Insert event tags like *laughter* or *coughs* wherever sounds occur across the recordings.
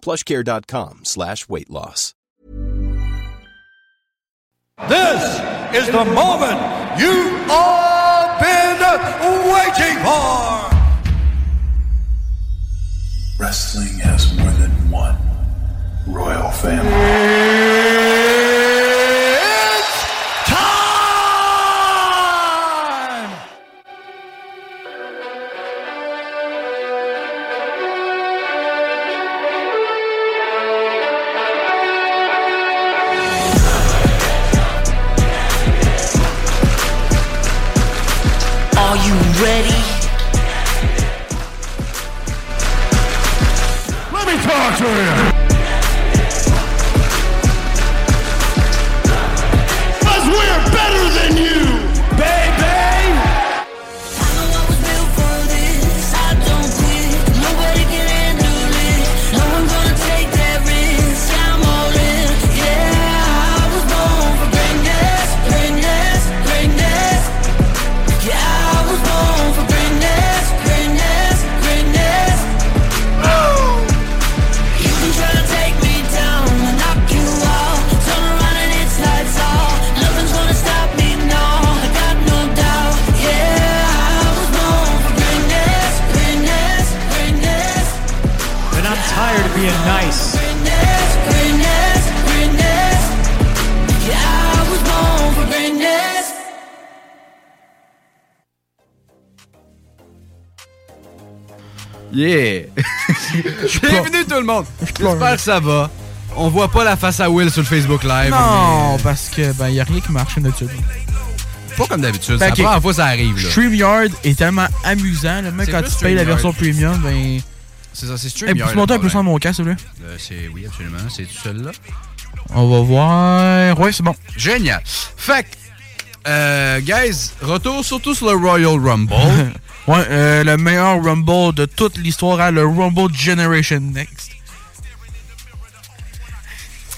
plushcare.com slash weight loss. This is the moment you all been waiting for. Wrestling has more than one royal family. Me Yeah! *laughs* Bienvenue tout le monde! J'espère que ça va. On voit pas la face à Will sur le Facebook Live. Non, parce que ben y a rien qui marche comme d'habitude. Pas comme d'habitude. Ben, C'est ok. la première fois ça arrive. Là. StreamYard est tellement amusant, là, même quand tu payes la version premium, ben. C'est ça, c'est Hey, StreamYard. peux-tu monter un peu problème. mon casque, s'il vous plaît? Euh, c'est, oui, absolument. C'est tout seul là. On va voir. Ouais, c'est bon. Génial. Fait euh, guys, retour surtout sur le Royal Rumble. *laughs* ouais, euh, le meilleur Rumble de toute l'histoire, hein, le Rumble Generation Next.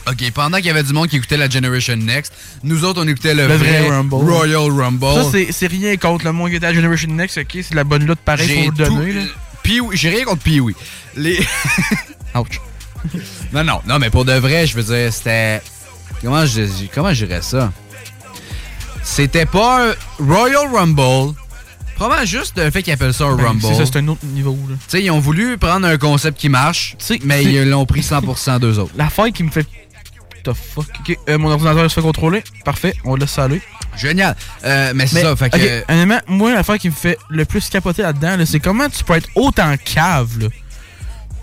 OK, pendant qu'il y avait du monde qui écoutait la Generation Next, nous autres, on écoutait le, Le vrai, vrai Rumble. Royal Rumble. Ça, c'est- rien contre le monde qui était à Generation Next, ok? C'est la bonne lutte pareil, J'ai faut le donner. tout- J'ai rien contre Pee-Wee. Les... *laughs* Ouch. Non, non, non, mais pour de vrai, je veux dire, c'était. Comment je, comment je dirais ça? C'était pas un Royal Rumble. Probablement juste le fait qu'ils appellent ça un Ben, Rumble. c'est ça, c'est un autre niveau. Tu sais, ils ont voulu prendre un concept qui marche, mais ils l'ont pris 100% d'eux autres. L'affaire qui me fait. The fuck? Euh, mon ordinateur se fait contrôler. Parfait, on laisse ça aller. Génial. Euh, mais c'est ça, fait que. ok, honnêtement, moi, l'affaire qui me fait le plus capoter là-dedans, là, c'est comment tu peux être autant cave, là,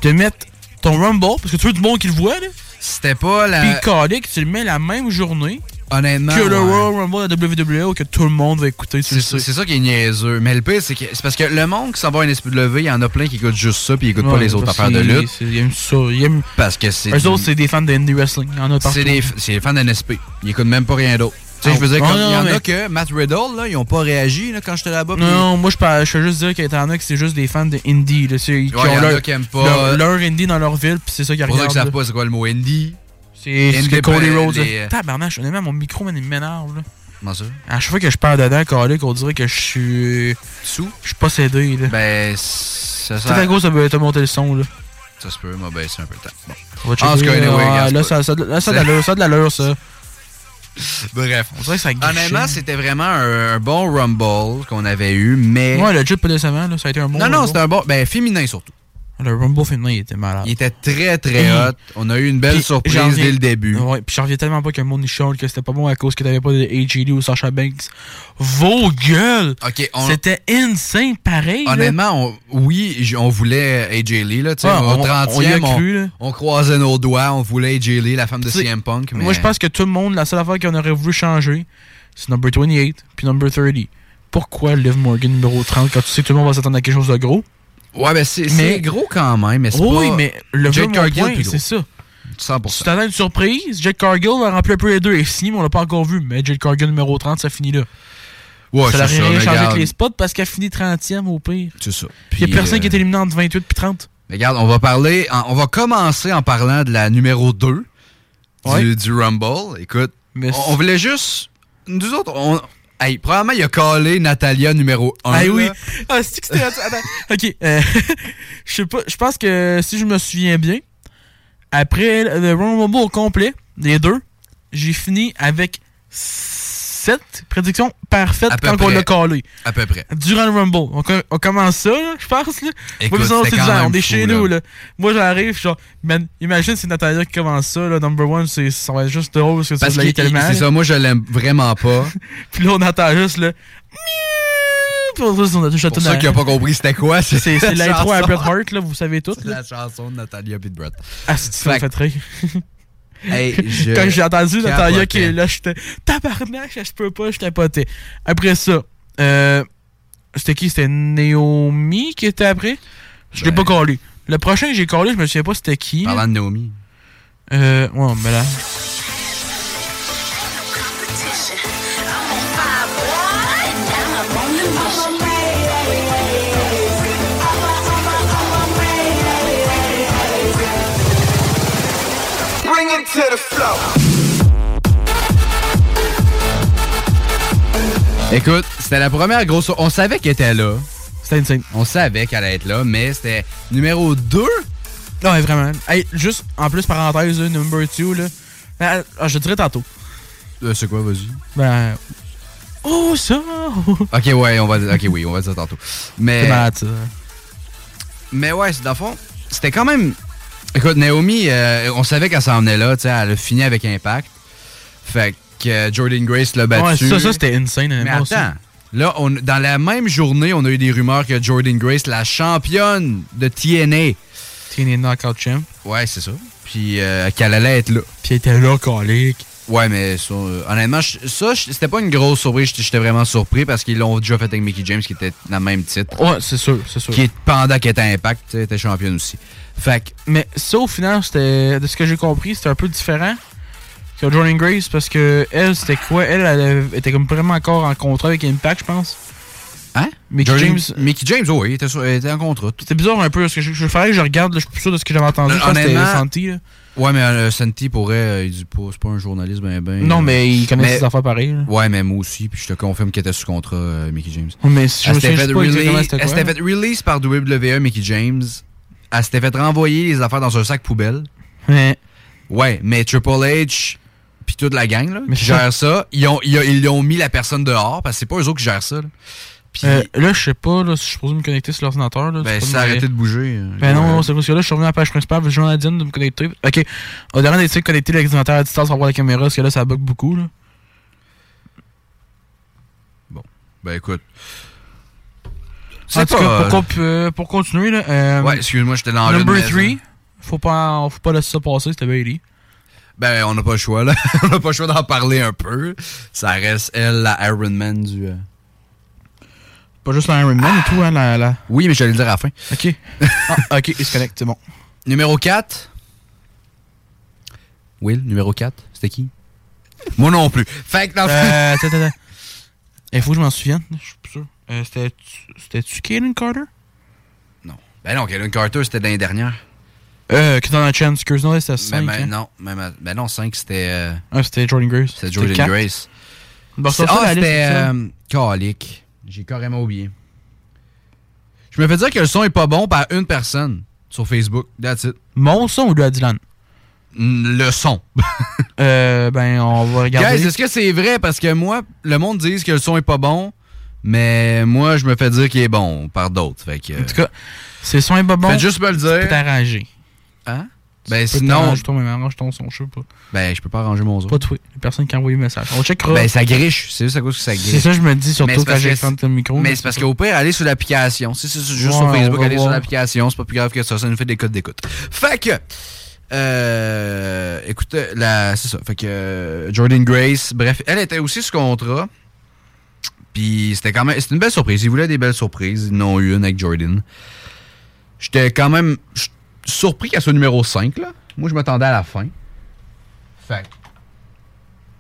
de mettre ton Rumble, parce que tu veux du monde qui le voit, là. C'était pas la. Puis calique, tu le mets la même journée Honnêtement. que le. Royal Rumble de WWE que tout le monde va écouter. C'est ça, ça qui est niaiseux. Mais le pire, c'est que c'est parce que le monde qui s'en va à une SPW, il y en a plein qui écoutent juste ça, puis ils écoutent pas les autres affaires de qu'ils- lutte. Ils aiment ça. Ils aiment... Parce que c'est. Eux autres, c'est des fans de indie wrestling. Il y en a partout. C'est des, fans d'NSP. Ils écoutent même pas rien d'autre. Tu sais, je veux dire, Ah, il y en a que Matt Riddle, là, ils ont pas réagi là, quand j'étais là-bas. Non, moi je peux, juste dire qu'il y en a que c'est juste des fans de indie. Là, qui ont leur, indie dans leur ville, puis c'est ça qu'ils Pour ceux regardent. qui savent pas c'est quoi le mot indie. C'est ce que Cody Rhodes. les- là. Tabarnak, honnêtement, mon micro man, il m'énerve. là. Comment ça? À chaque fois que je parle dedans, Calique, on dirait que je suis. Sous? Je suis possédé. Là. Ben, ça C'est à gros, ça peut te monter le son. Là. Ça se peut, m'a baissé un peu le temps. Bon. On va checker, anyway, là, ça, pas- ça, là, ça, a de l'allure, *laughs* ça a de l'allure, ça. Bref. On dirait que ça grichait. Honnêtement, c'était vraiment un, un bon Rumble qu'on avait eu, mais. Ouais, le jeu pas là. Ça a été un bon. non, non, Rumble. c'était un bon. Ben, féminin surtout. Le Rumble féminin, il était malade. Il était très, très hot. On a eu une belle surprise reviens- dès le début. Ouais, puis j'en reviens tellement pas que le monde chiale que c'était pas bon à cause que t'avais pas de AJ Lee ou Sasha Banks. Vos gueules! On- C'était insane pareil. Honnêtement, on- oui, on voulait AJ Lee. Là, tu sais, Ouais, au on- 30e, on on, cru, là. on croisait nos doigts. On voulait AJ Lee, la femme de CM Punk. Mais... Moi, je pense que tout le monde, la seule affaire qu'on aurait voulu changer, c'est number 28 puis number 30. Pourquoi Liv Morgan numéro 30 quand tu sais que tout le monde va s'attendre à quelque chose de gros? Ouais, ben c'est Mais- gros quand même, mais c'est pas... oui, mais le vrai Cargill c'est ça. 100%. Tu t'attends une surprise, Jade Cargill va remplir un peu les deux et fini, mais on l'a pas encore vu. Mais Jade Cargill numéro 30, ça finit là. Ouais, ça c'est n'a ça, rien changé regarde. avec les spots parce qu'elle finit 30e au pire. C'est ça. Puis il Puis, y a personne euh, qui est éliminé entre 28 puis 30. Regarde, on va parler, on va commencer en parlant de la numéro 2 Ouais. du, du Rumble. Écoute, Mais on, on voulait juste. Nous autres, on. Hey, probablement, il a collé Natalia numéro 1. Ah oui. Ah, c'est que c'était. Attends, *laughs* ok. euh, *laughs* je sais pas. Je pense que si je me souviens bien, après le Rumble au complet, les deux, j'ai fini avec 7 prédictions parfaites quand on l'a collé. À peu près. Durant le Rumble. On, co- on commence ça, là, je pense. Là. Écoute, même on est chez là. nous. Là. Moi, j'arrive, genre, man, imagine c'est Natalia qui commence ça. Là, number one, c'est, ça va être juste drôle parce que ça Parce être tellement. c'est là. ça, moi, je l'aime vraiment pas. *laughs* Puis là, on entend juste juste Pour ceux qui n'ont pas compris c'était quoi, c'est l'intro à. Bret Hart, là, vous savez tout. C'est Là. la chanson de Natalia et de Bret. Ah, c'est ça fait rire. *laughs* Hey, je Quand j'ai entendu Natalia capotais. qui est là, j'étais tabarnak, je peux pas, je capotais. Après ça, euh, c'était qui? C'était Naomi qui était après? Je l'ai Ben. pas collé. Le prochain que j'ai collé, je me souviens pas c'était qui. Parlant de Naomi. Euh, ouais, mais là. To the flow. Écoute, c'était la première grosse. On savait qu'elle était là. C'était insane. On savait qu'elle allait être là, mais c'était numéro 2. Non, mais vraiment. Hey, juste, en plus, parenthèse, là, number 2, là. Ben, ah, je te dirai tantôt. Euh, c'est quoi, vas-y? Ben. Oh, ça! Ok, ouais, on va dire. Ok, oui, on va dire tantôt. Mais. C'est malade, ça. Mais ouais, c'est dans le fond, c'était quand même. Écoute, Naomi, euh, on savait qu'elle s'en venait là, tu sais, elle a fini avec Impact. Fait que euh, Jordan Grace l'a battu. Ouais, ça, ça c'était insane, Mais aussi. attends, là, on, dans la même journée, on a eu des rumeurs que Jordan Grace, la championne de TNA. TNA Knockout Champ. Ouais, c'est ça. Puis euh, qu'elle allait être là. Puis elle était là, colique. Ouais, mais ça, euh, honnêtement, je- ça, je- c'était pas une grosse surprise. J'étais- vraiment surpris parce qu'ils l'ont déjà fait avec Mickey James, qui était dans le même titre. Ouais, c'est sûr, c'est sûr. Qui est pendant qu'elle était à Impact, était championne aussi. Fait que, Mais ça, au final, c'était. De ce que j'ai compris, c'était un peu différent que Jordan Grace parce que elle, c'était quoi? Elle, elle était comme vraiment encore en contrat avec Impact, je pense. hein? Mickey Jordan- James. Mickey James, oh oui, il était, sur- il était en contrat. C'était bizarre un peu. Parce que je, je ferais que je regarde, là, je suis plus sûr de ce que j'avais entendu. Euh, Je pense que Ouais, mais euh, Santi pourrait, euh, il dit pas, c'est pas un journaliste ben ben. Non, euh, mais il connaît mais- ses affaires pareilles. là. Ouais, mais moi aussi, puis je te confirme qu'il était sous contrat, euh, Mickey James. Mais si je Elle me souviens pas exactement c'était elle s'était fait release par WWE, Mickey James. Elle s'était fait renvoyer les affaires dans un sac poubelle. Ouais. Ouais, mais Triple H puis toute la gang là, Mais qui ça. gère ça, ils ont, ils, ont, ils ont mis la personne dehors parce que c'est pas eux autres qui gèrent ça. Là, Puis, Euh, là, je sais pas là, si je suis supposé me connecter sur l'ordinateur. ben, ça a de- arrêté de bouger. euh, Ben non, c'est parce que là, je suis revenu à la page principale, je viens de me connecter. Ok. On devrait essayer de connecter l'ordinateur à distance pour voir la caméra, parce que là, ça bug beaucoup. Là. Ben écoute. En C'est tout pas. cas, pour, euh, pour continuer, là, euh, Ouais, excuse-moi, j'étais dans le Number 3, faut pas, faut pas laisser ça passer, c'était Bailey. Ben, on n'a pas le choix, là. *laughs* on n'a pas le choix d'en parler un peu. Ça reste, elle, la Iron Man du. euh, Pas juste la Iron Man et tout, hein, la. la... Oui, mais je vais le dire à la fin. Ok. ah, ok, il se connecte, c'est bon. Numéro 4. Will, numéro 4, c'était qui? Moi non plus. Fait que dans Euh, attends, attends. Il faut que je m'en souvienne, je suis plus sûr. Euh, c'était- C'était-tu Kaden Carter? Ben non, Kevin Carter, c'était l'année dernière. Euh, qui dans la chance, excuse moi c'était 5. Ben, ben non, même ben non, 5, c'était. euh, Ah, c'était Jordan Grace. c'était Jordan. Grace. Bon, ah, c'était. euh. J'ai carrément oublié. Je me fais dire que le son est pas bon par une personne sur Facebook. That's it. Mon son ou à Dylan? Le son. *laughs* Euh, ben, on va regarder. Guys, est-ce que c'est vrai? Parce que moi, le monde dit que le son est pas bon, Mais moi, je me fais dire qu'il est bon par d'autres. Fait que. En tout cas, c'est son est pas bon. Faites juste me le Tu peux dire. t'arranger. Hein? Ben Tu sinon, t'arranger toi, mais arrange ton son, je sais pas. ben je peux pas arranger mon son. Pas toi. Les personnes qui ont envoyé le message. On checkera. Ben ça griche. C'est juste à cause que ça griche. c'est ça, je me dis surtout quand j'ai ton micro. Mais c'est parce qu'au pire, allez sur l'application. Si c'est juste Ouais, sur Facebook, allez sur l'application. C'est pas plus grave que ça. Ça nous fait des codes d'écoute. Fait que. Euh, écoute, la, c'est ça. Fait que euh, Jordan Grace, bref, elle était aussi sous contrat. Puis c'était quand même. C'était une belle surprise. Ils voulaient des belles surprises. Ils en ont eu une avec Jordan. J'étais quand même surpris qu'elle soit numéro 5, là. Moi, je m'attendais à la fin. Fait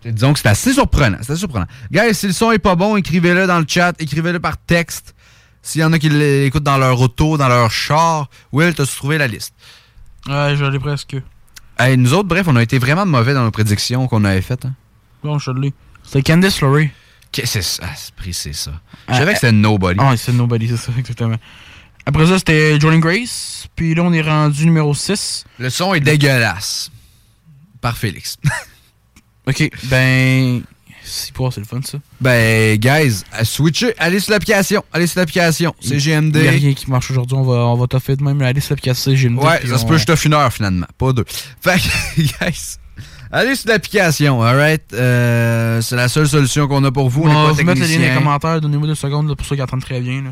Disons que c'est assez surprenant. C'est assez surprenant. Guys, si le son est pas bon, écrivez-le dans le chat, écrivez-le par texte. S'il y en a qui l'écoutent dans leur auto, dans leur char, Will, t'as trouvé la liste? Ouais, je l'ai presque. Hey, nous autres, bref, on a été vraiment mauvais dans nos prédictions qu'on avait faites. Hein. Bon, je l'ai. C'était Candice LeRae. Qu'est-ce que c'est ça? Ah, c'est ça. Je Ah, savais que c'était Nobody. Ah, c'est Nobody, c'est ça, *laughs* exactement. Après ça, c'était Jordan Grace. Puis là, on est rendu numéro 6. Le son est dégueulasse. Par Félix. *laughs* Ok, ben. C'est pas, c'est le fun, ça. ben, guys, à switcher. Allez sur l'application. Allez sur l'application. C'est GMD. Il n'y a rien qui marche aujourd'hui. On va, on va t'offrir de même. Allez sur l'application CGMD. Ouais, ça se peut, je t'offre une heure finalement, pas deux. Fait que, *laughs* guys, allez sur l'application, alright? Euh, c'est la seule solution qu'on a pour vous. On On va vous mettre le lien dans les commentaires. Donnez-moi deux secondes là, pour ceux qui entendent très bien. Là.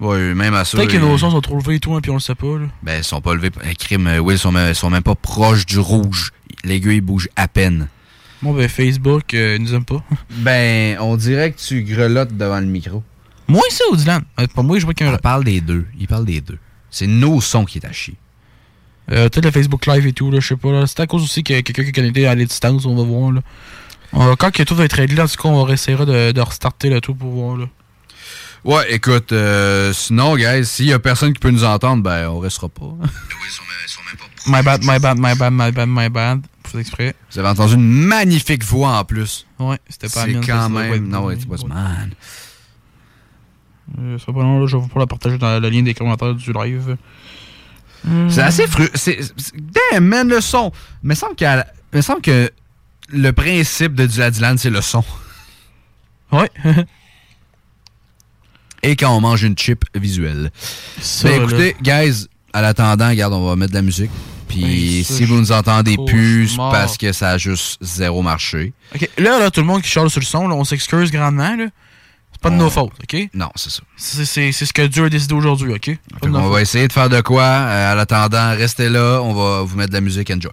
Ouais, même à ça. Peut-être que nos sons sont trop élevés et tout, hein, puis on le sait pas. Là. Ben, ils sont pas levés. Les crimes, euh, Will, ils sont, même- ils sont même pas proches du rouge. L'aiguille bouge à peine. Bon, ben, Facebook, euh, ils nous aiment pas. *laughs* Ben, on dirait que tu grelottes devant le micro. moi, ça, ou Dylan Euh, Pas moi, je vois qu'un. Il parle des deux. Il parle des deux. C'est nos sons qui est à chier. Euh, Peut-être le Facebook Live et tout, là, je sais pas. là. C'est à cause aussi que quelqu'un qui est connecté à la distance, on va voir. Là. On va- quand que tout va être réglé, en tout cas, on essaiera de, de restarter le tout pour voir. Là. Ouais, écoute, euh, sinon, guys, s'il y a personne qui peut nous entendre, ben, on restera pas. *laughs* My bad, my bad, my bad, my bad, my bad. Faut exprès. Vous avez entendu une magnifique voix en plus. Ouais, c'était pas C'est quand même. Non, it was mine. Euh, ça va pas long, là, je vais pouvoir la partager dans le lien des commentaires du live. C'est assez fru. c'est- c'est- Damn, man, le son. Il me semble, qu'à me semble que le principe de Dylan, c'est le son. Ouais. *laughs* Et quand on mange une chip visuelle. Ça, Ben, là. écoutez, guys, à l'attendant, regarde, on va mettre de la musique. Puis Oui, ça, si vous nous entendez plus, parce que ça a juste zéro marché. Ok, là, là, tout le monde qui charle sur le son, là, on s'excuse grandement. Là. C'est pas de On- nos fautes, ok? Non, c'est ça. C'est c'est- c'est ce que Dieu a décidé aujourd'hui, ok? On va essayer de faire de quoi. Euh, à l'attendant, restez là. On va vous mettre de la musique. Enjoy.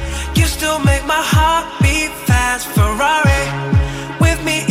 You still make my heart beat fast. Ferrari with me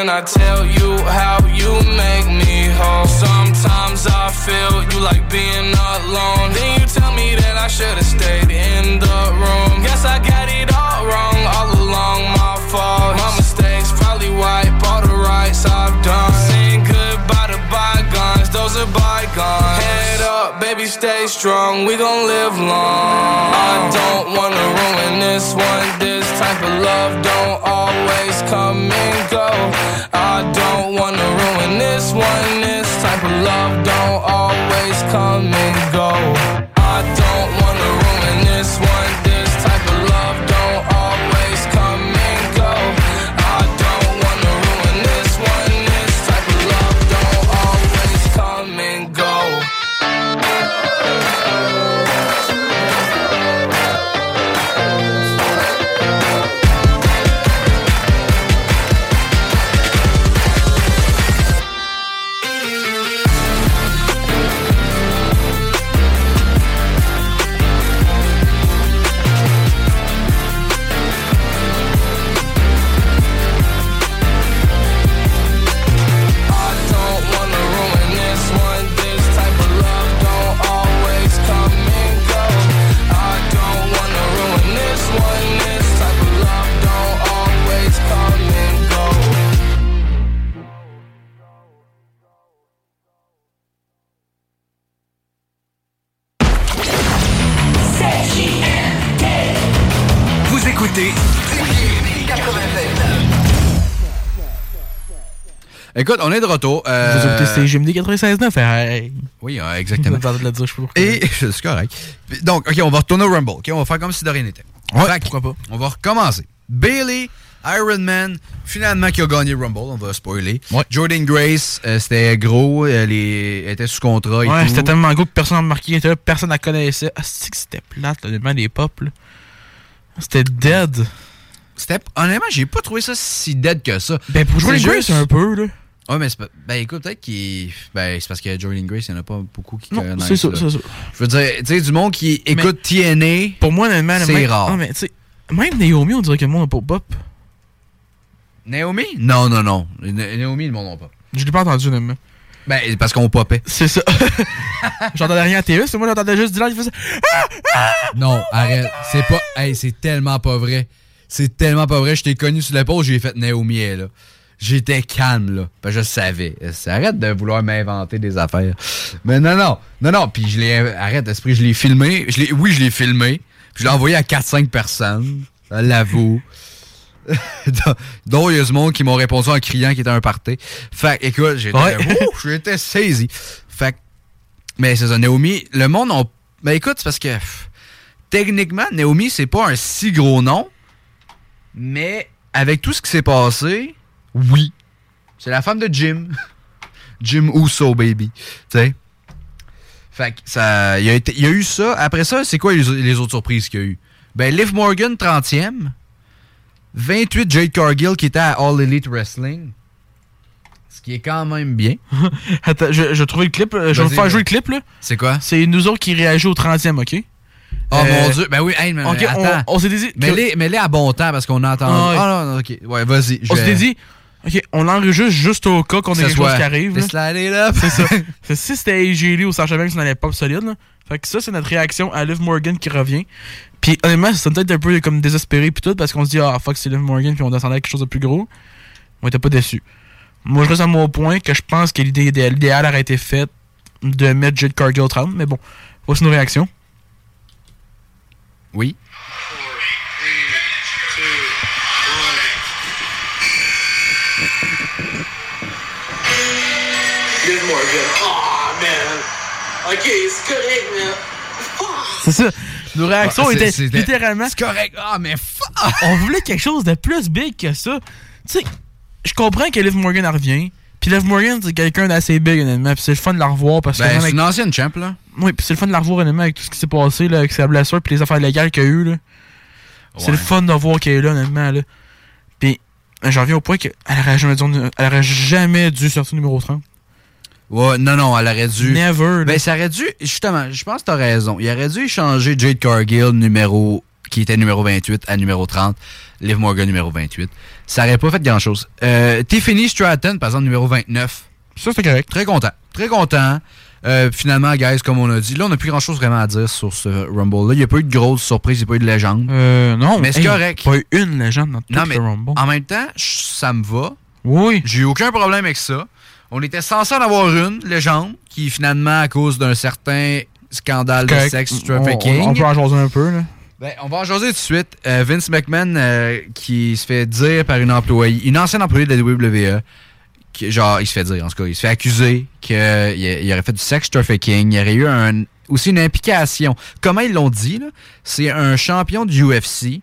Then I tell you how you make me whole. Sometimes I feel you like being alone. Then you tell me that I should've stayed in the room. Guess I got it all wrong all along, my fault. My mistakes probably wipe all the rights I've done. Saying goodbye to bygones, those are bygones. Head up, baby, stay strong. We gon' live long. I don't wanna ruin this one. This type of love don't always come and go. I don't wanna ruin this one. This type of love don't always come and go. Écoute, on est de retour. euh, Vous écoutez CGMD 96.9. Hey. Oui, euh, exactement. De dire, je. Et *laughs* c'est correct. Donc, OK, on va retourner au Rumble. OK, on va faire comme si de rien n'était. Ouais, Fait pourquoi pas. On va recommencer. Bailey, Iron Man, finalement qui a gagné le Rumble, on va spoiler. Ouais. Jordan Grace, euh, c'était gros, elle, elle était sous contrat et Ouais, c'était tellement gros que personne n'a remarqué. était là, Personne la connaissait. Ah, c'est que c'était plate, là, les pop. là. C'était dead. C'était honnêtement, j'ai pas trouvé ça si dead que ça. Ben, pour jouer C'est Grace, juste- un peu, là. Ouais, mais c'est pas- ben écoute, peut-être qu'il ben c'est parce que Jordan Grace, il y en a pas beaucoup qui Non, connaissent. c'est ça, c'est ça. Je veux dire, tu sais du monde qui écoute TNA. Pour moi, honnêtement, C'est même- rare. Non, mais tu sais, même Naomi, on dirait que le monde n'a pas pop. Naomi? Non, non, non. Na- Naomi, le monde n'a pas. Je l'ai pas entendu, honnêtement. Ben parce qu'on popait. C'est ça. *laughs* J'entendais rien à TV, c'est moi j'entendais juste Dylan qui faisait Non, arrête. C'est pas. Hey, c'est tellement pas vrai. C'est tellement pas vrai. Je t'ai connu sur l'épaule, j'ai fait Naomi elle, là. J'étais calme, là. Ben, je savais. Arrête de vouloir m'inventer des affaires. Mais non, non. Non, non. Puis je l'ai. Arrête, esprit, je l'ai filmé. Je oui, je l'ai filmé. Puis je l'ai envoyé à 4-5 personnes. L'avoue. *laughs* Donc, il y a du monde qui m'ont répondu en criant qu'il était un party. Fait que, écoute, j'étais Ouais. Ouh, *laughs* j'étais saisi. Fait mais c'est ça, Naomi, le monde, on... Ben écoute, c'est parce que pff, techniquement, Naomi, c'est pas un si gros nom, mais avec tout ce qui s'est passé, oui. C'est la femme de Jim. *laughs* Jim Uso, baby. Tu sais. Fait que ça. Il y, a y eu ça. Après ça, c'est quoi les, les autres surprises qu'il y a eu? Ben, Liv Morgan, 30e. 28, Jade Cargill, qui était à All Elite Wrestling. Ce qui est quand même bien. *laughs* Attends, je, le clip. euh, Je vais vous faire jouer le clip, là. C'est quoi? C'est nous autres qui réagissons au 30e, OK? Oh Euh, mon dieu. Ben oui, hey, mais OK, on- attends. on, s'est dit. Mais que- les, mais les à bon temps parce qu'on a entendu. Ah. Ah non, non, ok. Ouais, vas-y. On s'était dit, OK, on l'enregistre juste au cas qu'on ait quelque chose qui arrive. Là. C'est ça. *laughs* Si c'était AJ Lee ou Sasha Banks, on allait pas solide. Là. Fait que ça, c'est notre réaction à Liv Morgan qui revient. Puis honnêtement, ça peut-être un peu comme désespéré puis tout parce qu'on se dit, ah fuck, c'est Liv Morgan, puis on descendait à quelque chose de plus gros. On était pas déçus. Moi, je reste à mon point que je pense que l'idée idéale l'idéal aurait été faite de mettre Jade Cargill au 30, mais bon, voici nos réactions. Oui. Morgan. Oh man. Ok, c'est correct, man. C'est ça. Nos réactions Ah, étaient littéralement. C'est correct. Ah, mais fuck! on voulait quelque chose de plus big que ça. Tu sais, je comprends que Liv Morgan elle revient. Puis Liv Morgan, c'est quelqu'un d'assez big, honnêtement. Puis c'est le fun de la revoir parce que. Ben, c'est avec- une ancienne champ, là. Oui, puis c'est le fun de la revoir, honnêtement, avec tout ce qui s'est passé, là, avec sa blessure, puis les affaires légales qu'il y a eu, là. C'est le fun de voir qu'elle est là, honnêtement, là. Puis, j'en reviens au point qu'elle aurait jamais dû, elle aurait jamais dû sortir numéro 30. Ouais, non, non, elle aurait dû. Never. Ben, ça aurait dû. Justement, je pense que t'as raison. Il aurait dû échanger Jade Cargill, numéro. qui était numéro 28, à numéro 30. Liv Morgan, numéro 28. Ça aurait pas fait grand-chose. Euh, Tiffany Stratton, par exemple, numéro 29. Ça, c'est correct. Très content. Très content. Euh, finalement, guys, comme on a dit, là, on n'a plus grand-chose vraiment à dire sur ce Rumble-là. Il n'y a pas eu de grosses surprises, il n'y a pas eu de légende. Euh, non. Mais c'est hey, correct. Pas eu une légende dans tout Non, mais le Rumble. en même temps, je- ça me va. Oui. J'ai eu aucun problème avec ça. On était censé en avoir une, légende, qui finalement, à cause d'un certain scandale de sex On- trafficking. On, on peut en jaser un peu, là. Ben, on va en jaser tout de suite. Euh, Vince McMahon, euh, qui se fait dire par une employée, une ancienne employée de la WWE, qui, genre, il se fait dire, en tout cas, il se fait accuser qu'il il aurait fait du sex trafficking, il y aurait eu un, aussi une implication. Comment ils l'ont dit, là? C'est un champion du UFC,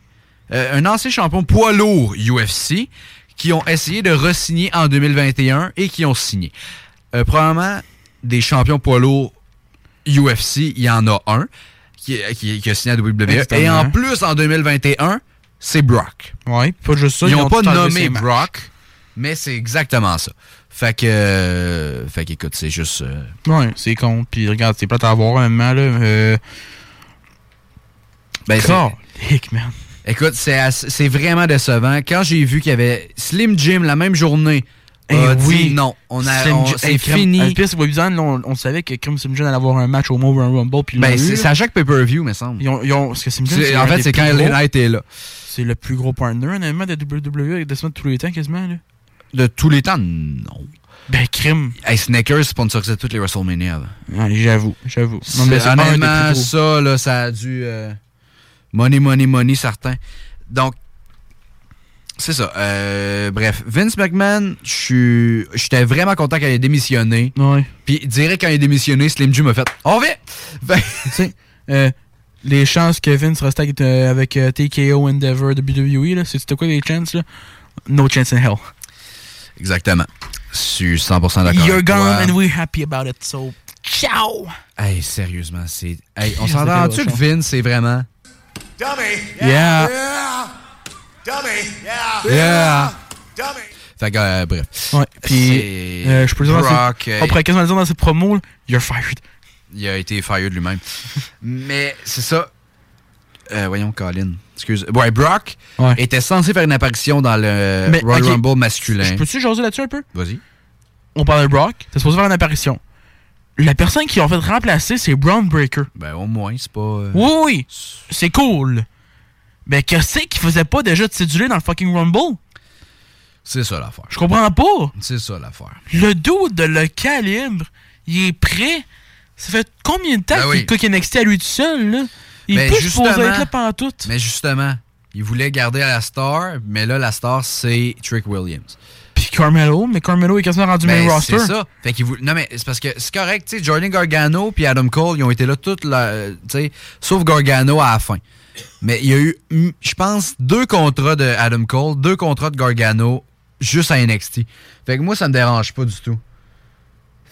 euh, un ancien champion poids lourd UFC, qui ont essayé de re-signer en 2021 et qui ont signé. Euh, probablement, des champions poids lourds UFC, il y en a un qui, qui- qui a signé à WWE. Et en plus, en 2021, c'est Brock. Ouais, pas juste ça. ils n'ont pas nommé. Brock, mais c'est exactement ça. Fait que, euh, fait qu'écoute, c'est juste. euh, Ouais, c'est con. Puis regarde, c'est plate à voir, honnêtement, là. Euh, ben, c'est- man. Écoute, c'est vraiment décevant. Quand j'ai vu qu'il y avait Slim Jim la même journée, Eh dit oui. non, on a, c'est Crème- fini. Le pire, c'est on, on savait que Kim Sim Jim allait avoir un match au Mobile Rumble. Puis Ben, c'est à chaque pay-per-view, me semble. Ils ont, ils ont- parce que en fait, c'est quand LA Knight est là. C'est le plus gros partner, honnêtement, de WWE avec des semaines de tous les temps, quasiment. Là. De tous les temps, non. Ben, crime. Hey, Snickers sponsorisait toutes les WrestleMania. Ouais, j'avoue, j'avoue. Honnêtement, ça, là, ça a dû. euh, money, money, money, certain. Donc, c'est ça. Euh, bref, Vince McMahon, je suis- j'étais vraiment content qu'elle ait démissionné. Ouais. Puis, direct quand il a démissionné, Slim Jim m'a fait On vient Ben, tu sais, euh, les chances que Vince reste avec, euh, avec TKO Endeavor de WWE, c'était quoi les chances, là? No chance in hell. Exactement. Je suis 100% d'accord. You're gone and we're happy about it, so ciao! Hey, sérieusement, c'est. Hey, on s'entend-tu que Vince, c'est vraiment. Dummy. Yeah. Yeah. Dummy. Yeah. Yeah. Dummy. Fait que, euh, bref. Ouais, puis euh, je peux dire, dans Brock, ses- euh, on pourrait quasiment le dire dans promos, là, you're fired. Il a été fired lui-même. *laughs* Mais c'est ça. Euh, voyons, Colin. Excuse. Ouais, Brock Ouais. était censé faire une apparition dans le Mais, Royal Rumble masculin. Je peux-tu jaser là-dessus un peu? Vas-y. On parle de Brock, t'es supposé faire une apparition. La personne qui ont fait remplacer, c'est Brown Breaker. Ben, au moins, c'est pas. euh, Oui, oui, c'est cool. Mais qu'est-ce qu'il faisait pas déjà de cédulé dans le fucking Rumble? C'est ça l'affaire. Je comprends pas. C'est ça l'affaire. Le dos de le calibre, il est prêt. Ça fait combien de temps Ben qu'il oui. NXT à lui tout seul, là? Il Ben, peut là pendant tout. Mais justement, il voulait garder la star, mais là, la star, c'est Trick Williams. Puis Carmelo, mais Carmelo est quasiment rendu Ben, main roster. C'est ça. Fait qu'il voulait- Non, mais c'est parce que c'est correct, tu sais, Jordan Gargano puis Adam Cole, ils ont été là toute la. Tu sais, sauf Gargano à la fin. Mais il y a eu, je pense, deux contrats de Adam Cole, deux contrats de Gargano, juste à NXT. Fait que moi, ça me dérange pas du tout.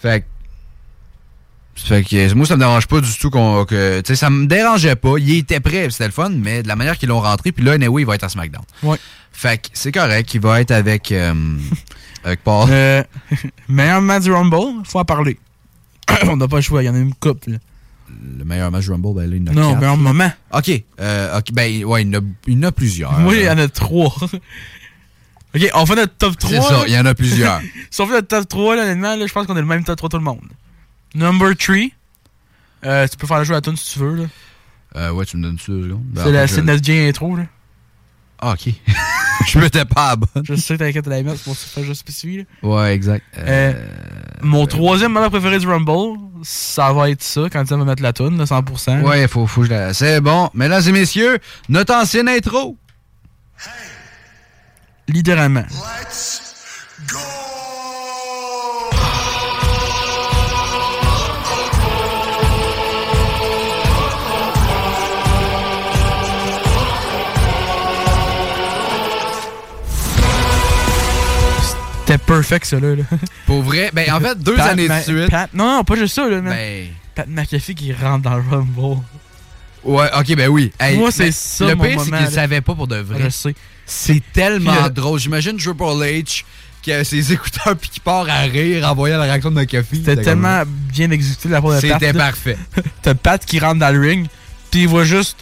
Fait que. Fait que moi, ça me dérange pas du tout qu'on, que. Tu sais, ça me dérangeait pas. Il était prêt, c'était le fun, mais de la manière qu'ils l'ont rentré, puis là, anyway, il va être à SmackDown. Ouais. Fait que c'est correct, il va être avec. euh, *laughs* avec Paul. Euh, *laughs* meilleur match du Rumble, faut en parler. *coughs* On n'a pas le choix, il y en a une coupe. Là. Le meilleur match du Rumble, ben là, il y en a Non, quatre, meilleur moment. Ok, euh, ok, ben, ouais, il y en a, il y en a plusieurs. Oui, il y en a trois. *laughs* ok, on fait notre top 3. C'est ça, il y en a plusieurs. si on fait notre top 3, là, honnêtement, là, je pense qu'on est le même top 3 tout le monde. Number 3. Euh, tu peux faire le jeu à la tune si tu veux. là. Euh, ouais, tu me donnes ça, deux secondes. Ben, c'est je- notre game intro. Là. Ah, ok. *laughs* je me pas à la bonne. Je sais, t'inquiète, la mettre, c'est pour ça que je spécifie. là. Ouais, exact. Euh, mon troisième moment préféré du Rumble, ça va être ça, quand tu vas mettre la tune, là, 100%. Ouais, faut, faut que je la... C'est bon. Mesdames et messieurs, notre ancienne intro. Littéralement. C'était perfect, ça, là. *laughs* Pour vrai, ben en fait, deux Pat années Ma- de suite. Pat- Non, non, pas juste ça, là. man. Ben- Pat McAfee qui rentre dans le Rumble. Ouais, ok, ben oui. Hey, Moi, c'est ben, ça, Le pire, c'est qu'il savait pas pour de vrai. Je sais. C'est tellement Puis, euh, drôle. J'imagine Triple H qui a ses *laughs* écouteurs puis qui part à rire en voyant la réaction de McAfee. C'était tellement bien exécuté de la part de Pat. C'était parfait. *laughs* T'as Pat qui rentre dans le ring, puis il voit juste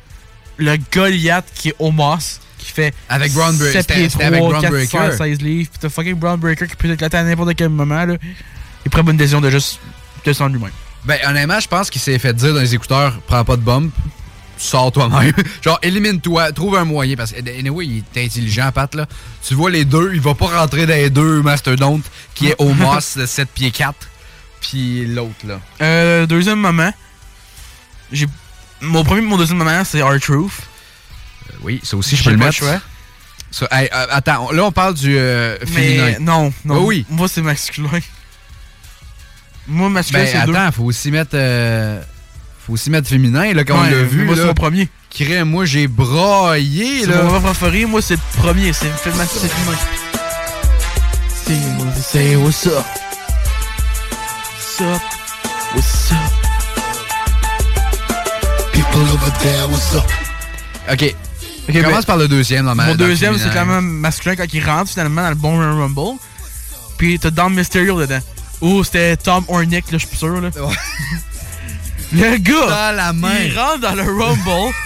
le Goliath qui est Omos, qui fait Avec Braun Bre- 7 c'était- avec 3, Braun 4, Breaker. 16 livres, puis t'as fucking Brown Breaker qui peut éclater à n'importe quel moment, là. Il prend une décision de juste descendre lui-même. Ben, honnêtement, je pense qu'il s'est fait dire dans les écouteurs prends pas de bump, sors toi-même. *laughs* Genre, élimine-toi, trouve un moyen. Parce que, anyway, il est intelligent, Pat, là. Tu vois les deux, il va pas rentrer dans les deux mastodontes, qui est Omos de 7 pieds 4, puis l'autre, là. Euh, deuxième moment, j'ai... Mon premier mon deuxième moment, c'est R-Truth. Oui, ça aussi, je peux le mettre. choix. Ça, hey, euh, attends, là, on parle du euh, féminin. Mais non, non. Oui, oui. Moi, c'est masculin. Moi, masculin, Ben, c'est deux. attends, faut aussi mettre... euh, faut aussi mettre féminin, là, quand on Ouais, l'a vu, moi, c'est mon premier. Crée, moi, j'ai braillé, C'est là. mon préféré, moi, c'est le premier. C'est le c'est féminin. C'est say what's up. What's up? What's up? People over there, what's up? OK. Ok, Commence ben, par le deuxième ma Mon deuxième, c'est quand même masculin quand il rentre finalement dans le bon Rumble. Puis t'as Dom Mysterio dedans. Ou c'était Tom Ornick, là, je suis plus sûr. Là. *laughs* Le gars, Dans la main. il rentre dans le Rumble. *laughs*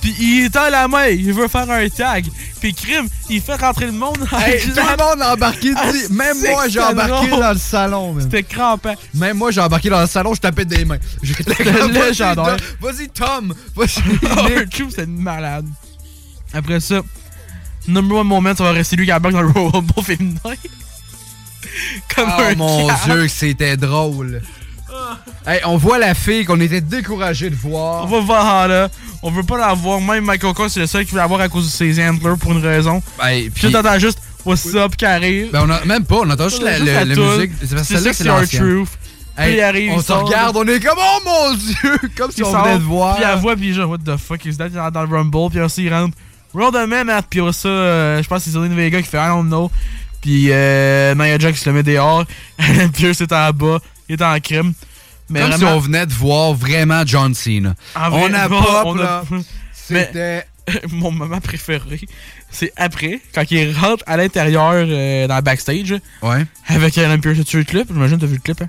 Puis il tend la main, il veut faire un tag. Puis crime, il fait rentrer le monde. Hey, tout le monde a embarqué. Ah, Même moi, j'ai embarqué dans le salon. C'était crampant. Même moi, j'ai embarqué dans le salon, je tapais des mains. *laughs* J'étais légendaire. Tom, Vas-y, Tom. Vas-y. R-Truth, c'est une malade. Après ça, number one moment, ça va rester lui qui embarque dans le Royal Rumble féminin. *laughs* Comme Oh un mon dieu, c'était drôle. Hey, on voit la fille qu'on était découragé de voir. On va voir là. On veut pas la voir. Même Michael Cole, c'est le seul qui veut la voir à cause de ses antlers pour une raison. Hey, Puis puis- t'entends juste What's up qui arrive. Ben, on a, même pas, on entend juste la, musique. C'est parce que C'est celle-là, ça, c'est. Puis arrive, on se regarde, on est comme, oh mon dieu! *laughs* Comme si on venait de voir. Puis elle voit, puis genre, what the fuck? Il rentre dans le Rumble, puis aussi, il rentre. Roll the man, puis ça, euh, je pense que c'est Zelina Vega qui fait I don't know. Puis euh, Nia Jax le met dehors. *laughs* Pierce est en bas, il est en crime. Mais Comme si on venait de voir vraiment John Cena. en on vrai, a on pop, a- *laughs* C'était... *laughs* mon moment préféré, c'est après, quand il rentre à l'intérieur euh, dans le backstage Ouais. avec Alan Pierce. T'as-tu vu le clip? J'imagine que t'as vu le clip, hein?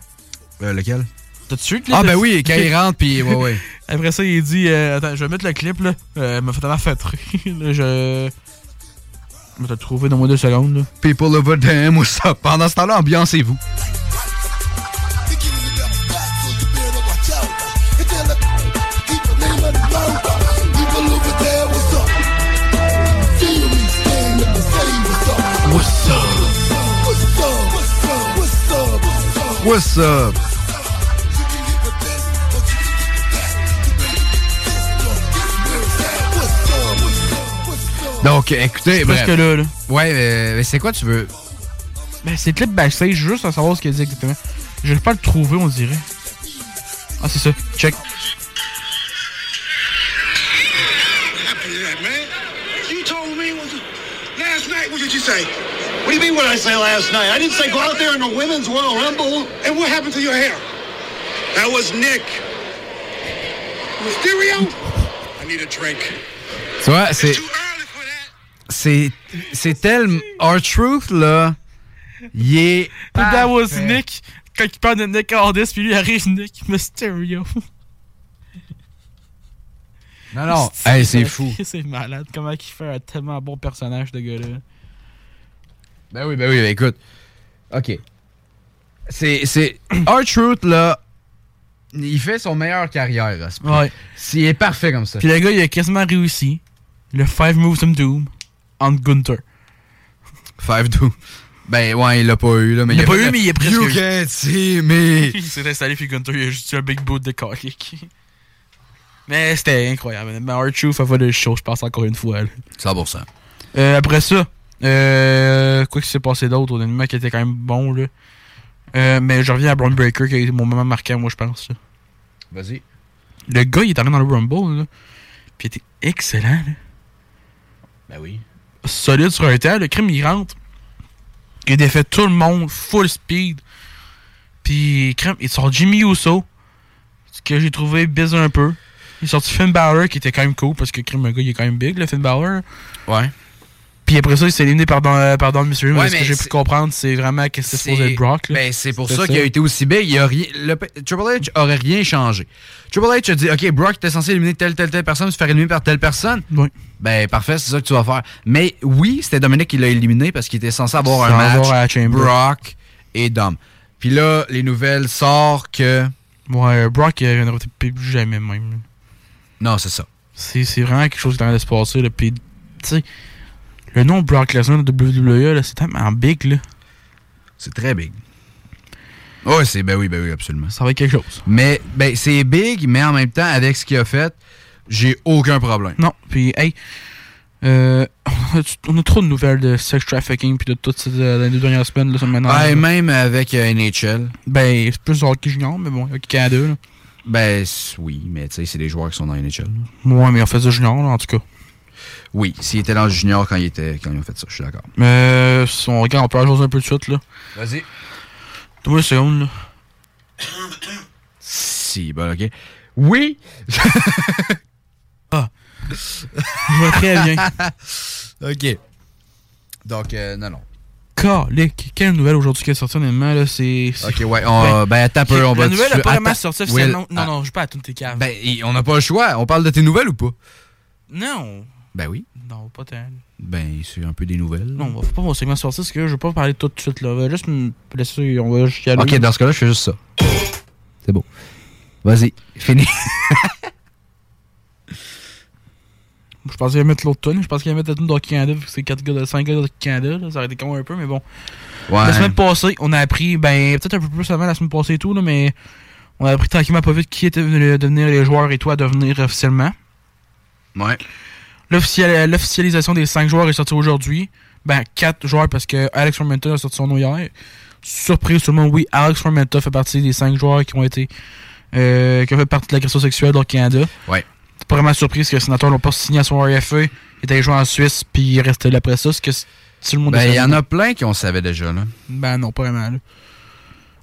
Euh, lequel? T'as-tu vu le clip? Ah, ben oui, quand il rentre, puis ouais, ouais. *laughs* Après ça, il dit euh, Attends, je vais mettre le clip là. Euh, il m'a fait tellement fait rire. *laughs* là, je. Je vais te trouver dans moins deux secondes. Là. People over there, what's up? Pendant ce temps-là, ambiancez-vous. What's up? What's up? Donc, écoutez, bref. Parce que là, là. Ouais, mais c'est quoi tu veux? Ben, c'est clip backstage, juste à savoir ce qu'il dit exactement. Je vais pas le trouver, on dirait. Ah, c'est ça. Check. What did you say? What do you mean what I say last night? I didn't say go out there in the women's Royal Rumble. And what happened to your hair? That was Nick. Mysterio? I need a drink. Tu vois, c'est... C'est. C'est tellement. Our Truth, là. Il est. That was. Nick. Quand il parle de Nick Aldis, puis lui arrive Nick Mysterio. Non, non. Hey, c'est fou. C'est malade. Comment il fait un tellement bon personnage, de gars-là. Ben oui, ben oui, ben écoute. OK. C'est. C'est. *clears throat* Our Truth, là. Il fait son meilleure carrière, là. Ouais. Il est parfait comme ça. Puis le gars, il a quasiment réussi le 5 Moves of Doom en Gunther. Five Doom. Ben ouais, il l'a pas eu, là. Mais Il l'a a pas eu, mais il est presque You can't see me. *laughs* il s'est installé, puis Gunther, il a juste eu un big boot de colique. *laughs* Mais c'était incroyable. Mais R-Truth a fait le show, je pense, encore une fois. là. 100%. Euh, après ça, euh, quoi qu'il s'est passé d'autre, honnêtement, qui était quand même bon, là? Euh, mais je reviens à Braun Breaker, qui a été mon moment marquant, moi, je pense. Vas-y. Le gars, il est arrivé dans le Rumble, là. Puis il était excellent, là. Ben oui. Solide sur un temps. Le crime, il rentre. Il défait tout le monde, full speed. Puis, crème, il sort Jimmy Uso. Ce que j'ai trouvé bizarre un peu. Il est sorti Finn Balor, qui était quand même cool, parce que crime, le gars, il est quand même big, le Finn Balor. Ouais. Puis après ça, il s'est éliminé par Don, euh, par. Ouais, mais ce que j'ai pu comprendre, c'est vraiment que c'est supposé être Brock. là. Ben, c'est pour ça qu'il a été aussi big. Il a rien, le- Triple H aurait rien changé. Triple H a dit Ok, Brock, t'es censé éliminer telle, telle, telle personne, se faire éliminer par telle personne. Oui. Ben, parfait, c'est ça que tu vas faire. Mais oui, c'était Dominic qui l'a éliminé parce qu'il était censé avoir un match. avoir. Brock et Dom. Puis là, les nouvelles sortent que. Ouais, Brock, il ne plus jamais même. Non, c'est ça. C'est c'est vraiment quelque chose qui est en train de se passer. Puis, tu sais, le nom de Brock Lesnar de WWE, c'est tellement big. Là. C'est très big. Ouais, c'est. Ben oui, ben oui, absolument. Ça va être quelque chose. Mais, ben, c'est big, mais en même temps, avec ce qu'il a fait, j'ai aucun problème. Non, puis, hey, euh, on, a, on a trop de nouvelles de sex trafficking puis de toutes ces euh, les deux dernières semaines. Là, maintenant, Ouais, même avec euh, NHL. Ben, c'est plus hockey junior, mais bon, avec Canada. Là. Ben oui, mais tu sais, c'est des joueurs qui sont dans NHL. là. Ouais, mais on fait ça junior, là, en tout cas. Oui, s'il était dans le junior quand il était quand ils ont fait ça, je suis d'accord. Mais si on regarde, on peut la jouer un peu de suite. là. Vas-y. Donne-moi une seconde. Là. Si, ben ok. Oui! *laughs* ah. Je très bien. *laughs* ok. Donc, euh, non, non. Calique, quelle nouvelle aujourd'hui qui est sortie honnêtement là, c'est... Ok, ouais, on- ben, attends un peu, on va La nouvelle n'a pas vraiment attends, sorti Will, officiellement. non, ah. non, je pas à toutes tes caves. Ben, on n'a pas le choix. On parle de tes nouvelles ou pas? non. Ben oui. Non, pas tant. Ben, c'est un peu des nouvelles. Non, on va pas mon segment sortir, parce que je vais pas parler tout de suite là. On va juste me laisser, on va juste y aller. Ok, dans ce cas-là, je fais juste ça. C'est beau. Vas-y, fini. *laughs* Je pensais qu'il allait mettre l'autre tonne. Je pensais qu'il allait mettre la tonne Canada, vu que c'est 4 gars de 5 gars de Canada. là. Ça aurait été con un peu, mais bon. Ouais. La semaine passée, on a appris, ben, peut-être un peu plus avant la semaine passée et tout, là, mais on a appris tranquillement pas vite qui était venu devenir les joueurs et tout à devenir officiellement. Ouais. L'official- L'officialisation des 5 joueurs est sortie aujourd'hui. Ben, 4 joueurs parce que Alex Fermenta a sorti son nom hier. Surprise tout le monde, oui, Alex Fermenta fait partie des 5 joueurs qui ont été. Euh, qui ont fait partie de l'agression sexuelle au Canada. Ouais. C'est pas vraiment surprise que les sénateurs l'ont pas signé à son RFA. Il est allé jouer en Suisse, puis il est resté là après ça. Ce que tout le monde Ben, il y en a plein qui on savait déjà, là. Ben non, pas vraiment. Là.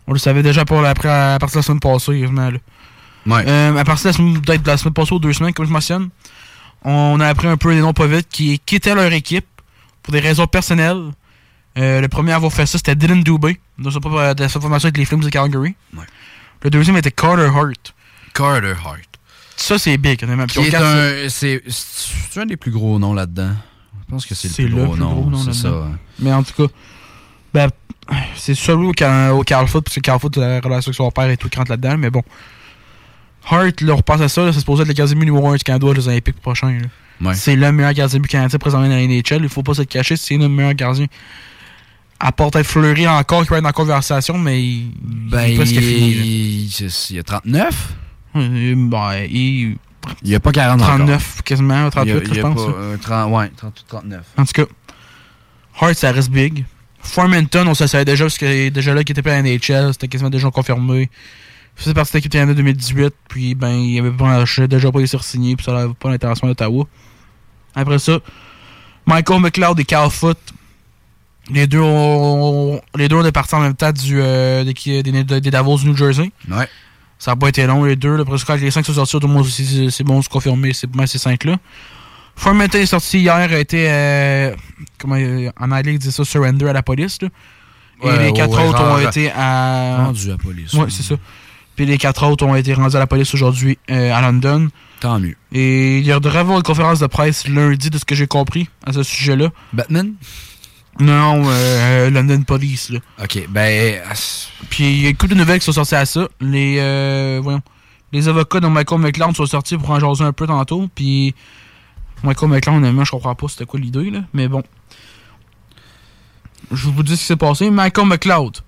On le savait déjà pour la, après, à partir de la semaine passée, évidemment. Là. Ouais. Euh, à partir de la semaine, peut-être de la semaine passée ou deux semaines, comme je mentionne, on a appris un peu les noms pas vite qui quittaient leur équipe pour des raisons personnelles. Euh, le premier à avoir fait ça, c'était Dylan Dubé, dans sa, de sa formation avec les Flames de Calgary. Ouais. Le deuxième était Carter Hart. Carter Hart. Ça, c'est big, honnêtement. Puis Qui on est regarde ça. un. C'est c'est un des plus gros noms là-dedans. Je pense que c'est le C'est plus le gros plus nom. gros nom c'est ça. ouais. Mais en tout cas, ben, c'est celui au, au Carl Foot, parce que Carl Foot a la relation avec son père et tout qui rentre là-dedans, mais bon. Hart, là, on repasse à ça, là, c'est supposé être le gardien numéro 1 du Canada aux Olympiques prochains. Ouais. C'est le meilleur gardien but canadien présentement dans la NHL, il faut pas se le cacher, c'est le meilleur gardien. À part peut-être Fleury encore qui va être dans la conversation, mais il, Ben, il est presque il, fini. il, il y a 39. Euh, ben, il- Il n'y a pas 40 encore. 39 quasiment, 38 Il y a- là, il y je pense. pas, là. euh, 30 ouais, 38, 39. En tout cas, Hart, ça reste big. Formanton, on se savait déjà parce qu'il est déjà là qui était pas à la NHL, c'était quasiment déjà confirmé. Il faisait partie de l'équipe Canada 2018, puis ben, il avait pas, déjà pas été signé, puis ça n'avait pas l'intéressement d'Ottawa. Après ça, Michael McLeod et Cal Foot, Les deux ont, les deux ont partis en même temps du, euh, des, des, des Davos du New Jersey. Ouais. Ça n'a pas été long, les deux. Là, parce que quand les cinq sont sortis, tout le monde aussi, c'est bon, c'est confirmé, c'est ces cinq-là. Farmington est sorti hier, a été, euh, comment, euh, en anglais, ils disent ça, surrender à la police. Là. Et Ouais, les quatre ouais, autres ont été à. rendu à la police, ouais. c'est ça. Puis les quatre autres ont été rendus à la police aujourd'hui euh, à London. Tant mieux. Et il y devrait avoir une conférence de presse lundi, de ce que j'ai compris, à ce sujet-là. Batman? Non, euh, London Police, là. Ok, ben. Puis il y a couple de nouvelles qui sont sorties à ça. Les, euh, voyons, les avocats de Michael McLeod sont sortis pour en jaser un peu tantôt. Puis Michael McLeod, honnêtement, je comprends pas c'était quoi l'idée, là. Mais bon. Je vous dis ce qui s'est passé. Michael McLeod,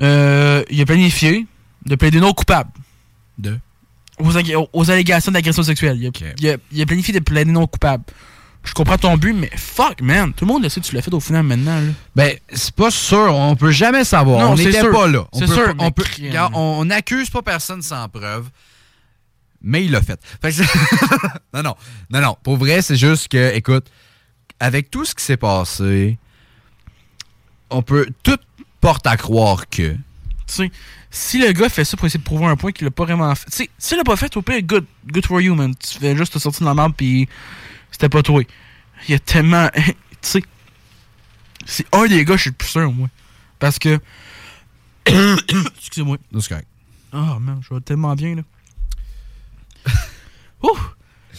euh, il a planifié de plaider non coupable. De? Aux, allégations d'agression sexuelle. Il a, il a- il a planifié de plaider non coupable. Je comprends ton but, mais fuck, man. Tout le monde le sait que tu l'as fait au final maintenant, là. Ben, c'est pas sûr. On peut jamais savoir. Non, on n'était pas là. On C'est sûr, pas- on, peut, regarde, on n'accuse pas personne sans preuve. Mais il l'a fait. Fait que *laughs* non, non. Non, non. Pour vrai, c'est juste que, écoute, avec tout ce qui s'est passé, on peut. Tout porte à croire que. Tu sais, si le gars fait ça pour essayer de prouver un point qu'il l'a pas vraiment fait. Tu sais, s'il l'a pas fait, au pire, good, good for you, man. Tu fais juste te sortir de la merde pis c'était pas toi. Il y a tellement. *laughs* tu sais, c'est un des gars, je suis le plus sûr, moi. Parce que. *coughs* Excusez-moi. Non, c'est correct. Oh, man, je vais tellement bien, là. *laughs* Ouh!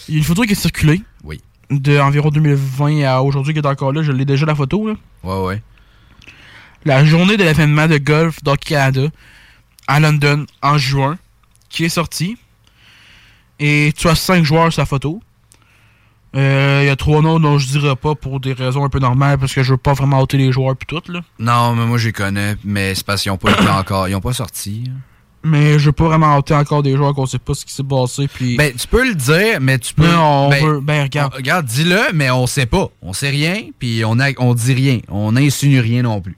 Il y a une photo qui est circulée. Oui. De environ 2020 à aujourd'hui qui est encore là. Je l'ai déjà, la photo, là. Ouais, ouais. la journée de l'événement de golf d'Hockey Canada à London en juin, qui est sorti. Et tu as cinq joueurs sur la photo. Euh, Il y a trois noms dont je dirais pas pour des raisons un peu normales parce que je veux pas vraiment ôter les joueurs puis tout là. Non, mais moi, je les connais. Mais c'est parce qu'ils n'ont pas été *coughs* encore. Ils n'ont pas sorti. Mais je veux pas vraiment ôter encore des joueurs qu'on sait pas ce qui s'est passé puis. Ben, tu peux le dire, mais tu peux. Non, on ben, veut- ben, regarde. on- regarde, dis-le, mais on sait pas. On sait rien, puis on, a, on dit rien. On n'insinue rien non plus.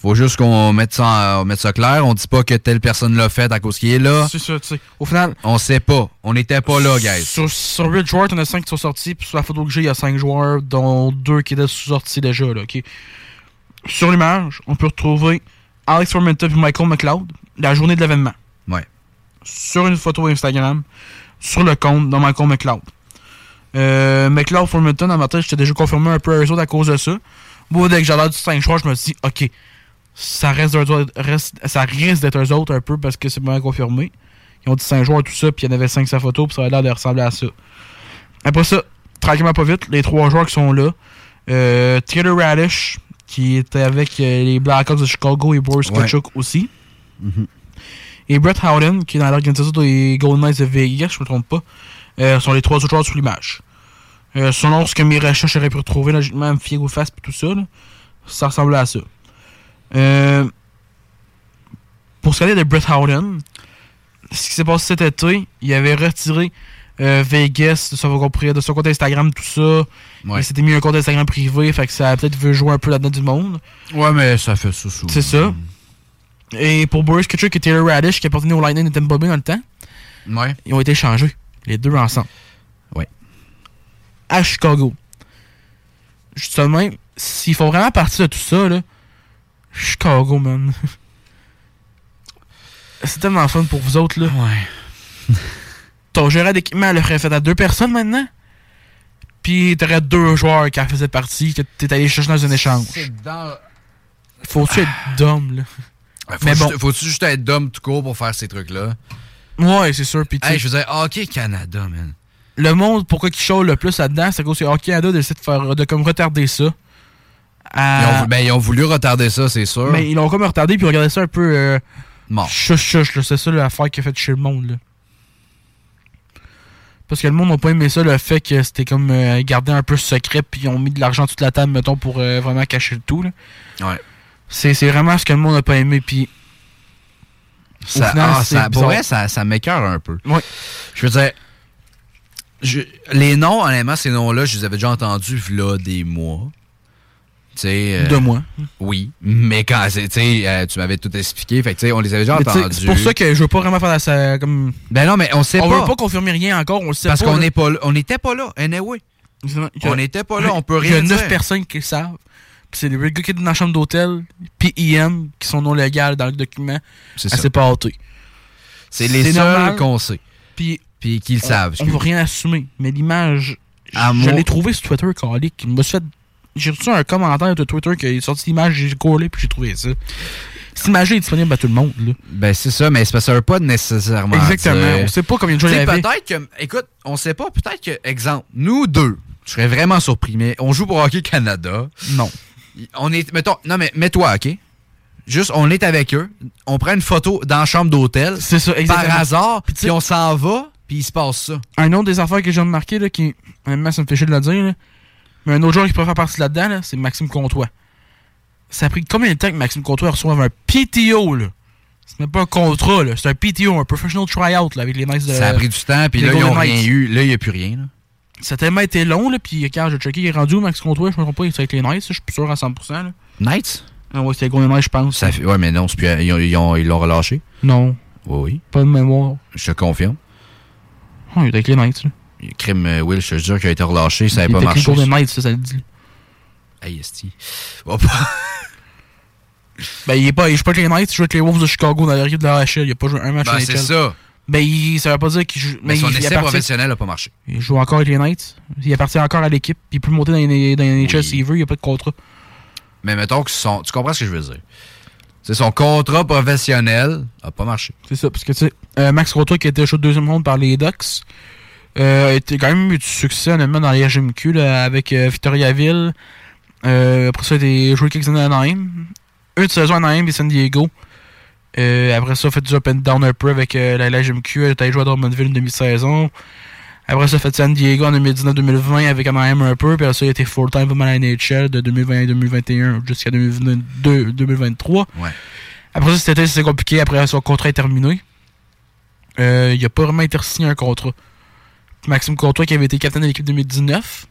Faut juste qu'on mette ça, mette ça clair. On dit pas que telle personne l'a fait à cause qu'il est là. C'est ça, tu sais. Au final. On sait pas. On n'était pas là, guys. Sur, sur 8 joueurs, t'en as 5 qui sont sortis. Puis sur la photo que j'ai, il y a 5 joueurs, dont 2 qui étaient sortis déjà. Là, ok? Sur l'image, on peut retrouver Alex Formenton et Michael McLeod la journée de l'événement. Ouais. Sur une photo Instagram, sur le compte de Michael McLeod. Euh, McLeod Formenton, en matin, j'étais déjà confirmé un peu à eux autres à cause de ça. Moi, dès que j'ai l'air du 5 joueurs, je me suis dit, ok, ça reste, ça risque d'être eux autres un peu parce que c'est bien confirmé. Ils ont dit 5 joueurs, tout ça, puis il y en avait 5 sur la photo, puis ça avait l'air de ressembler à ça. Après ça, tranquillement pas vite, les trois joueurs qui sont là. Euh, Taylor Radish, qui était avec euh, les Blackhawks de Chicago et Boris Ouais. Kachuk aussi. Et Brett Howden, qui est dans l'organisation des Golden Knights de Vegas, je me trompe pas, euh, sont les trois autres joueurs sur l'image. Euh, selon ce que mes recherches auraient pu retrouver, logiquement, me fier aux faces et tout ça, là, ça ressemblait à ça. Euh, pour ce qui est de Brett Howden, ce qui s'est passé cet été, il avait retiré euh, Vegas de son, compte- de son compte Instagram, tout ça. Ouais. Il s'était mis un compte Instagram privé, fait que ça a peut-être veut jouer un peu là-dedans du monde. Ouais, mais ça fait ça souvent. C'est ça. Et pour Boris Kachuk et Taylor Radish, qui appartenaient au Lightning de Tampa Bay dans le temps, Ouais. ils ont été échangés, les deux ensemble. Ouais. À Chicago. Justement, s'ils font vraiment partie de tout ça, là, Chicago, man. C'est tellement fun pour vous autres, là. Ouais. *laughs* Ton gérant d'équipement le ferait fait à deux personnes maintenant? Puis t'aurais deux joueurs qui en faisaient partie, que t'es allé chercher dans un échange. C'est dans. Faut-tu être dumb, là? Faut Mais bon. Faut-tu juste être d'homme tout court pour faire ces trucs-là? Ouais, c'est sûr. Puis tu Hey, je dire, Hockey Canada, man. le monde, pourquoi ils chiale le plus là-dedans, c'est qu'au Hockey Canada décide de faire de comme retarder ça. À- Ils, ont, ben, ils ont voulu retarder ça, c'est sûr. Mais ils l'ont comme retardé puis regardé ça un peu euh, Mort. chuch chuch, là. c'est ça l'affaire qui a fait chez le monde là. Parce que le monde n'a pas aimé ça, le fait que c'était comme euh, gardé un peu secret puis ils ont mis de l'argent toute la table, mettons, pour euh, vraiment cacher le tout. Là. Ouais. C'est, c'est vraiment ce que le monde n'a pas aimé puis Ça, final, ah, ça, pour vrai, ça, ça m'écœure un peu. Ouais. Je veux dire, je- les noms, honnêtement, ces noms-là, je les avais déjà entendus là des mois. Euh, Deux mois. Oui, mais quand euh, tu m'avais tout expliqué, fait que on les avait déjà entendus. c'est pour ça que je veux pas vraiment faire ça comme. Ben non, mais on sait on pas. veut pas confirmer rien encore, on le sait parce qu'on n'est pas là- on n'était pas là, anyway. Exactement. On n'était pas là, on peut Il y a rien neuf dire. personnes qui le savent. C'est les gars qui étaient dans la chambre d'hôtel, puis IM, qui sont non légales dans le document. C'est Elle ça. pas hâtée. C'est les seuls qu'on sait. Puis Puis qu'ils le on- savent. On ne va rien assumer. Mais l'image, je moi- l'ai trouvé sur Twitter, Calic. Il m'a fait. J'ai reçu un commentaire de Twitter qui a sorti l'image, j'ai collé, puis j'ai trouvé ça. Cette image est disponible à tout le monde. Là. Ben, c'est ça, mais ça veut pas nécessairement. Exactement. dire- On sait pas combien de Tu il y avait. peut-être que. Écoute, on sait pas. Peut-être que, exemple, nous deux, je serais vraiment surpris, mais on joue pour Hockey Canada. Non. On est. Mettons. Non, mais mets-toi, OK? Juste, on est avec eux. On prend une photo dans la chambre d'hôtel. C'est ça, exactement. Par hasard. Puis on s'en va. Puis il se passe ça. Un autre des affaires que j'ai remarqué, là, qui. Honnêtement, ça me fait chier de le dire, là, mais un autre joueur qui pourrait faire partie là-dedans, là, c'est Maxime Comtois. Ça a pris combien de temps que Maxime Comtois reçoive un PTO, là? C'est même pas un contrat, là. C'est un PTO, un professional tryout, là, avec les Knights de. ça a pris du temps. Puis là, ils ont Golden rien eu. Là, il n'y a plus rien. là. Ça a tellement été long, là, puis quand j'ai checké, il est rendu où, Max Comtois? Je me trompe pas, il est avec les Knights, je suis plus sûr à 100%, là. Knights? Ah ouais, c'était les Golden Knights, je pense. Ça fait... Ouais, mais non, plus... ils ont- ils ont- ils l'ont relâché. Non, Oui, oui. pas de mémoire. Je te confirme. Ah, il est avec les Knights, là. Crime euh, Will, je te jure qu'il a été relâché. Ça il n'avait pas marché. Golden Knights, ça, ça le dit. Hey, esti. Pas- *laughs* Ben, il est pas, il joue pas avec les Knights, il joue avec les Wolves de Chicago dans l'équipe de la HL. Il a pas joué un match Ben, en c'est NHL. ça. Ben, il, ça veut pas dire qu'il joue. Mais son il, il essai professionnel n'a pas marché. Il joue encore avec les Knights. Il appartient encore à l'équipe. Il peut monter dans les, dans les NHL s'il veut. Il n'y a pas de contrat. Mais mettons que son... tu comprends ce que je veux dire? C'est son contrat professionnel n'a pas marché. C'est ça. Parce que, tu sais, euh, Max Rotoy, qui a été choisi deuxième ronde par les Ducks, euh, a été quand même eu du succès, honnêtement, dans les HMQ là, avec euh, Victoriaville. Euh, après ça, il a joué quelques années à Anaheim. Une saison à Anaheim et San Diego. Euh, après ça, il a fait du up and down un peu avec euh, la LHMQ. Il a joué à Drummondville une demi-saison. Après ça, il a fait San Diego en 2019-2020 avec Anaheim un peu. Puis après ça, il a été full-time à la NHL de 2020-2021 jusqu'à 2022 2023. Ouais. Après ça, c'était compliqué. Après, son contrat est terminé. Il n'a pas vraiment été signé un contrat. Maxime Courtois, qui avait été capitaine de l'équipe 2019.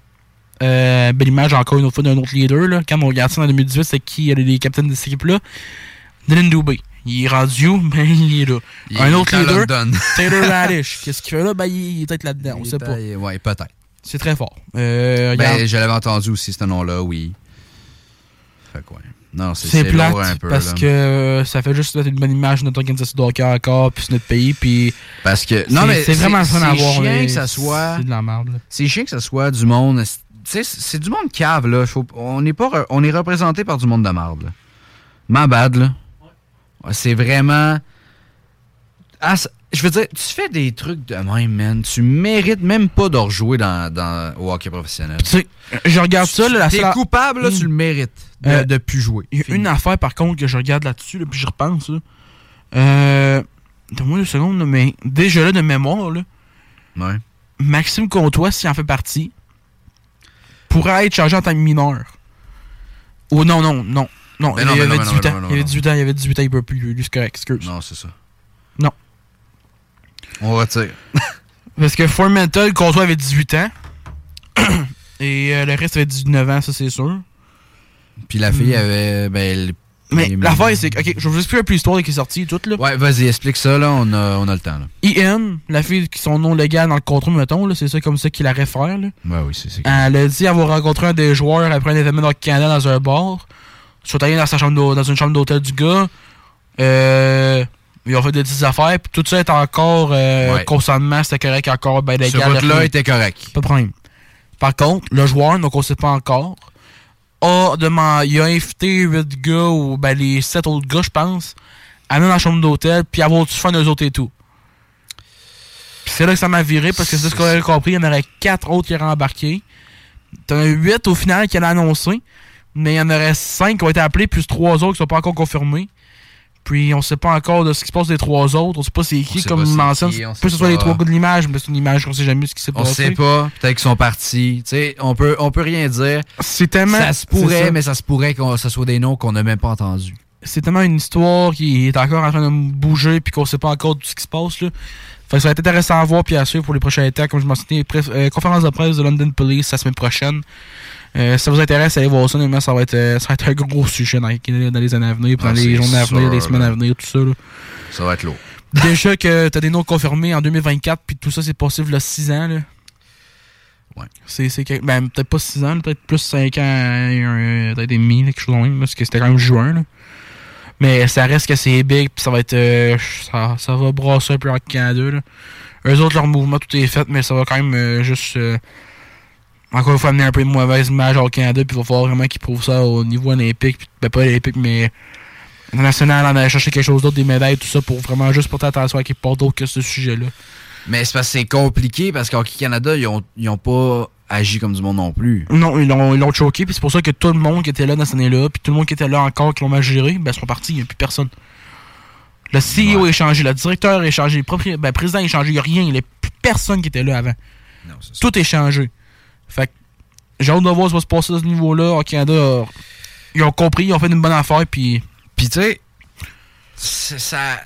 Euh, belle image encore une autre fois d'un autre leader. Là. Quand on regarde ça en 2018, c'est qui les les capitaines de cette équipe-là? Dylan Dubé. Il est rendu où? *laughs* Ben, il est là. Il un est autre leader. *laughs* Taylor *laughs* Radish. Qu'est-ce qu'il fait là? Ben, il, est peut-être là-dedans. On Il sait pas. Ouais, peut-être. C'est très fort. Euh. Ben, je l'avais entendu aussi, ce nom-là, oui. Fait quoi. Non, c'est C'est c'est plate lourd un peu. parce là. que euh, ça fait juste une bonne image de notre organisation de hockey encore, puis notre pays, puis Parce que. c'est- Non, mais c'est vraiment fun à c'est voir. mais que ça soit. C'est de la merde. C'est chiant que ça soit du monde. Tu sais, c'est du monde cave, là. Faut- on, est pas, on est représenté par du monde de marde, là. Ma bad, là. Ouais, C'est vraiment. Je veux dire, tu fais des trucs de même, man. Tu mérites même pas de rejouer dans, dans, au hockey professionnel. Tu sais, je regarde ça, là, la T'es coupable, là, tu le mérites de, Euh, de plus jouer. Il y a une affaire, par contre, que je regarde là-dessus, là, puis je repense. Là. Euh, Donne-moi deux secondes, mais déjà là, de mémoire, là, Ouais. Maxime Comtois, s'il en fait partie, pourrait être chargé en tant que mineur. Oh non, non, non. Non, il avait ben non, ben 18 non, ans. ben non, Il avait ben 18 ans, il avait 18 ans, il peut plus. Lui, c'est correct, excuse. Non, c'est ça. Non. On retire. *laughs* Parce que Formental, Comtois avait 18 ans. *clears throat* Et euh, le reste avait 19 ans, ça c'est sûr. Puis la fille Mm. avait. Ben, elle- Mais l'affaire, c'est que. Ok, je vais vous expliquer un peu l'histoire qui est sortie, toute là. Ouais, vas-y, explique ça, là. On a, on a le temps, là. IN, la fille qui son nom légal dans le contrat, mettons, là, c'est ça comme ça qu'il la réfère. Là. Ouais, oui, c'est c'est- Elle a dit avoir rencontré un des joueurs après un événement dans le Canada dans un bar. Ils sont allés dans, sa chambre dans une chambre d'hôtel du gars. Euh, ils ont fait des petites affaires. Puis tout ça est encore euh, Ouais. c'était correct encore, ben Ce légal. bout-là rien. était correct. Pas de problème. Par contre, le joueur, donc on sait pas encore, a demandé, il a invité 8 gars, ou ben les 7 autres gars, je pense, à aller dans la chambre d'hôtel, puis avoir du fun eux autres et tout. Puis c'est là que ça m'a viré, parce que c'est ce qu'on avait compris, il y en aurait 4 autres qui auraient embarqué. T'en as 8 au final qui allaient annoncer, mais il y en aurait 5 qui ont été appelés, plus 3 autres qui sont pas encore confirmés. Puis on sait pas encore de ce qui se passe des trois autres. On sait pas c'est qui, comme c'est mentionne. qui, on Peut que ce soit les trois gars de l'image, mais c'est une image, on sait jamais ce qui s'est On passé. sait pas. Peut-être qu'ils sont partis. On peut, on peut rien dire. C'est tellement. Ça se pourrait, ça. mais ça se pourrait que ce soit des noms qu'on n'a même pas entendus. c'est tellement une histoire qui est encore en train de bouger puis qu'on sait pas encore tout ce qui se passe là. Fait que ça va être intéressant à voir puis à suivre pour les prochains temps. Comme je mentionnais, euh, conférence de presse de London Police la semaine prochaine. Euh, si ça vous intéresse, allez voir ça. Ça va être, euh, ça va être un gros sujet dans, dans les années à venir, dans Ah, les journées à venir, les semaines à venir, tout ça. là. Ça va être lourd. Déjà que t'as des noms confirmés en 2024 puis tout ça c'est possible là 6 ans là. C'est, c'est ben, peut-être pas 6 ans, peut-être plus 5 ans, euh, peut-être demi, là, quelque chose de même, parce que c'était quand même juin. Là. Mais ça reste que c'est big, puis ça va être. euh, ça, ça va brasser un peu en Canada. Là. Eux autres, leur mouvement, tout est fait, mais ça va quand même euh, juste. Encore une fois, amener un peu de mauvaise image au Canada, puis il va falloir vraiment qu'ils prouvent ça au niveau olympique, puis, ben pas olympique, mais international, en aller chercher quelque chose d'autre, des médailles, tout ça, pour vraiment juste porter attention à quelque part d'autre que ce sujet-là. Mais c'est parce que c'est compliqué parce qu'Hockey Canada, ils ont, ils ont pas agi comme du monde non plus. Non, ils l'ont, ils l'ont choqué, puis c'est pour ça que tout le monde qui était là dans cette année-là, puis tout le monde qui était là encore, qui l'ont mal géré, ben, ils sont partis, il n'y a plus personne. Le CEO est changé, le directeur est changé, le propri- ben, président est changé, il n'y a rien, il n'y a plus personne qui était là avant. tout est changé. Fait que j'ai hâte de voir ce qui va se passer à ce niveau-là. Au Canada, ils ont compris, ils ont fait une bonne affaire, puis. Puis tu sais, ça.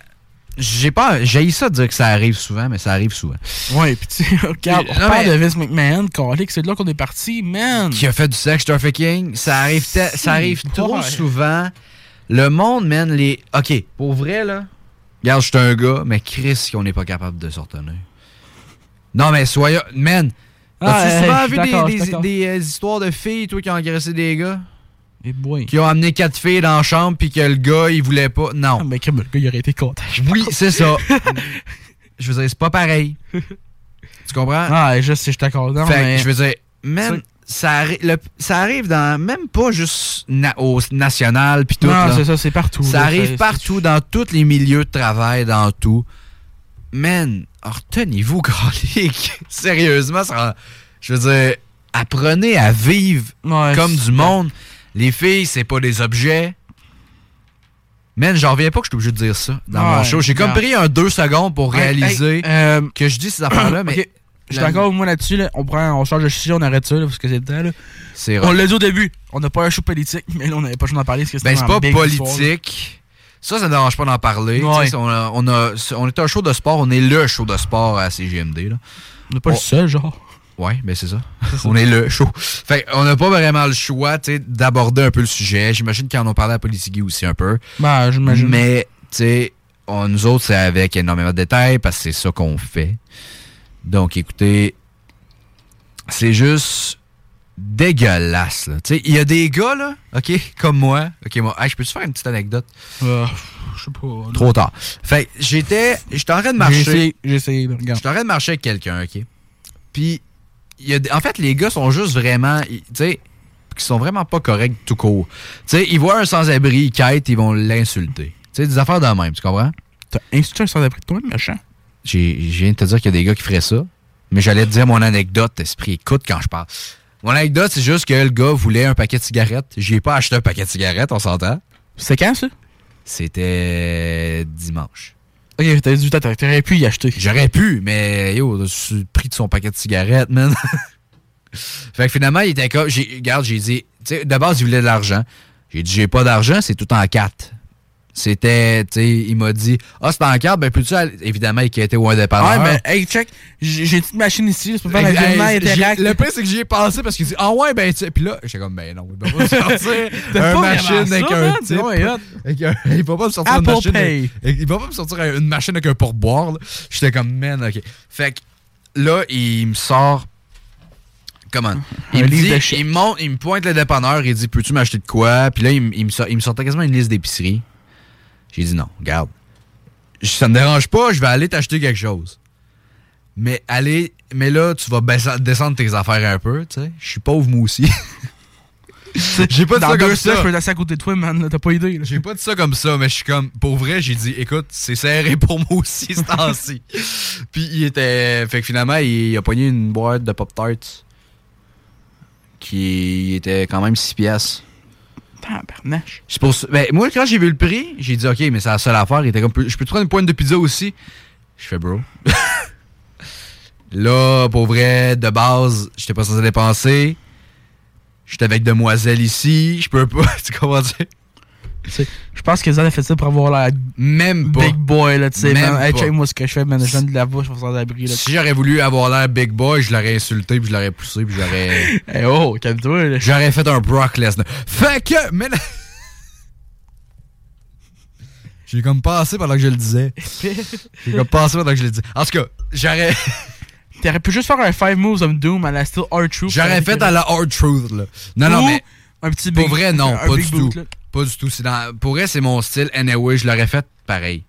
J'ai pas. J'ai ça de dire que ça arrive souvent, mais ça arrive souvent. Ouais, puis tu sais, *laughs* regarde, on parle de Vince McMahon, c'est de là qu'on est parti, man. Qui a fait du sex trafficking, ça arrive, ça arrive trop souvent. Le monde, man, les. Ok, pour vrai, là. Regarde, je suis un gars, mais Chris, qu'on n'est pas capable de se retenir. Non, mais soyons. Man, Ah, as-tu hey, souvent vu des, euh, histoires de filles, toi, qui ont agressé des gars? Et boy. Qui ont amené quatre filles dans la chambre, puis que le gars, il voulait pas. Non. Ah, mais le gars, il aurait été content. Oui, c'est ça. *laughs* je veux dire, c'est pas pareil. Tu comprends? Ah, je sais, je Fait mais- je veux dire, même, ça, arri- le- ça arrive dans, même pas juste na- au national puis tout. Non, c'est ça, c'est partout, Ça là, arrive partout, dans tous les milieux de travail, dans tout. Man, retenez-vous, Calique. *laughs* Sérieusement, ça, je veux dire, apprenez à vivre comme du monde. Les filles, c'est pas des objets. Man, j'en reviens pas que je suis obligé de dire ça dans mon show. J'ai comme pris un deux secondes pour Hey, réaliser hey, euh, que je dis ces affaires-là, *coughs* mais Je suis d'accord avec moi là-dessus. Là. On, prend, on change de sujet, on arrête ça là, parce que c'est le temps. Là. On l'a dit au début. On n'a pas un show politique, mais là, on n'avait pas le choix d'en parler. Parce que Ben, c'est pas politique. Ça, ça ne dérange pas d'en parler. Ouais. On, a- on, a- on est un show de sport, on est le show de sport à CGMD. Là. On n'est pas le seul, genre. Ouais, ben c'est ça. *laughs* on est le show. Fait on n'a pas vraiment le choix d'aborder un peu le sujet. J'imagine qu'ils en ont parlé à Politigui aussi un peu. Ben, j'imagine. Mais, tu sais, nous autres, c'est avec énormément de détails parce que c'est ça qu'on fait. Donc, écoutez, c'est juste dégueulasse. là. Tu sais, il y a des gars, là, OK, comme moi. OK, moi, hey, je peux-tu faire une petite anecdote? Euh, je sais pas. Trop tard. Fait j'étais j'étais en train de marcher. J'ai essayé. J'étais en train de marcher avec quelqu'un, OK? Puis, y a, en fait, les gars sont juste vraiment, ils- tu sais, qui sont vraiment pas corrects tout court. Tu sais, ils voient un sans-abri, ils quittent, ils vont l'insulter. Tu sais, des affaires de même, tu comprends? T'as insulté un sans-abri de toi, méchant? J'ai, je viens de te dire qu'il y a des gars qui feraient ça. Mais j'allais te dire mon anecdote, esprit. Écoute quand je parle. Mon anecdote, c'est juste que le gars voulait un paquet de cigarettes. J'ai pas acheté un paquet de cigarettes, on s'entend? C'est quand, ça? C'était dimanche. Ok, t'as dit, t'aurais pu y acheter. J'aurais pu, mais yo, le prix de son paquet de cigarettes, man. *laughs* fait que finalement, il était comme. j'ai- Regarde, j'ai dit. Tu sais, de base, il voulait de l'argent. J'ai dit, j'ai pas d'argent, c'est tout en quatre. C'était, tu sais, il m'a dit, ah, c'est en quatre, ben, peux-tu Évidemment, il était ou un dépanneur. Ouais, mais hey, check, j'ai une petite machine ici, je peux faire interact. Le pire, c'est que j'y ai pensé parce qu'il dit Ah ouais, ben, tu sais. Puis là, j'étais comme, ben non, il va pas me sortir *laughs* T'as un pas machine avec un type. *laughs* Il va pas me sortir une machine. Avec- il va pas me sortir une machine avec un pourboire. J'étais comme, man, ok. Fait que là, il me sort. Comment Il me dit, il me montre, il me pointe le dépanneur, il dit Peux-tu m'acheter de quoi Puis là, il, me- il me sort- il me sortait quasiment une liste d'épicerie. J'ai dit non, regarde. Ça me dérange pas, je vais aller t'acheter quelque chose. Mais allez, mais là, tu vas baisser- descendre tes affaires un peu, tu sais. Je suis pauvre, moi aussi. *laughs* J'ai pas dit Dans ça comme ça. je peux assis à côté de toi, man. T'as pas idée. J'ai pas dit ça comme ça, mais je suis comme, pour vrai, j'ai dit, écoute, c'est serré pour moi aussi ce temps-ci. *laughs* Puis il était, fait que finalement, il, a pogné une boîte de Pop-Tarts qui était quand même 6 piastres. C'est pour ça- ben, moi, quand j'ai vu le prix, j'ai dit, OK, mais c'est la seule affaire. Il était comme, je peux te prendre une pointe de pizza aussi? Je fais, bro. *laughs* Là, pour vrai, de base, j'étais pas censé dépenser. J'étais avec demoiselle ici. Je peux pas, *laughs* tu comprends? Je pense que Zan a fait ça pour avoir l'air Même big boy, là, tu sais. Même man. Hey, check moi ce que je fais, man. Je de la bouche, je sans abri, là. Si j'aurais voulu avoir l'air big boy, je l'aurais insulté, puis je l'aurais poussé, puis j'aurais. *laughs* Hey, oh, calme-toi. J'aurais fait un Brock Lesnar. Fait que, mais *laughs* J'ai comme passé pendant que je le disais. *laughs* J'ai comme passé pendant que je le disais. En tout cas, j'aurais. T'aurais pu juste faire un 5 moves of Doom à la style R-Truth. J'aurais fait à la hard truth, là. Non, non, Ou mais. un petit Pour big- vrai, non, pas du boot, tout. là. Pas du tout. Dans- Pour vrai, c'est mon style. Anyway, je l'aurais fait pareil.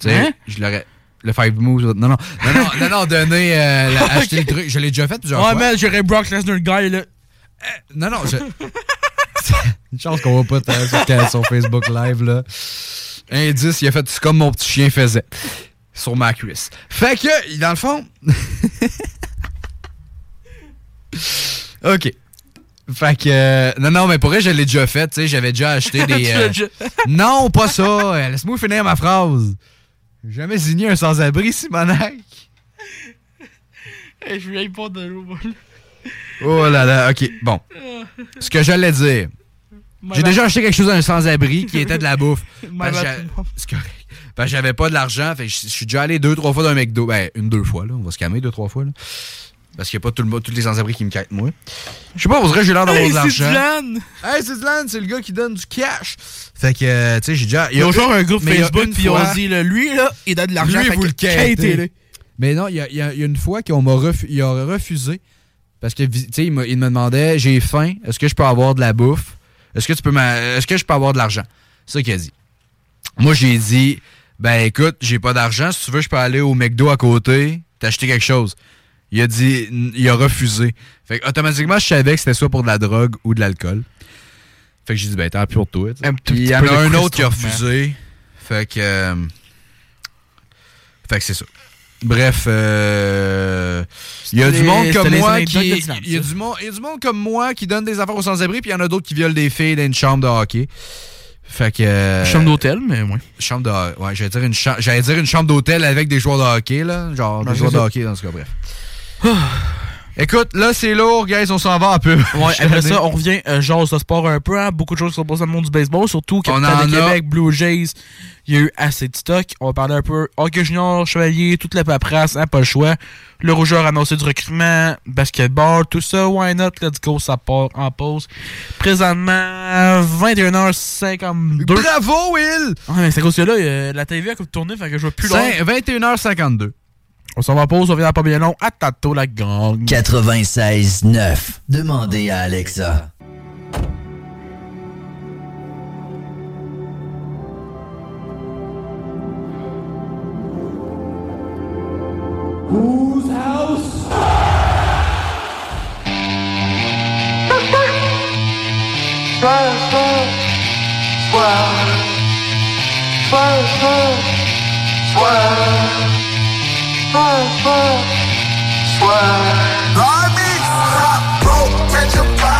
Tu sais, Hein? je l'aurais. Le five moves. Non, non. Non, non, non, non, donner. euh, la- *laughs* acheter le truc. Je l'ai déjà fait plusieurs Ouais, fois. man, j'aurais Brock Lesnar guy, là. Non, non, je... *laughs* Une chance qu'on voit pas sur, sur Facebook Live, là. Indice, il a fait c'est comme mon petit chien faisait. Sur ma cuisse. Fait que, dans le fond... *laughs* OK. Fait que... euh, non, non, mais pour vrai, je l'ai déjà fait, tu sais. J'avais déjà acheté *laughs* des... Euh, non, pas ça. euh, Laisse-moi finir ma phrase. J'ai jamais signé un sans-abri, Simonac. Hey, je viens pas de l'eau. Oh là là, OK. Bon. Ce que j'allais dire... J'ai déjà acheté quelque chose d'un sans-abri qui était de la bouffe. *laughs* Parce que j'a- C'est correct. Parce que j'avais pas de l'argent. Fait que je je suis déjà allé deux, trois fois dans un McDo. Ben, une, deux fois, là. On va se calmer deux, trois fois, là. Parce qu'il n'y a pas tout le, tous les sans-abri qui me quittent, moi. Je sais pas, on dirait que j'ai l'air d'avoir Hey, de c'est l'argent. Dylan! Hey, c'est Dylan, c'est le gars qui donne du cash. Fait que, euh, tu sais, j'ai déjà. il y a genre une- un groupe Facebook, puis ils ont fois- dit, là, lui, là, il donne de l'argent. Lui, vous le quêtez. Mais non, il y a, il y a- il y a une fois qu'on m'a refu- il a refusé. Parce que, tu sais, il, me demandait j'ai faim, est-ce que je peux avoir de la bouffe? Est-ce que, tu peux est-ce que je peux avoir de l'argent? C'est ça qu'il a dit. Moi, j'ai dit ben écoute, j'ai pas d'argent. Si tu veux, je peux aller au McDo à côté, t'acheter quelque chose. Il a dit il a refusé. Fait que, automatiquement, je savais que c'était soit pour de la drogue ou de l'alcool. Fait que j'ai dit ben tant pis pour toi. Un petit il y en a un autre qui a refusé. Fait que. euh, fait que c'est ça. Bref, euh, il y a du monde comme moi qui. Il y, a du monde, il y a du monde comme moi qui donne des affaires aux sans-abri, puis il y en a d'autres qui violent des filles dans une chambre de hockey. Fait que. euh, Chambre d'hôtel, mais ouais. Chambre de. Ouais, j'allais dire une, cha- j'allais dire une chambre d'hôtel avec des joueurs de hockey, là. Genre Ben, des joueurs de hockey, dans ce cas, bref. Écoute, là, c'est lourd, guys, on s'en va un peu. Ouais, *laughs* après ça, on revient, euh, genre, ça sport un peu, hein, beaucoup de choses qui sont passées dans le monde du baseball, surtout Capitale de a. Québec, Blue Jays, il y a eu assez de stock. On va parler un peu hockey junior, chevalier, toute la paperasse, hein, pas le choix. Le rougeur a annoncé du recrutement, basketball, tout ça, why not, let's go, ça part en pause. Présentement, 21h52. Bravo, Will! Ouais, mais c'est à cause que là, euh, la TV a tourné, fait que je vois plus. Cin- 21h52. On s'en va en pause, on vient pas bien long. À tato, la gang. 96.9. Demandez à Alexa. Whose house? Swear. Love me, hot, catch a fire.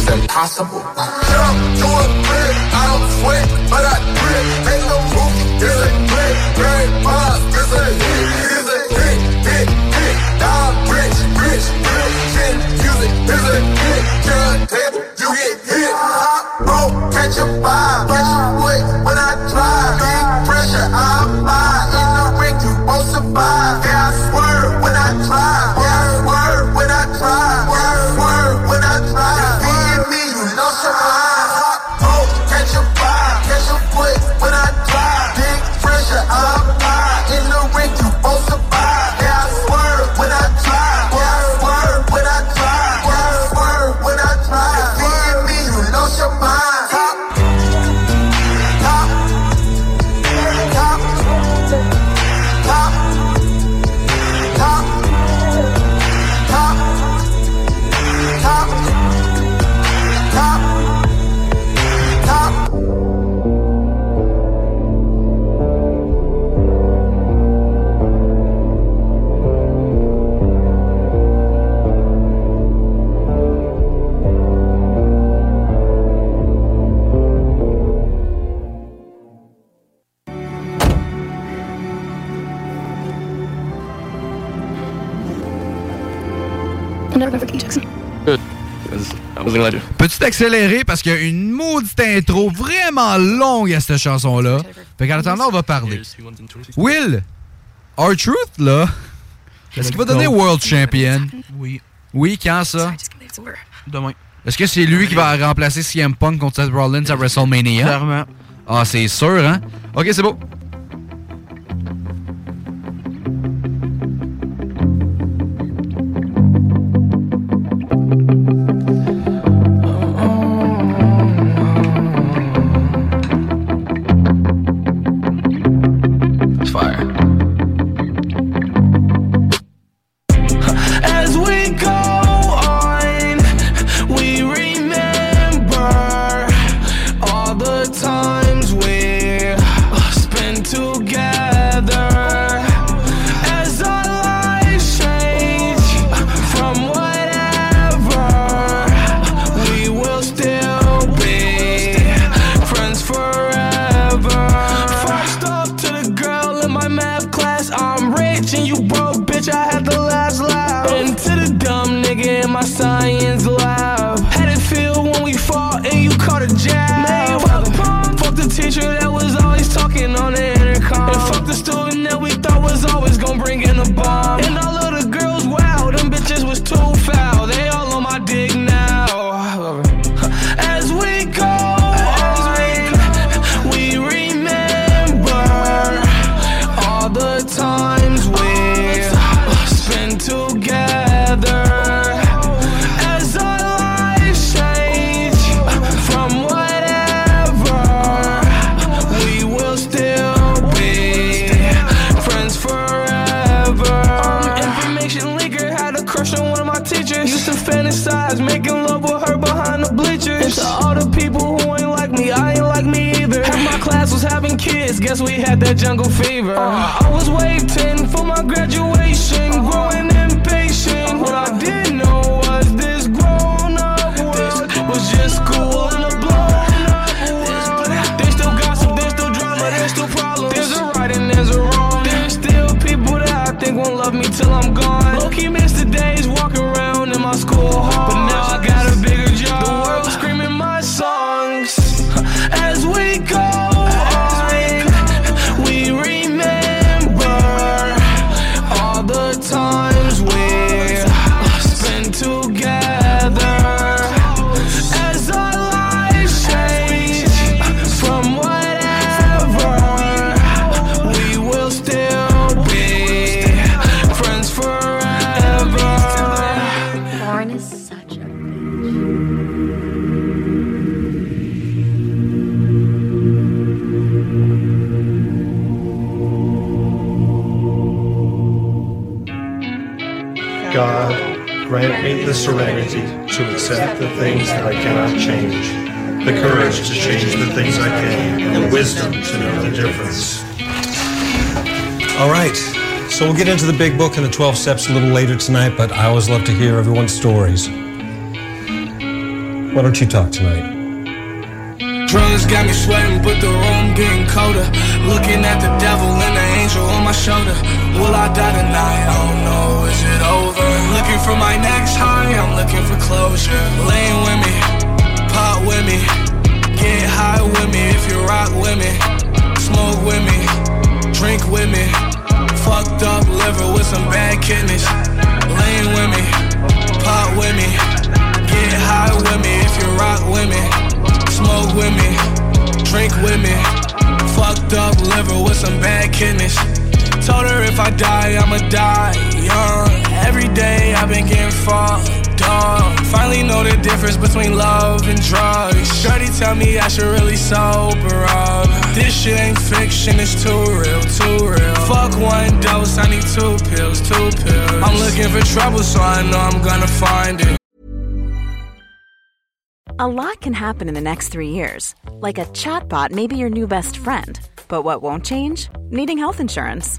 Niggas impossible. A grip, I don't sweat, but I grip. Make no hit. Now I'm rich, rich, rich. Shit, music, table, you get hit. Hot catch a vibe, catch a quick Glad to. Peux-tu t'accélérer parce qu'il y a une maudite intro vraiment longue à cette chanson-là. Fait qu'en attendant, on va parler. Will, our truth là, est-ce qu'il va donner World Champion? Oui. Oui, quand ça? Demain. Est-ce que c'est lui qui va remplacer CM Punk contre Seth Rollins à WrestleMania? Clairement. Ah, c'est sûr, hein? Ok, c'est beau. Kids, we had that jungle fever. Uh, I was waiting for my graduation, growing impatient. What I didn't know was this grown up world was just cool and a blown up world. There's still gossip, there's still drama, there's still problems. There's a right and there's a wrong. There's still people that I think won't love me till I'm gone. Accept the things that I cannot change, the courage to change the things I can, and the wisdom to know the difference. All right. So we'll get into the big book and the 12 steps a little later tonight, but I always love to hear everyone's stories. Why don't you talk tonight? Drugs got me sweating, but the room getting colder. Looking at the devil and the angel on my shoulder. Will I die tonight? I don't know. Looking for my next high. I'm looking for closure. Laying with me, pop with me, get high with me. If you rock with me, smoke with me, drink with me. Fucked up liver with some bad kidneys. Laying with me, pop with me, get high with me. If you rock with me smoke with me, drink with me. Fucked up liver with some bad kidneys. Told her if I die, I'ma die young. Every day I've been getting fucked up. Finally know the difference between love and drugs. Shorty tell me I should really sober up. This shit ain't fiction, it's too real, too real. Fuck one dose, I need two pills, two pills. I'm looking for trouble, so I know I'm gonna find it. A lot can happen in the next three years. Like a chatbot may be your new best friend. But what won't change? Needing health insurance.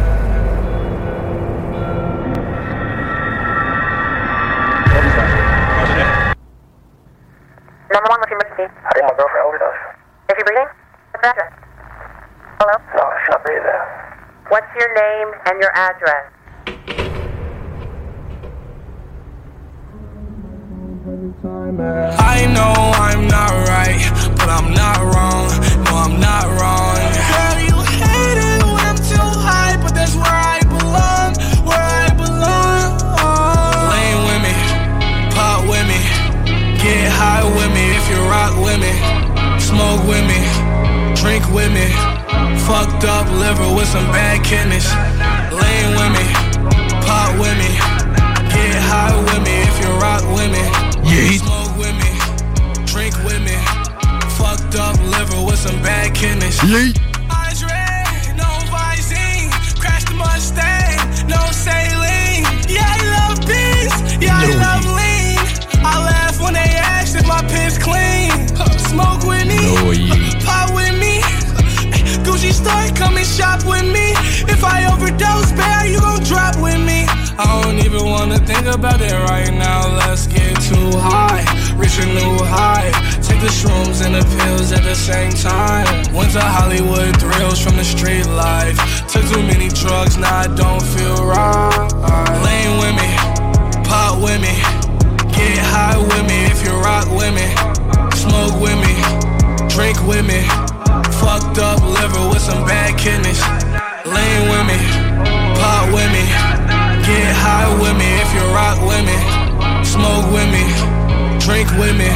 Number one, what's your emergency? I think my girlfriend overdosed. Is she breathing? What's the address? Hello? No, she's not breathing. What's your name and your address? I know I'm not right, but I'm not wrong. No, I'm not wrong. With me, drink with me. Fucked up liver with some bad kidneys. Lay with me, pop with me, get high with me if you rock with me. Yeah. he Smoke with me, drink with me. Fucked up liver with some bad kidneys. Yeah. Red, no Visine. Crash the Mustang, no saline. Yeah, I love beans. Yeah, I love lean. I laugh when they ask if my piss clean. Smoke with No, yeah. pop with me. Gucci store, come and shop with me. If I overdose, bear, you gon' drop with me. I don't even wanna think about it right now. Let's get too high, reach a new high. Take the shrooms and the pills at the same time. Went to Hollywood thrills from the street life. Took too many drugs, now I don't feel right. Lane with me, pop with me, get high with me if you rock with me. Smoke with me, drink with me. Fucked up liver with some bad kidneys. Lane with me, pop with me, get high with me if you rock with me. Smoke with me, drink with me.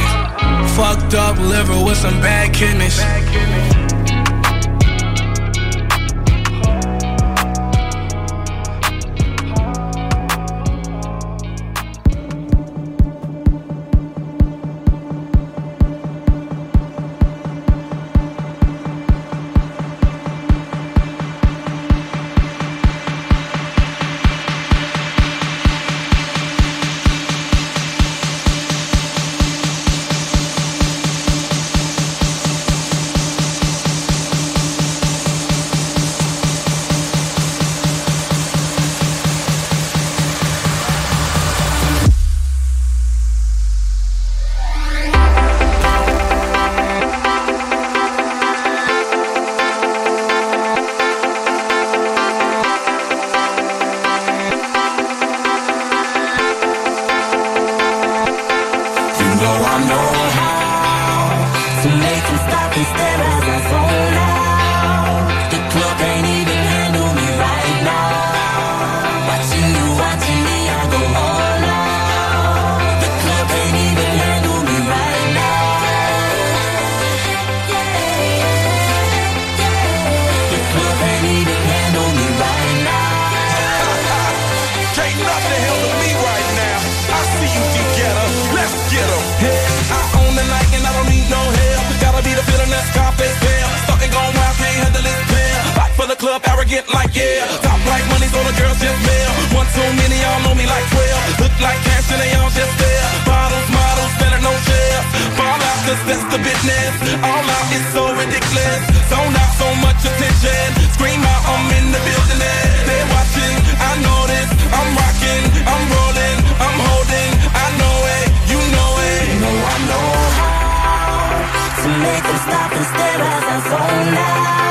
Fucked up liver with some bad kidneys. Arrogant like yeah. Top like money, so the girls just mail. One too many, y'all know me like 12. Look like cash and they all just there. Bottles, models, better no share. Fall out, cause that's the business. All out is so ridiculous. Zone out so much attention. Scream out, I'm in the building. They're watching, I know this. I'm rocking, I'm rolling, I'm holding. I know it, you know it. You know I know how to make them stop and stare as I zone out.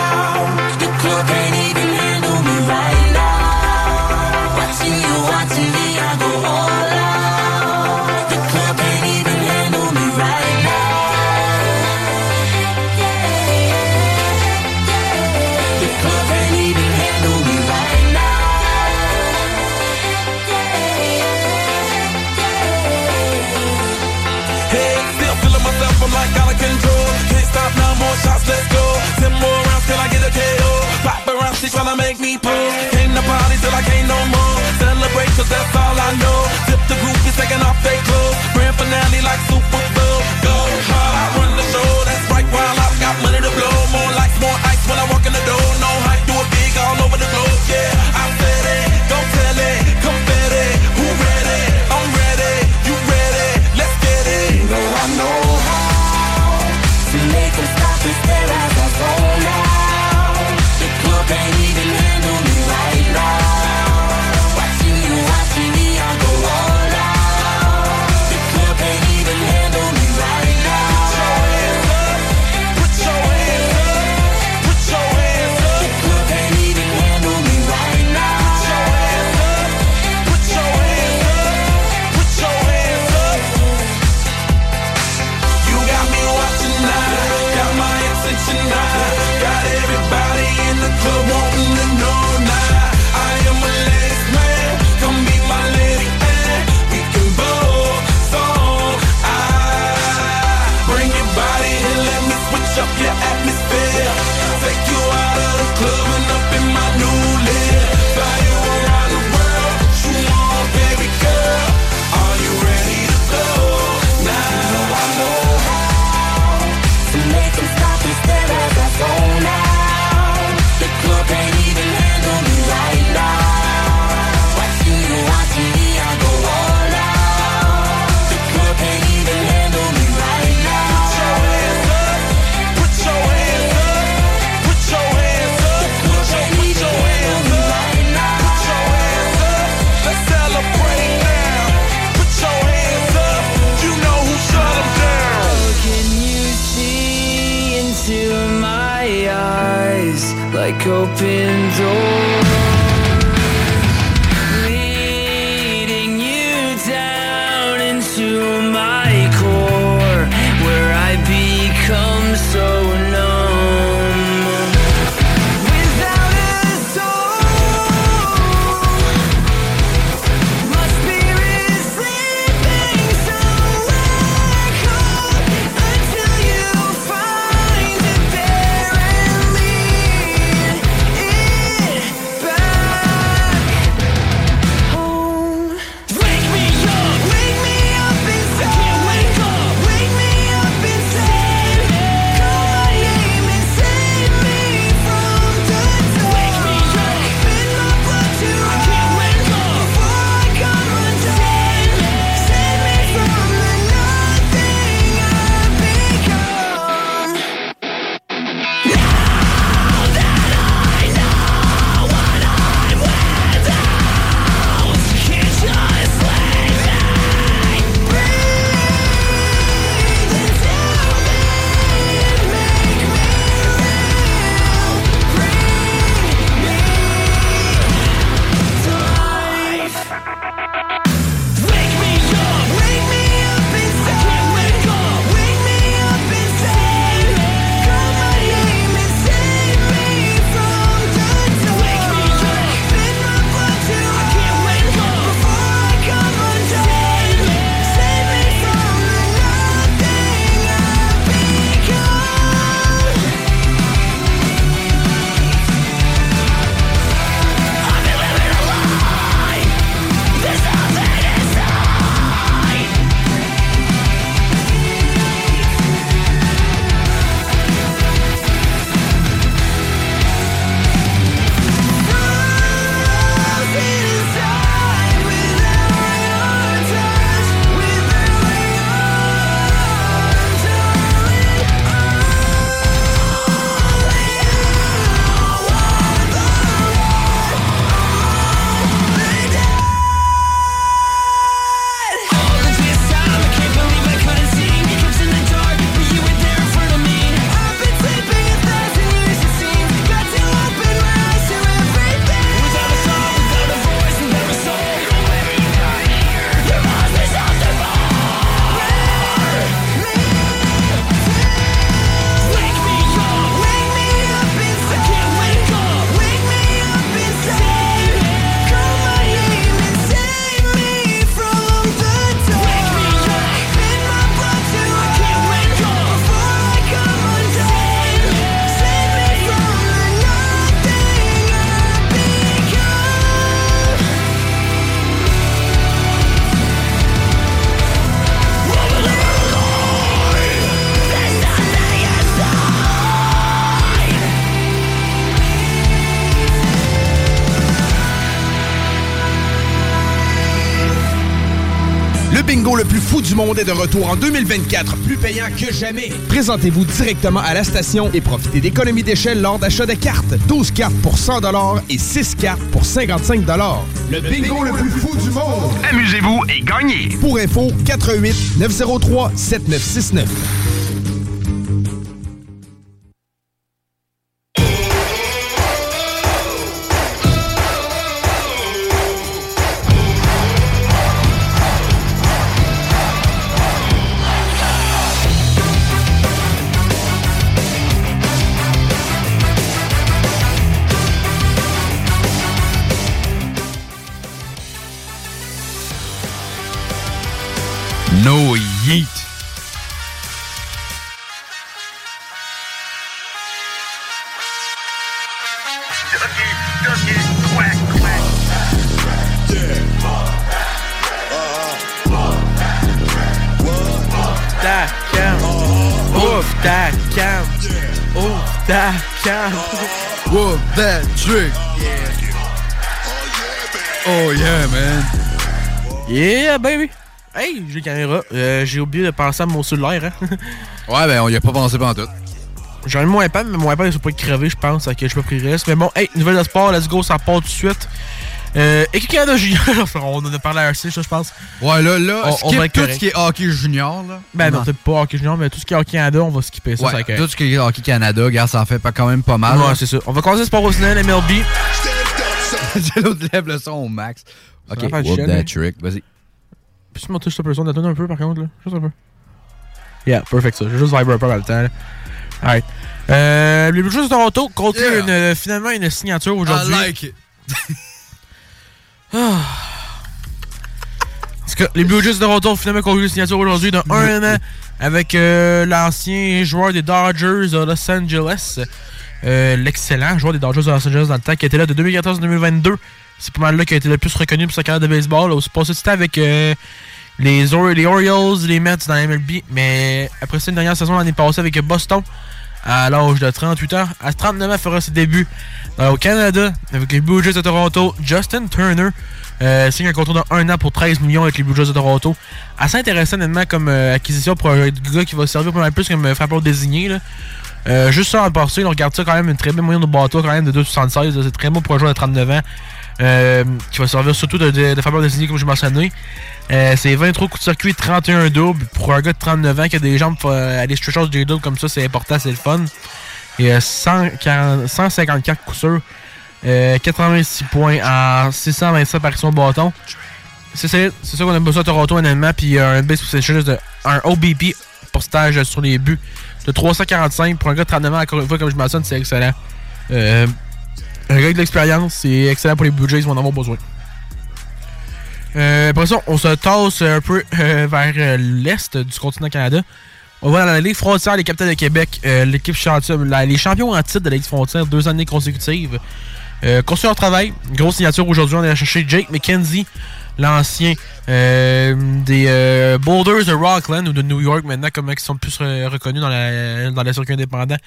make me pull. Came the party till I can't no more. Celebrate cause that's all I know. Tip the groupies taking off their clothes. Grand finale like Super Bowl. Go hard, I run the show. That's right while I've got money to blow. More lights, more ice when I walk in the door. Du monde est de retour en 2024, plus payant que jamais. Présentez-vous directement à la station et profitez d'économies d'échelle lors d'achat de cartes. 12 cartes pour 100 et 6 cartes pour 55 Le bingo le plus fou du monde. Amusez-vous et gagnez. Pour info, 88 903 7969. No yeet. ta cam. Ouf ta cam. Ouf ta cam. Whoop that trick. Oh yeah, man. Yeah, baby. Hey, j'ai caméra. Euh, j'ai oublié de penser à mon cellulaire. Hein? *laughs* Ouais, ben on y a pas pensé pendant tout. J'en ai mon iPad, mais mon iPad, il pas crever, je pense. que je peux pris risque. Mais bon, hey, nouvelle de sport, let's go, ça part tout de suite. Euh, Équipe Canada Junior, *laughs* on en a parlé à RC, ça, je pense. Ouais, là, là, on, on skip va tout correct. ce qui est hockey junior, là. Ben non, peut-être pas Hockey Junior, mais tout ce qui est Hockey Canada, on va skipper ça. Ouais, ça tout ce qui est hockey Canada, regarde, ça en fait pas quand même pas mal. Ouais, là. c'est ça. On va commencer le sport professionnel, MLB. *laughs* L'autre lève le son au max. Ok, whoop that hein. trick, vas-y. Peux-tu monter cette personne d'attendre un peu, par contre, là? Juste un peu. Yeah, perfect, ça. J'ai juste vibré un peu dans le temps, là. Alright. Euh, les Blue Jays de Toronto concluent Yeah. une, euh, finalement une signature aujourd'hui? I like it. Ah. En tout cas, les Blue Jays de Toronto ont finalement conclu une signature aujourd'hui d'un un an avec euh, l'ancien joueur des Dodgers de Los Angeles. Euh, L'excellent joueur des Dodgers de Los Angeles dans le temps qui était là de 2014 à 2022. C'est pas mal là qui a été le plus reconnu pour sa carrière de baseball. Aussi passé du temps avec euh, les, Or- les Orioles, les Mets dans la MLB. Mais après ça, une dernière saison l'année passée avec Boston à l'âge de 38 ans. À 39 ans, fera ses débuts au Canada avec les Blue Jays de Toronto. Justin Turner euh, signe un contrat de 1 an pour 13 millions avec les Blue Jays de Toronto. Assez intéressant, honnêtement, comme euh, acquisition pour un gars qui va servir pas mal plus comme frappeur désigné. Là. Juste ça en passé, on regarde ça quand même une très belle moyenne de bateau quand même de 2,76. là. C'est très bon pour un joueur de 39 ans. Euh, qui va servir surtout de, de, de frappeur désigné comme je mentionné. Euh, c'est 23 coups de circuit, 31 doubles. Pour un gars de 39 ans qui a des jambes euh, aller stretch des doubles comme ça, c'est important, c'est le fun. Et euh, 140 154 coups sûrs. Euh, 86 points en 627 apparitions de bâton. C'est ça, qu'on a besoin à Toronto honnêtement. Puis un base de un OBP pour stage sur les buts de 345 pour un gars de 39 ans. Encore une fois, comme je mentionne, c'est excellent. Un gars de l'expérience, c'est excellent pour les Jays, ils vont en avoir besoin. Euh, ça, on se tasse un peu euh, vers euh, l'est du continent Canada. On va dans la Ligue frontière, les Capitales de Québec, euh, l'équipe la- les champions en titre de la Ligue frontière, deux années consécutives. Euh, leur travail, grosse signature aujourd'hui, on est allé chercher Jake McKenzie, l'ancien euh, des euh, Boulders de Rockland ou de New York maintenant, comme ils sont plus re- reconnus dans la, dans la circuit indépendant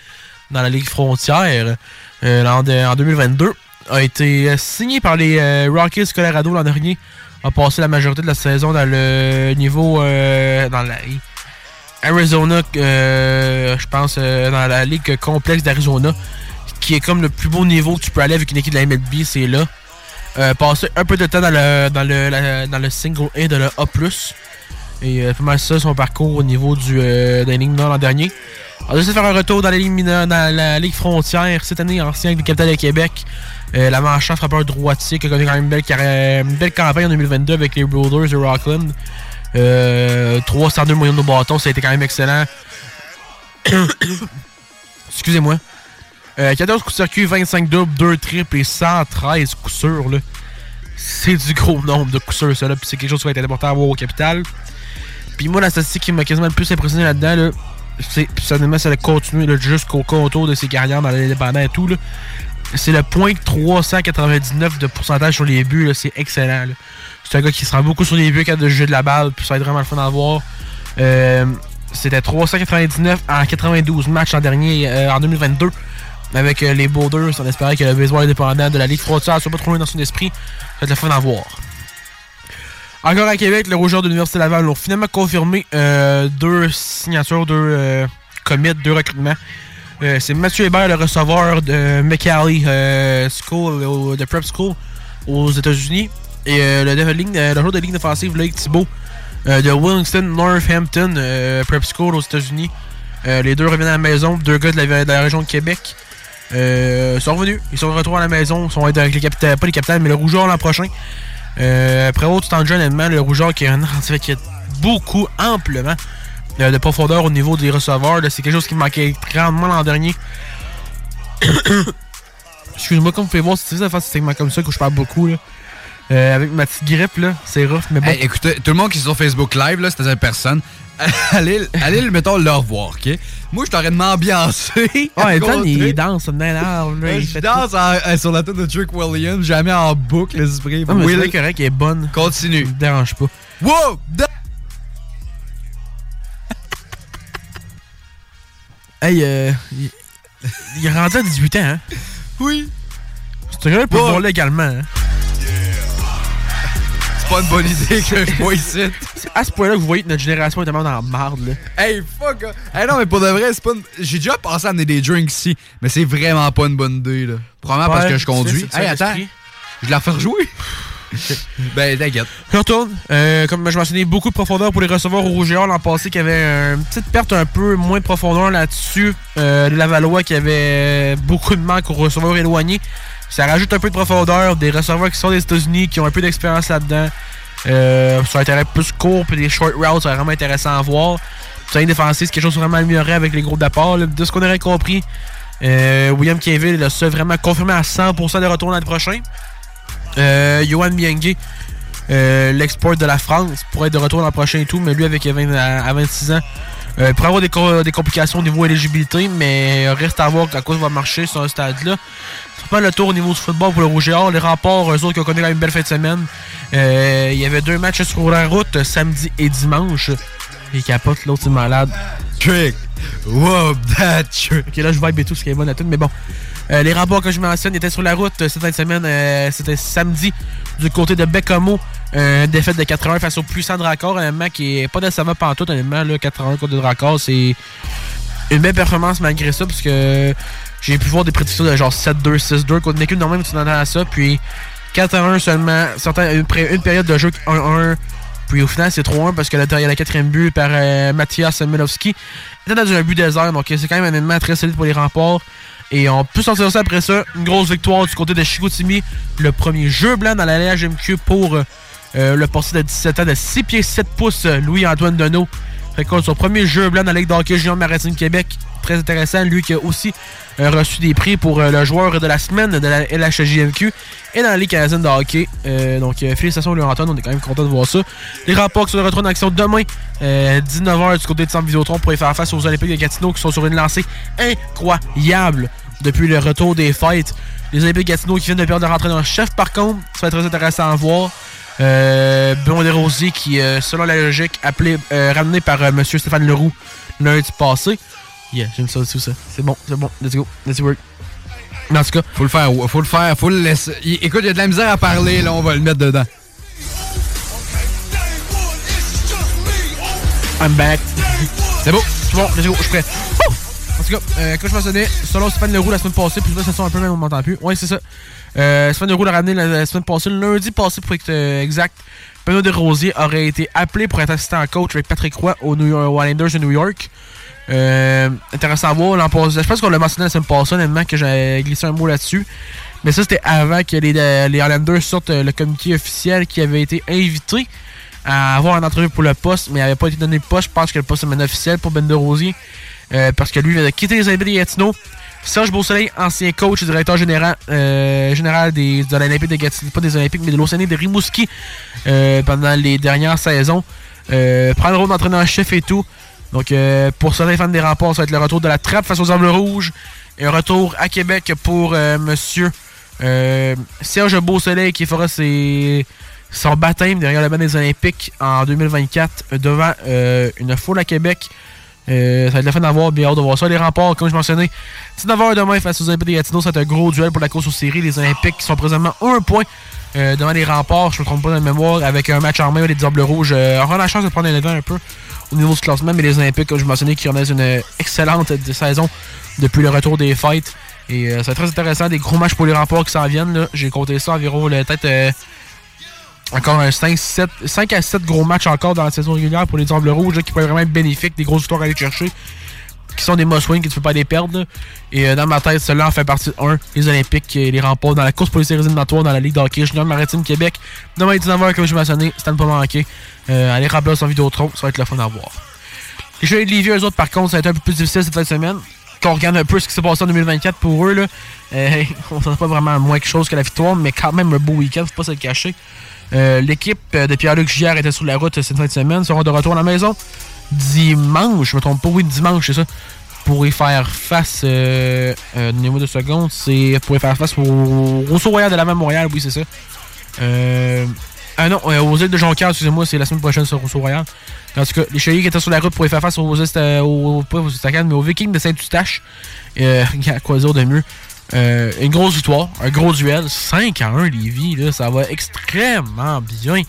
dans la Ligue frontière euh, l'an de- en 2022. A été euh, signé par les euh, Rockies Colorado l'an dernier. A passé la majorité de la saison dans le niveau euh, dans la Arizona, euh, je pense, euh, dans la ligue complexe d'Arizona, qui est comme le plus beau niveau que tu peux aller avec une équipe de la MLB, c'est là. Euh, passer un peu de temps dans le, dans le, la- dans le single A de le A+. Et euh, pas mal ça, son parcours au niveau du, euh, de la l'an dernier. On a de faire un retour dans la dans la Ligue frontière cette année, ancien avec les Capitales de Québec. Euh, la manchant frappeur droitier qui a connu quand même une belle, une belle campagne en 2022 avec les Boulders de Rockland. Euh, 302 moyens de bâton, ça a été quand même excellent. *coughs* Excusez-moi. Euh, 14 coups de circuit, 25 doubles, 2 triples et 113 coups sûrs. C'est du gros nombre de coups sûrs, ça. là, Puis c'est quelque chose qui va être important à voir au capital. Puis moi, la statistique qui m'a quasiment le plus impressionné là-dedans, là, puis ça continuer là, jusqu'au contour de ses carrières dans l'indépendant et tout. C'est le point 399 de pourcentage sur les buts. C'est excellent. C'est un gars qui se rend beaucoup sur les buts quand de jeu de la balle. Puis ça va être vraiment le fun à voir. Euh, C'était 399 en 92 matchs en dernier, euh, en 2022. Avec euh, les Boulders, on espérait que le baseball indépendant de la Ligue frontière soit pas trop loin dans son esprit. Ça va être le fun à voir. Encore à Québec, le Rougeur de l'Université Laval ont finalement confirmé euh, deux signatures, deux euh, commits, deux recrutements. Euh, c'est Mathieu Hébert, le receveur de McCallie School, de Prep School aux États-Unis. Et le, joueur de ligne défensive, Blake Thibault, de Willingston Northampton Prep School aux États-Unis. Les deux reviennent à la maison, deux gars de la, région de Québec. Sont revenus, ils sont retour à la maison, ils sont avec les capitaines, pas les capitaines, mais le Rougeur l'an prochain. Euh, après autre temps de jeu, le Rougeur qui a, un- y a beaucoup, amplement, euh, de profondeur au niveau des receveurs. C'est quelque chose qui manquait grandement l'an dernier. *coughs* Excuse-moi, comme vous pouvez voir, c'est difficile de faire ce segment comme ça que je parle beaucoup. Là. Euh, avec ma petite grippe, là, c'est rough, mais bon. Écoutez, tout le monde qui est sur Facebook Live, là, c'est-à-dire personne, *laughs* allez, allez le, mettons, le revoir, OK? Moi, je t'aurais de m'ambiancer. *laughs* Ouais, Ethan, il danse dans l'arbre. il je danse en- sur la tête de Trick Williams, jamais en boucle, l'esprit. tout. Non, mais Will, c'est correct, elle est bonne. continue. Ça me dérange pas. Wow! Da- Hey, euh, il, il est rendu à 18 ans, hein? Oui. C'est peut Wow. voir légalement, hein? C'est pas une bonne idée que je vois ici. C'est à ce point-là que vous voyez que notre génération est tellement dans la marde, là. Hey, fuck! hein. Hey, non, mais pour de vrai, c'est pas une... J'ai déjà pensé à amener des drinks ici, mais c'est vraiment pas une bonne idée, là. Probablement parce que je conduis. Hey, attends. Je la refais rejouer. *laughs* ben, t'inquiète. Je retourne. Euh, comme je mentionnais, beaucoup de profondeur pour les receveurs au Rouge et Or l'an passé, qui avait une petite perte un peu moins de profondeur là-dessus. Euh, les Lavallois qui avait beaucoup de manque aux receveurs éloignés. Ça rajoute un peu de profondeur. Des receveurs qui sont des États-Unis, qui ont un peu d'expérience là-dedans. Euh, sur un terrain plus court, puis des short routes, c'est vraiment intéressant à voir. Sur défensif, c'est quelque chose vraiment amélioré avec les groupes d'apport. De ce qu'on aurait compris, euh, William Cavill est le vraiment confirmé à 100% de retour l'année prochaine. Euh, Johan Biengue, l'export de la France, pourrait être de retour l'an prochain et tout, mais lui avec 20 à, à 26 ans, il pourrait avoir des, co- des complications au niveau éligibilité, mais reste à voir à quoi ça va marcher sur un stade-là. C'est pas le tour au niveau du football pour le Rouge et Or. Les remports, eux autres, qui ont connu quand même une belle fin de semaine. Euh, il y avait deux matchs sur la route, euh, samedi et dimanche. Il capote, l'autre c'est malade. Trick. Wow, that trick. Ok, là je vibe et tout ce qui est bon à tout, mais bon. Euh, les remports que je mentionne étaient sur la route euh, cette fin de semaine. euh, C'était samedi du côté de Bécamo. Euh, défaite de 81 face au puissant Dracor. Honnêtement, qui est pas décevant pantoute. Honnêtement, là, 81 contre Dracor, c'est une belle performance malgré ça. Parce que j'ai pu voir des prédictions de genre 7-2, 6-2 contre une équipe normalement tu t'attends à ça. Puis 4-1 seulement. Une, une période de jeu 1-1. Puis au final, c'est 3-1 parce que là, il y a le quatrième but par euh, Mathias Milowski. Il était dans un but désert, donc c'est quand même un très solide pour les remports. Et on peut sortir ça après ça. Une grosse victoire du côté de Chicoutimi. Le premier jeu blanc dans la LHMQ pour euh, euh, le passé de 17 ans de 6 pieds 7 pouces, euh, Louis-Antoine Deneau. Récolte son premier jeu blanc dans la Ligue d'hockey junior maritime Québec. Très intéressant. Lui qui a aussi euh, reçu des prix pour le joueur de la semaine de la LHJMQ et dans la Ligue canadienne de hockey. Donc, félicitations Louis-Antoine. On est quand même content de voir ça. Les sont de retour en action demain, euh, 19h du côté de Centre Vidéotron pour y faire face aux Olympiques de Gatineau qui sont sur une lancée incroyable depuis le retour des fêtes. Les Olympiques de Gatineau qui viennent de perdre leur entraîneur chef, par contre, ça va être très intéressant à voir. Euh, Benoît Desrosiers qui, euh, selon la logique, appelé, euh, ramené par euh, M. Stéphane Leroux lundi passé. Yeah, j'aime ça aussi, ça. C'est bon, c'est bon. Let's go. Let's work. Mais en tout cas, Faut le faire, faut le faire, faut le laisser. Écoute, il y a de la misère à parler, là, on va le mettre dedans. I'm back. C'est beau. C'est bon, let's go, je suis prêt. Tout cas, euh, je mentionnais, selon Stéphane Leroux la semaine passée, puis là, ça sent un peu même, on m'entend plus. Ouais, c'est ça. Euh, Stéphane Leroux l'a ramené la, semaine passée, lundi passé pour être euh, exact. Benoît Desrosiers aurait été appelé pour être assistant coach avec Patrick Roy aux New York, de New York. Euh, intéressant à voir. l'an Je pense qu'on l'a mentionné la semaine passée, honnêtement, que j'ai glissé un mot là-dessus. Mais ça, c'était avant que les, euh, les Islanders sortent le communiqué officiel qui avait été invité à avoir un entrevue pour le poste, mais n'avait pas été donné le poste. Je pense que le poste est maintenant officiel pour Ben de Rosier. Euh, parce que lui, vient de quitter les Olympiques de Gatineau. Serge Beausoleil, ancien coach et directeur général, euh, général des, de l'Olympique de Gatineau, pas des Olympiques, mais de l'Océanie de Rimouski euh, pendant les dernières saisons. Prend le rôle d'entraîneur-chef et tout. Donc, pour certains fans des remports, ça va être le retour de la trappe face aux Arbres Rouges. Et un retour à Québec pour monsieur Serge Beausoleil qui fera ses, son baptême derrière le banc des Olympiques en 2024 euh, devant une foule à Québec. Euh, ça va être le fun d'avoir, bien hâte de voir ça. Les remports, comme je mentionnais, 19h demain face aux Olympiques de Gatineau, c'est un gros duel pour la course aux séries. Les Olympiques qui sont présentement un point euh, devant les remparts, je me trompe pas dans la mémoire, avec un match en main des Diables Rouges. Euh, aura la chance de prendre un événement un peu au niveau du classement, mais les Olympiques, comme je mentionnais, qui connaissent une excellente saison depuis le retour des fights. Et c'est très intéressant, des gros matchs pour les remparts qui s'en viennent. J'ai compté ça environ peut-être encore un 5, 7, 5 à 7 gros matchs encore dans la saison régulière pour les Diables Rouges qui peuvent vraiment être bénéfiques, des grosses histoires à aller chercher, qui sont des must-win que tu peux pas les perdre. Et euh, dans ma tête, celui-là en fait partie de 1, les Olympiques et les remparts dans la course pour les séries éliminatoires dans la Ligue d'hockey junior maritime Québec. Demain 19h, comme je mentionné, c'est à ne pas manquer. Euh, allez remplir son Vidéotron, ça va être le fun à voir. Les Chevaliers de Lévis, eux autres, par contre, ça a été un peu plus difficile cette semaine. Quand on regarde un peu ce qui s'est passé en 2024 pour eux, là, euh, *laughs* on s'en pas vraiment moins quelque chose que la victoire, mais quand même un beau week-end, faut pas se le cacher. Euh, L'équipe de Pierre-Luc Giard était sur la route cette fin de semaine, seront de retour à la maison dimanche, je me trompe pas, oui, dimanche, c'est ça. Pour y faire face, euh, euh, donnez-moi deux secondes, c'est pour y faire face au Rousseau Royal de la même Montréal, oui, c'est ça. Euh, ah non, euh, aux îles de Jonquière, excusez-moi, c'est la semaine prochaine sur Rousseau Royal. En tout cas, les Chevaliers qui étaient sur la route pour y faire face aux, îles, euh, aux, aux Estacades, mais aux Vikings de Saint-Eustache. Euh, *laughs* quoi dire de mieux? Euh, une grosse victoire, un gros duel, 5 à 1 Lévis, là, ça va extrêmement bien.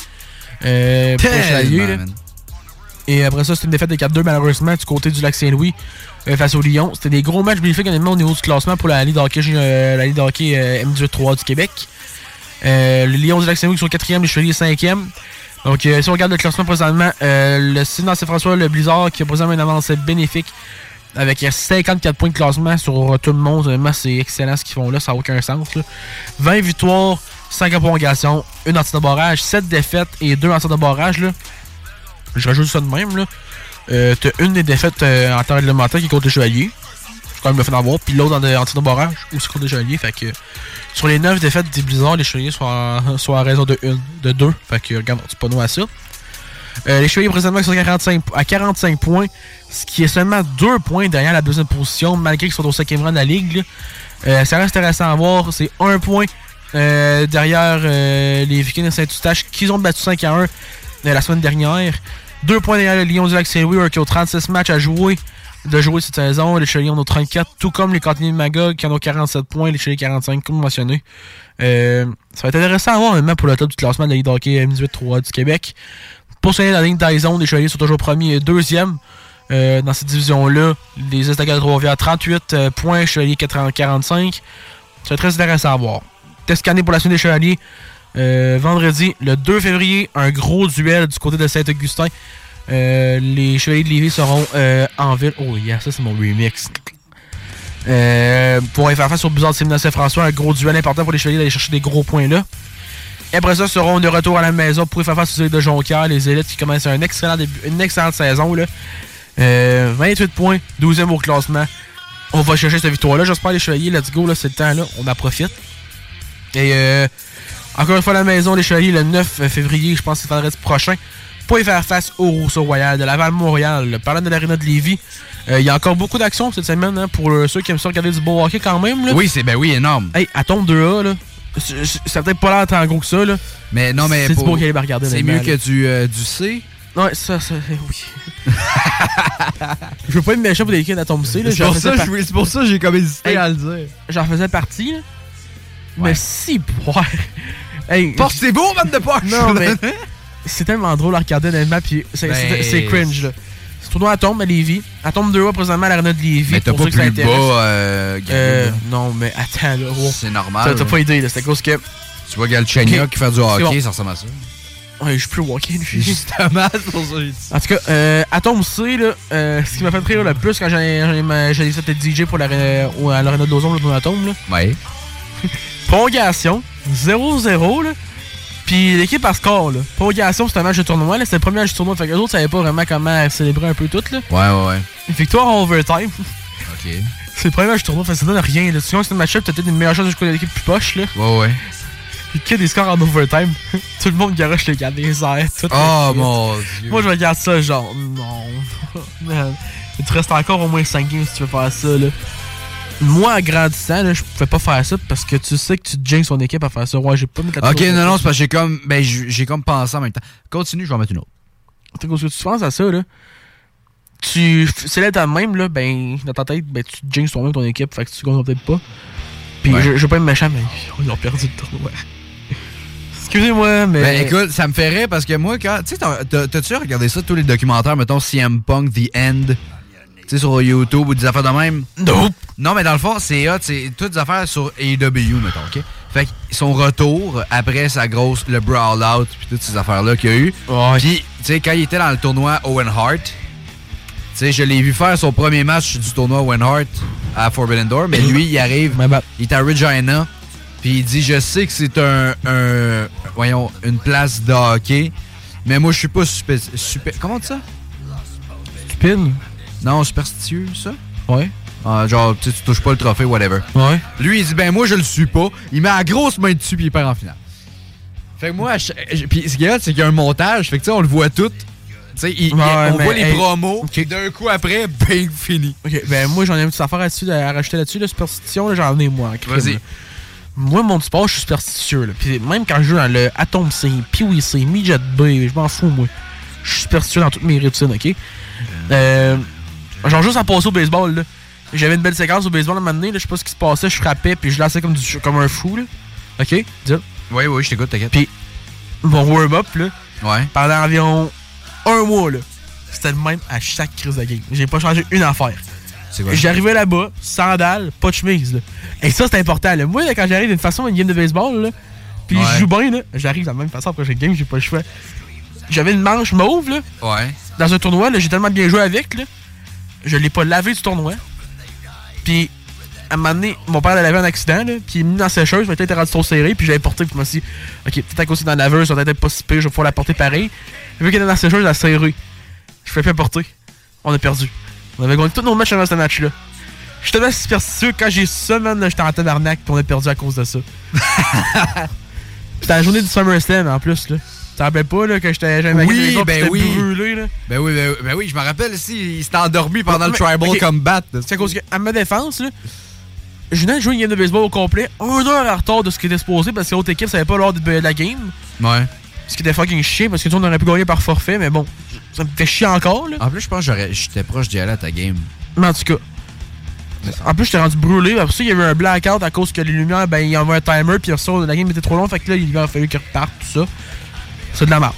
Euh, pour les là. Et après ça, c'était une défaite de 4-2 malheureusement du côté du lac Saint-Louis euh, face au Lyon. C'était des gros matchs bénéfiques honnêtement au niveau du classement pour la Ligue de hockey, la Ligue de hockey euh, M18-3 du Québec. Euh, le Lyon du lac Saint-Louis qui sont 4e, les Chevaliers 5e. Donc si on regarde le classement présentement, le Sylvain François, le Blizzard qui a présentement une avance bénéfique avec euh, 54 points de classement sur euh, tout le monde. C'est excellent ce qu'ils font là, ça n'a aucun sens. là. 20 victoires, 5 en prolongation, une en tir de barrage, 7 défaites et 2 en de. Là. Je rajoute ça de même. là. Euh, T'as une des défaites euh, en temps réglementaire qui est contre les Chevaliers. C'est quand même le fait d'avoir. Puis l'autre en, en tir de barrage aussi contre les Chevaliers. Fait que sur les 9 défaites des Blizzards, les Chevaliers sont, à *laughs* raison de 1, de 2. Fait que regarde, tu pas nous à ça. Euh, les Chevaliers présentement sont à 45, à 45 points, ce qui est seulement 2 points derrière la deuxième position, malgré qu'ils sont au cinquième rang de la ligue. Euh, ça reste intéressant à voir. C'est 1 point euh, derrière les Vikings de Saint-Eustache qui ont battu 5 à 1 euh, la semaine dernière. 2 points derrière le Lyon du Lac Saint-Louis eux, qui ont 36 matchs à jouer de jouer cette saison. Les Chevaliers en ont 34, tout comme les Cantiniers de Magog qui en ont 47 points, les Chevaliers 45, comme mentionné. Ça va être intéressant à voir même pour le top du classement de la Ligue de hockey M18-3 du Québec. Pour souligner la ligne Dyson, les Chevaliers sont toujours premiers et deuxième euh, dans cette division-là. Les Estacades de Trois-Rivières, 38 euh, points, Chevaliers 40 45. Ça va être très intéressant à voir. Test scanné pour la suite des Chevaliers. Euh, vendredi, le 2 février, un gros duel du côté de Saint-Augustin. Euh, les Chevaliers de Lévis seront en ville. Oh, yeah, ça c'est mon remix. Pour faire face au Blizzard de Saint-François, un gros duel important pour les Chevaliers d'aller chercher des gros points là. Et après ça, seront de retour à la maison pour y faire face aux élites de Jonquière, les élites qui commencent un excellent début, une excellente saison. Là. Euh, 28 points, 12e au classement. On va chercher cette victoire-là. J'espère les Chevaliers, let's go, là, c'est le temps là, on en profite. Et euh, encore une fois à la maison, les Chevaliers, le 9 février, je pense que c'est vendredi prochain, pour y faire face au Rousseau Royal de Laval-Montréal. Parlant de l'aréna de Lévis, euh, il y a encore beaucoup d'actions cette semaine hein, pour ceux qui aiment ça regarder du beau hockey quand même. Là. Oui, c'est ben oui, énorme. Hey, Atom 2A, là, ça peut-être pas l'air tant gros que ça, là. Mais non, mais C'est pour- qu'il allait regarder. c'est mieux que du, euh, du C? Ouais, ça, ça, *laughs* oui. je veux pas être méchant pour des kids d'Atom C, là. C'est pour, ça, par- je- c'est pour ça que j'ai comme hésité Hey, à le dire. J'en faisais partie, là. Mais si, ouais. Hey, Porte, c'est beau, man de poche! Non, mais *laughs* c'est tellement drôle à regarder honnêtement, puis c'est Ben- c'est cringe, là. Tournoi à tombe à Lévis. À tombe 2A présentement à l'arena de Lévis. Mais t'as pas plus bas, euh, Euh, non, mais attends, là. wow. C'est normal. T'as- pas idée, là. C'est à cause que. Tu vois Galchenyuk Ok. qui fait du hockey, bon. ça ressemble à ça. Ouais, je suis plus walking, lui. *laughs* Justement, c'est pour ça que. En tout cas, euh, Atom C, là, euh, ce qui m'a fait rire le plus quand j'ai fait DJ pour l'arena ou à l'arena de Lausanne, le Atom, là. Ouais. *laughs* Prolongation, 0-0, là. Puis l'équipe a score, là. Prolongation, c'est un match de tournoi, là. C'était le premier match de tournoi. Fait que les autres savaient pas vraiment comment célébrer un peu tout, là. Ouais, ouais, ouais. Victoire en overtime. Ok. *laughs* C'est le premier match de tournoi, fait que ça donne rien, là. Tu vois, c'est un match-up, t'as peut-être une meilleure chance de jouer l'équipe plus poche, là. Ouais, ouais. Puis qu'il y a des scores en overtime. *laughs* tout le monde garoche les gars des airs. tout Oh le- mon dieu. Moi, je regarde ça, genre, non. *laughs* Man. Il te reste encore au moins 5 games si tu veux faire ça, là. Moi, en grandissant, là, je pouvais pas faire ça parce que tu sais que tu jinx ton équipe à faire ça. Ouais, j'ai pas mis la Ok, non, non, c'est parce que j'ai comme, ben, j'ai comme pensé en même temps. Continue, je vais en mettre une autre. Tu sais, Quand tu penses à ça, là, tu célèbres ta même, là, ben, dans ta tête, ben, tu jinx toi-même ton équipe, fait que tu comptes peut-être pas. Puis Ouais. je, je veux pas être méchant, mais *laughs* ils ont perdu le tournoi. Excusez-moi, mais. Ben écoute, ça me fait rire parce que moi, quand. Tu sais, t'as- t'as- t'as-tu regardé ça, tous les documentaires, mettons CM Punk, The End, tu sais, sur YouTube ou des affaires de même? Nope. Non, mais dans le fond, c'est c'est toutes des affaires sur AEW, mettons, OK? Fait que son retour après sa grosse, le Brawl Out, puis toutes ces affaires-là qu'il y a eu. Puis, tu sais, quand il était dans le tournoi Owen Hart, tu sais, je l'ai vu faire son premier match du tournoi Owen Hart à Forbidden Door, mais lui, il arrive, *coughs* il est à Regina, puis il dit Je sais que c'est un, un- Voyons, une place de hockey, mais moi, je suis pas super. super comment on dit ça Stupide Non, superstitieux, ça? Ouais. Ah, genre, tu touches pas le trophée, whatever. Ouais. Lui, il dit Ben, moi, je le suis pas. Il met la grosse main dessus, puis il perd en finale. Fait que moi, je- je- puis ce qu'il y a, c'est qu'il y a un montage, fait que tu sais, on le voit tout. Tu sais, il- il- Ouais, on mais, voit les hey, promos, d'un coup après, *laughs* bing, fini. Ok, ben moi j'en ai une petite affaire là-dessus, à rajouter là-dessus, la superstition, là, j'en ai moi. en crime, Vas-y. là. Moi, mon sport, je suis superstitieux. Là. Puis même quand je joue dans le Atom C, Pee-Wee C, Midget B, je m'en fous, moi. Je suis superstitieux dans toutes mes routines, ok? Euh, genre juste à passer au baseball, là. J'avais une belle séquence au baseball à un moment donné, là, je sais pas ce qui se passait, je frappais, puis je lançais comme, du, comme un fou, là. Ok? Dis Oui, oui, je t'écoute, t'inquiète. Puis mon warm-up, là, Ouais. pendant environ un mois, là, c'était le même à chaque crise de game. J'ai pas changé une affaire. J'arrivais là-bas, sandales, pas de chemise. Là. Et ça, c'est important. Là. Moi, là, quand j'arrive d'une façon à une game de baseball, là, puis Ouais. je joue bien, là, j'arrive de la même façon après chaque game, j'ai pas le choix. J'avais une manche mauve, là, Ouais. dans un tournoi, là, j'ai tellement bien joué avec, là, je l'ai pas lavé du tournoi. Puis, à un moment donné, mon père elle avait un accident, là, puis il m'a mis dans la sécheuse, il était rendu trop serré, puis j'avais porté, puis je me suis dit, ok, peut-être à cause dans la laveuse, ça va peut-être pas si pire, je vais pouvoir la porter pareil. Et vu qu'elle était dans la sécheuse, elle a serré. Je pouvais plus la porter. On a perdu. On avait gagné tous nos matchs avant ce match-là. J'étais tellement superstitieux, quand j'ai ça, man, j'étais en tabarnak, puis on a perdu à cause de ça. *laughs* C'était la journée du SummerSlam, en plus, là. Rappelles pas, là, que j'étais de Oui, puis ben oui. brûlé, là? Ben oui, ben, ben oui, je me rappelle ici, il s'était endormi pendant le Tribal. Combat. C'est à cause que, à ma défense, là, je venais de jouer une game de baseball au complet, un heure en retard de ce qui était supposé parce que l'autre équipe savait pas l'heure de la game. Ouais. Ce qui était fucking chier parce que tu on aurait pu gagner par forfait, mais bon, ça me fait chier encore, là. En plus, je pense que j'aurais- j'étais proche d'y aller à ta game. Mais en tout cas. En plus, j'étais rendu brûlé. Après ça, il y avait un blackout à cause que les lumières, ben, il y avait un timer, puis ça, la game était trop longue, fait que là, il a fallu qu'il reparte, tout ça. C'est de la merde.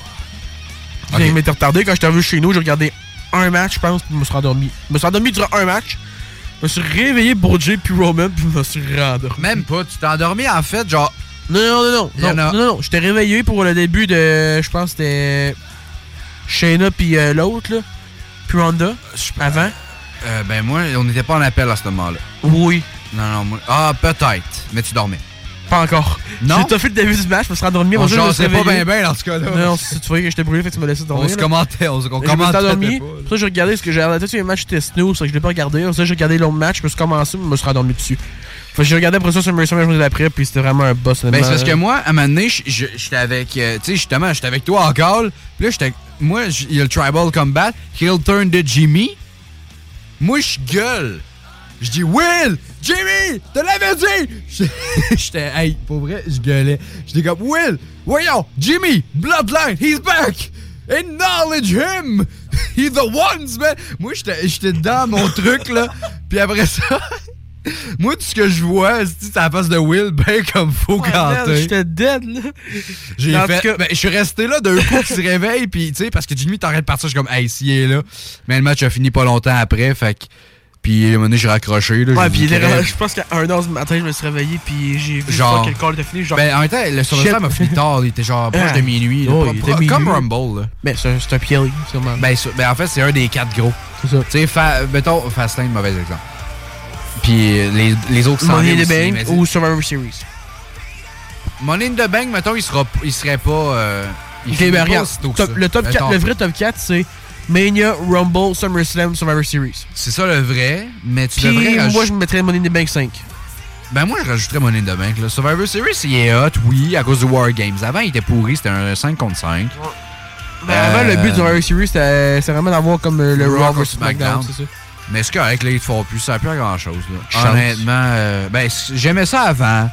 Game était retardée. Quand j'étais revenu chez nous, j'ai regardé un match, je pense, puis je me suis rendormi. Je me suis endormi durant un match. Je me suis réveillé pour Jay puis Roman, puis je me suis rendormi. Même pas, tu t'es endormi en fait, genre. Non, non, non, non. Il Non, a- non, non. J'étais réveillé pour le début de. Je pense que c'était. Shayna puis euh, l'autre, là. Puis Ronda. Avant. Euh, ben moi, on n'était pas en appel à ce moment-là. Oui. Non, non, moi. Ah, peut-être. Mais tu dormais. Pas encore. Non? J'ai fait le début du match, je me suis endormi. On je me jasait pas bien bien dans ce cas-là. Non, si tu voyais que j'étais brûlé, fait que tu m'as laissé dormir. On se commentait, on se Je me suis commentait endormi. Pour ça, j'ai regardé ce que j'ai regardé. Tous les matchs étaient snooze, ça que je l'ai pas regardé. Pour ça, j'ai regardé l'autre match, je me suis commencé, mais je me suis rendormi dessus. Fait que j'ai regardé après ça sur Mercy la journée d'après, puis c'était vraiment un boss. Ben, c'est parce que moi, à un moment donné, j'étais avec. euh, tu sais, justement, j'étais avec toi en call. Puis là, j'étais. Moi, il y a le Tribal Combat. Heel turn de Jimmy. Moi, je gueule. Je dis Will! Jimmy! Te l'avais dit! J'étais. Hey, pour vrai, je gueulais. J'étais comme Will! Voyons! Jimmy! Bloodline! He's back! Acknowledge him! *laughs* He's the ones, man! Moi, j'étais j'étais dans mon *laughs* truc, là. Puis après ça. *laughs* Moi, tout ce que je vois, c'est la face de Will, ben comme faux Ouais, canter. J'étais dead, là. J'ai fait. cas- ben, je suis resté là d'un coup qui se réveille, puis tu sais, parce que Jimmy t'arrête de partir, je suis comme, hey, s'il est là. Mais le match a fini pas longtemps après, fait que. Puis à un moment donné, j'ai raccroché. Là, Ouais, puis je pense qu'à 1h du matin, je me suis réveillé, puis j'ai vu Genre- que le call était fini. Genre, Ben, en même temps, le Shit. m'a fini tard, il était genre proche de minuit. là, Oh, pas- il était comme minuit. Rumble, là. Ben, c'est un- un PLE, sûrement. Ben, ben, en fait, c'est un des quatre gros. C'est ça. Tu sais, fa- mettons, Fastlane, mauvais exemple. Puis les, les autres s'en Money in the Bank ou Survivor Series. Money in the Bank, mettons, il, sera, il serait pas. euh, il Ok, finit ben pas regarde, top- le, top 4, Mettons. le vrai top 4, c'est Mania, Rumble, SummerSlam, Survivor Series. C'est ça le vrai, mais tu Puis devrais moi, rajouter- je mettrais Money in the Bank 5. Ben moi, je rajouterais Money in the Bank. Là. Survivor Series, il est hot, oui, à cause du War Games. Avant, il était pourri, c'était un 5 contre 5. Ben, avant, le but du Survivor Series, c'était c'est vraiment d'avoir comme euh, le Raw vs SmackDown, c'est ça. Mais c'est correct, là, ils te font plus, ça n'a plus à grand-chose. là. Chance. Honnêtement, euh, ben, j'aimais ça avant.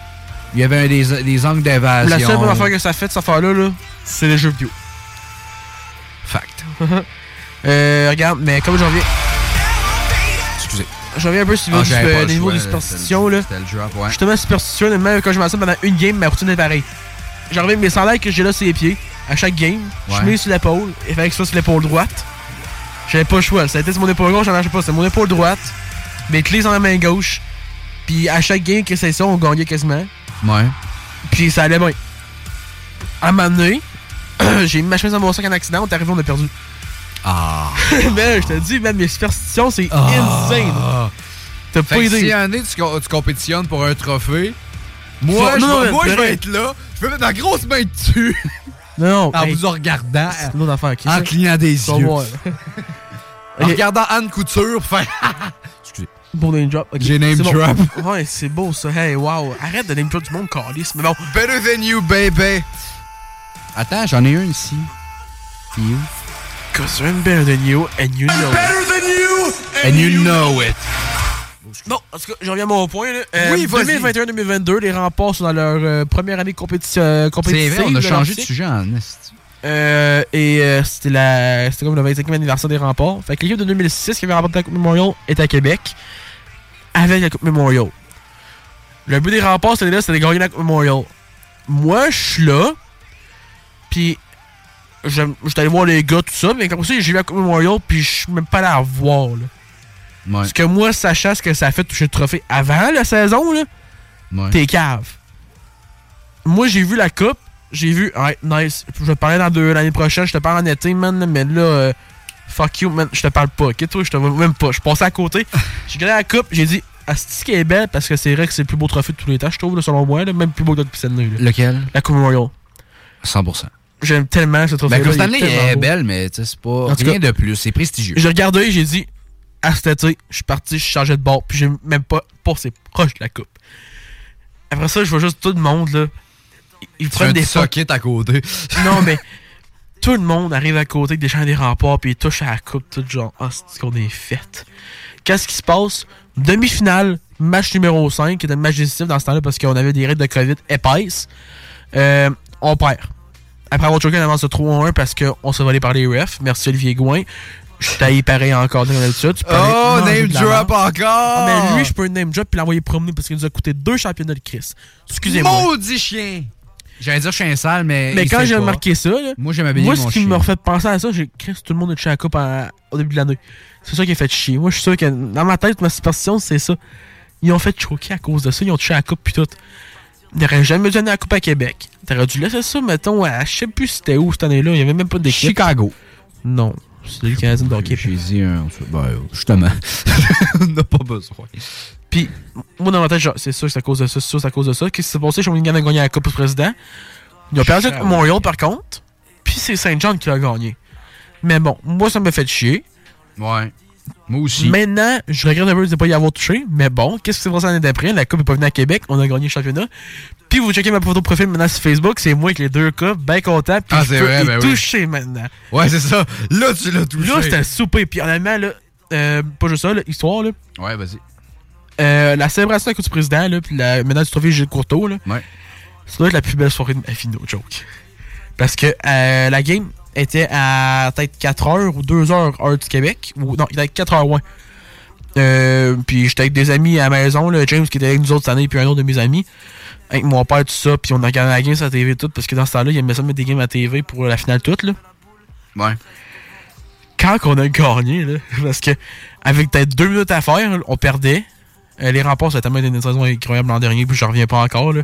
Il y avait un des, des angles d'évasion. La seule bonne affaire que ça fait cette affaire-là, là, c'est les jeux vidéo. Fact. *laughs* euh, regarde, mais comme j'en reviens. Excusez. J'en reviens un peu sur Ah, le le niveau choix, des là, superstitions, là. Drop, ouais. Justement, superstition, même quand je m'en pendant une game, ma routine est pareille. j'arrive avec mes sandales que j'ai là sur les pieds, à chaque game. Je Ouais. mets sur l'épaule, et fait que ça sur l'épaule droite. J'avais pas le choix. Ça a été sur mon épaule gauche, j'en sais pas, c'est mon épaule droite. Mes clés dans la main gauche. Puis à chaque game que c'est ça, on gagnait quasiment. Ouais. Puis ça allait bien. À un moment donné, *clears throat* j'ai mis ma chemise dans mon sac en accident, on est arrivé, on a perdu. Ah. mais *laughs* je te dis, même mes superstitions, c'est Ah. insane. T'as pas idée. si un année tu, tu compétitionnes pour un trophée, moi, je, non, vais- non, moi, mais je vais vrai. être là. Je vais mettre ma grosse main dessus. Non, *laughs* En hey, vous en regardant. c'est une autre affaire. En ça? clignant des yeux. voir. *laughs* En regardant Anne Couture faire. Excusez. Bon name drop. J'ai name bon. drop. Ouais, c'est beau ça. Hey, wow. Arrête de name drop du monde, Carlis. Mais bon. Better than you, baby. Attends, j'en ai un ici. C'est où? Cause I'm better than you and you know it. And you know it. Bon, en tout cas, je reviens à mon point. Là. Euh, Oui, vas-y. 2021-2022, les remparts sont dans leur euh, première année compétition, euh, compétitive. C'est vrai, on a de changé de sujet en esti. Euh, et euh, c'était la c'était comme le 25e anniversaire des remparts. Fait que l'équipe de 2006 qui avait remporté la Coupe Memorial est à Québec avec la Coupe Memorial. Le but des remparts, c'était là, c'était de gagner la Coupe Memorial. Moi, je suis là, puis j'étais allé voir les gars, tout ça, mais comme ça, j'ai vu la Coupe Memorial, puis je suis même pas allé la voir. Là. Ouais. Parce que moi, sachant ce que ça a fait toucher le trophée avant la saison, là, Ouais. t'es cave. Moi, j'ai vu la coupe. J'ai vu, ouais, nice. Je vais te parler dans deux l'année prochaine. Je te parle en été, man. Mais là, euh, fuck you, man. Je te parle pas. Ok, toi, je te vois même pas. Je passais à côté. *laughs* J'ai regardé la coupe. J'ai dit, Asti qui est belle? Parce que c'est vrai que c'est le plus beau trophée de tous les temps, je trouve, là, selon moi. Là, même plus beau que. Stanley. là. Lequel? La Coupe Memorial. 100%. J'aime tellement ce trophée. Ben, Coupe Stanley est belle, mais tu sais, c'est pas En tout rien cas, de plus. C'est prestigieux. J'ai regardé et j'ai dit, à cet été, je suis parti, je changeais de bord, puis j'ai même pas passé proche de la coupe. Après ça, je vois juste tout le monde, là. Ils- prennent des petit photos. socket à côté. *laughs* Non, mais *laughs* tout le monde arrive à côté des champs des remparts, puis ils touchent à la coupe, tout genre, ah, c'est qu'on est fait. Qu'est-ce qui se passe? Demi-finale, match numéro 5, qui était le match décisif dans ce temps-là parce qu'on avait des règles de COVID épaisses. Euh, on perd. Après avoir choqué, on avance de 3-1 parce qu'on s'est volé par les refs. Merci Olivier Gouin. Je suis taillé pareil encore. Tu parlais- Oh, name drop encore! Ah, mais lui, je peux name drop puis l'envoyer promener parce qu'il nous a coûté deux championnats de Chris. Excusez-moi. Maudit chien! J'allais dire chien sale, mais. Mais il quand j'ai remarqué ça, là, Moi, j'aimais bien moi, mon ce qui m'a refait penser à ça, j'ai Chris, tout le monde a touché à la coupe au début de l'année. C'est ça qui a fait chier. Moi, je suis sûr que dans ma tête, ma superstition, c'est ça. Ils ont fait choquer à cause de ça. Ils ont touché à la coupe puis tout. Ils n'auraient jamais donné la coupe à Québec. T'aurais dû laisser ça, mettons, à je sais plus c'était où cette année-là. Il n'y avait même pas d'équipe. Chicago. Non. C'est le Canadien de hockey. J'ai dit un. Ben, justement. *laughs* On n'a pas besoin. Puis, moi, dans ma tête, c'est sûr que c'est à cause de ça, c'est sûr que c'est à cause de ça. Qu'est-ce qui s'est passé? Shawinigan a gagné la Coupe au président. Ils ont perdu avec Montréal, par contre. Puis c'est Saint John qui l'a gagné. Mais bon, moi, ça me fait chier. Ouais. Moi aussi. Maintenant, je regrette un peu de ne pas y avoir touché. Mais bon, qu'est-ce qui s'est passé l'année d'après? La Coupe est pas venue à Québec. On a gagné le championnat. Puis vous checkez ma photo de profil maintenant sur Facebook. C'est moi avec les deux Coupes, bien content. Puis Ah, je c'est peux vrai, ben oui. maintenant. Ouais, c'est ça. Là, tu l'as touché. Là, c'était super. Puis honnêtement, là, euh, pas juste ça, là, histoire, là. Ouais, vas-y. Euh, la célébration de la Coupe du Président, là, puis la médaille du trophée Gilles Courteau, là, Ouais. ça doit être la plus belle soirée de ma vie, no joke. Parce que euh, la game était à peut-être 4 heures ou 2 heures, heure du Québec. Ou, non, il était à 4 heures, ouais. Euh, puis j'étais avec des amis à la maison, là, James qui était avec nous autres cette année, puis un autre de mes amis. Avec mon père, tout ça, puis on a regardé la game sur la TV toute, parce que dans ce temps-là, il aimait ça mettre des games à la TV pour la finale toute, là. Ouais. Quand on a gagné, là, *laughs* parce que avec peut-être deux minutes à faire, on perdait. Euh, les remports, ça a tellement été une saison incroyable l'an dernier, puis je reviens pas encore. Là.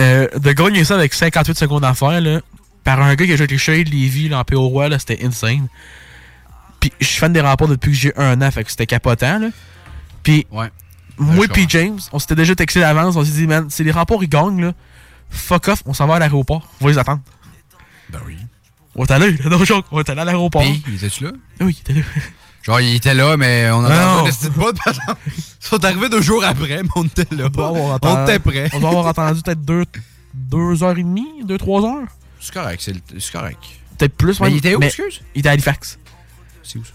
Euh, de gagner ça avec 58 secondes à faire, là, par un gars qui a joué avec les Shade Levy là, en P.O. Roi, là, c'était insane. Puis je suis fan des remports depuis que j'ai un an, fait que c'était capotant. Là. Puis Ouais. moi puis James, on s'était déjà texté d'avance, on s'est dit, man, si les remports ils gagnent, là, fuck off, on s'en va à l'aéroport, on va les attendre. Ben oui. On est allé, non, joke, on est allé à l'aéroport. Puis, il était-tu là? Oui, il était là. Genre, il était là, mais on a petite botte. par exemple. Ils sont arrivés deux jours après, mais on était là. On doit avoir On était prêts. On doit avoir attendu peut-être deux, deux heures et demie, deux, trois heures. C'est correct, c'est correct. Peut-être plus. Mais ouais, il était où, mais excuse? Il était à Halifax. C'est où ça?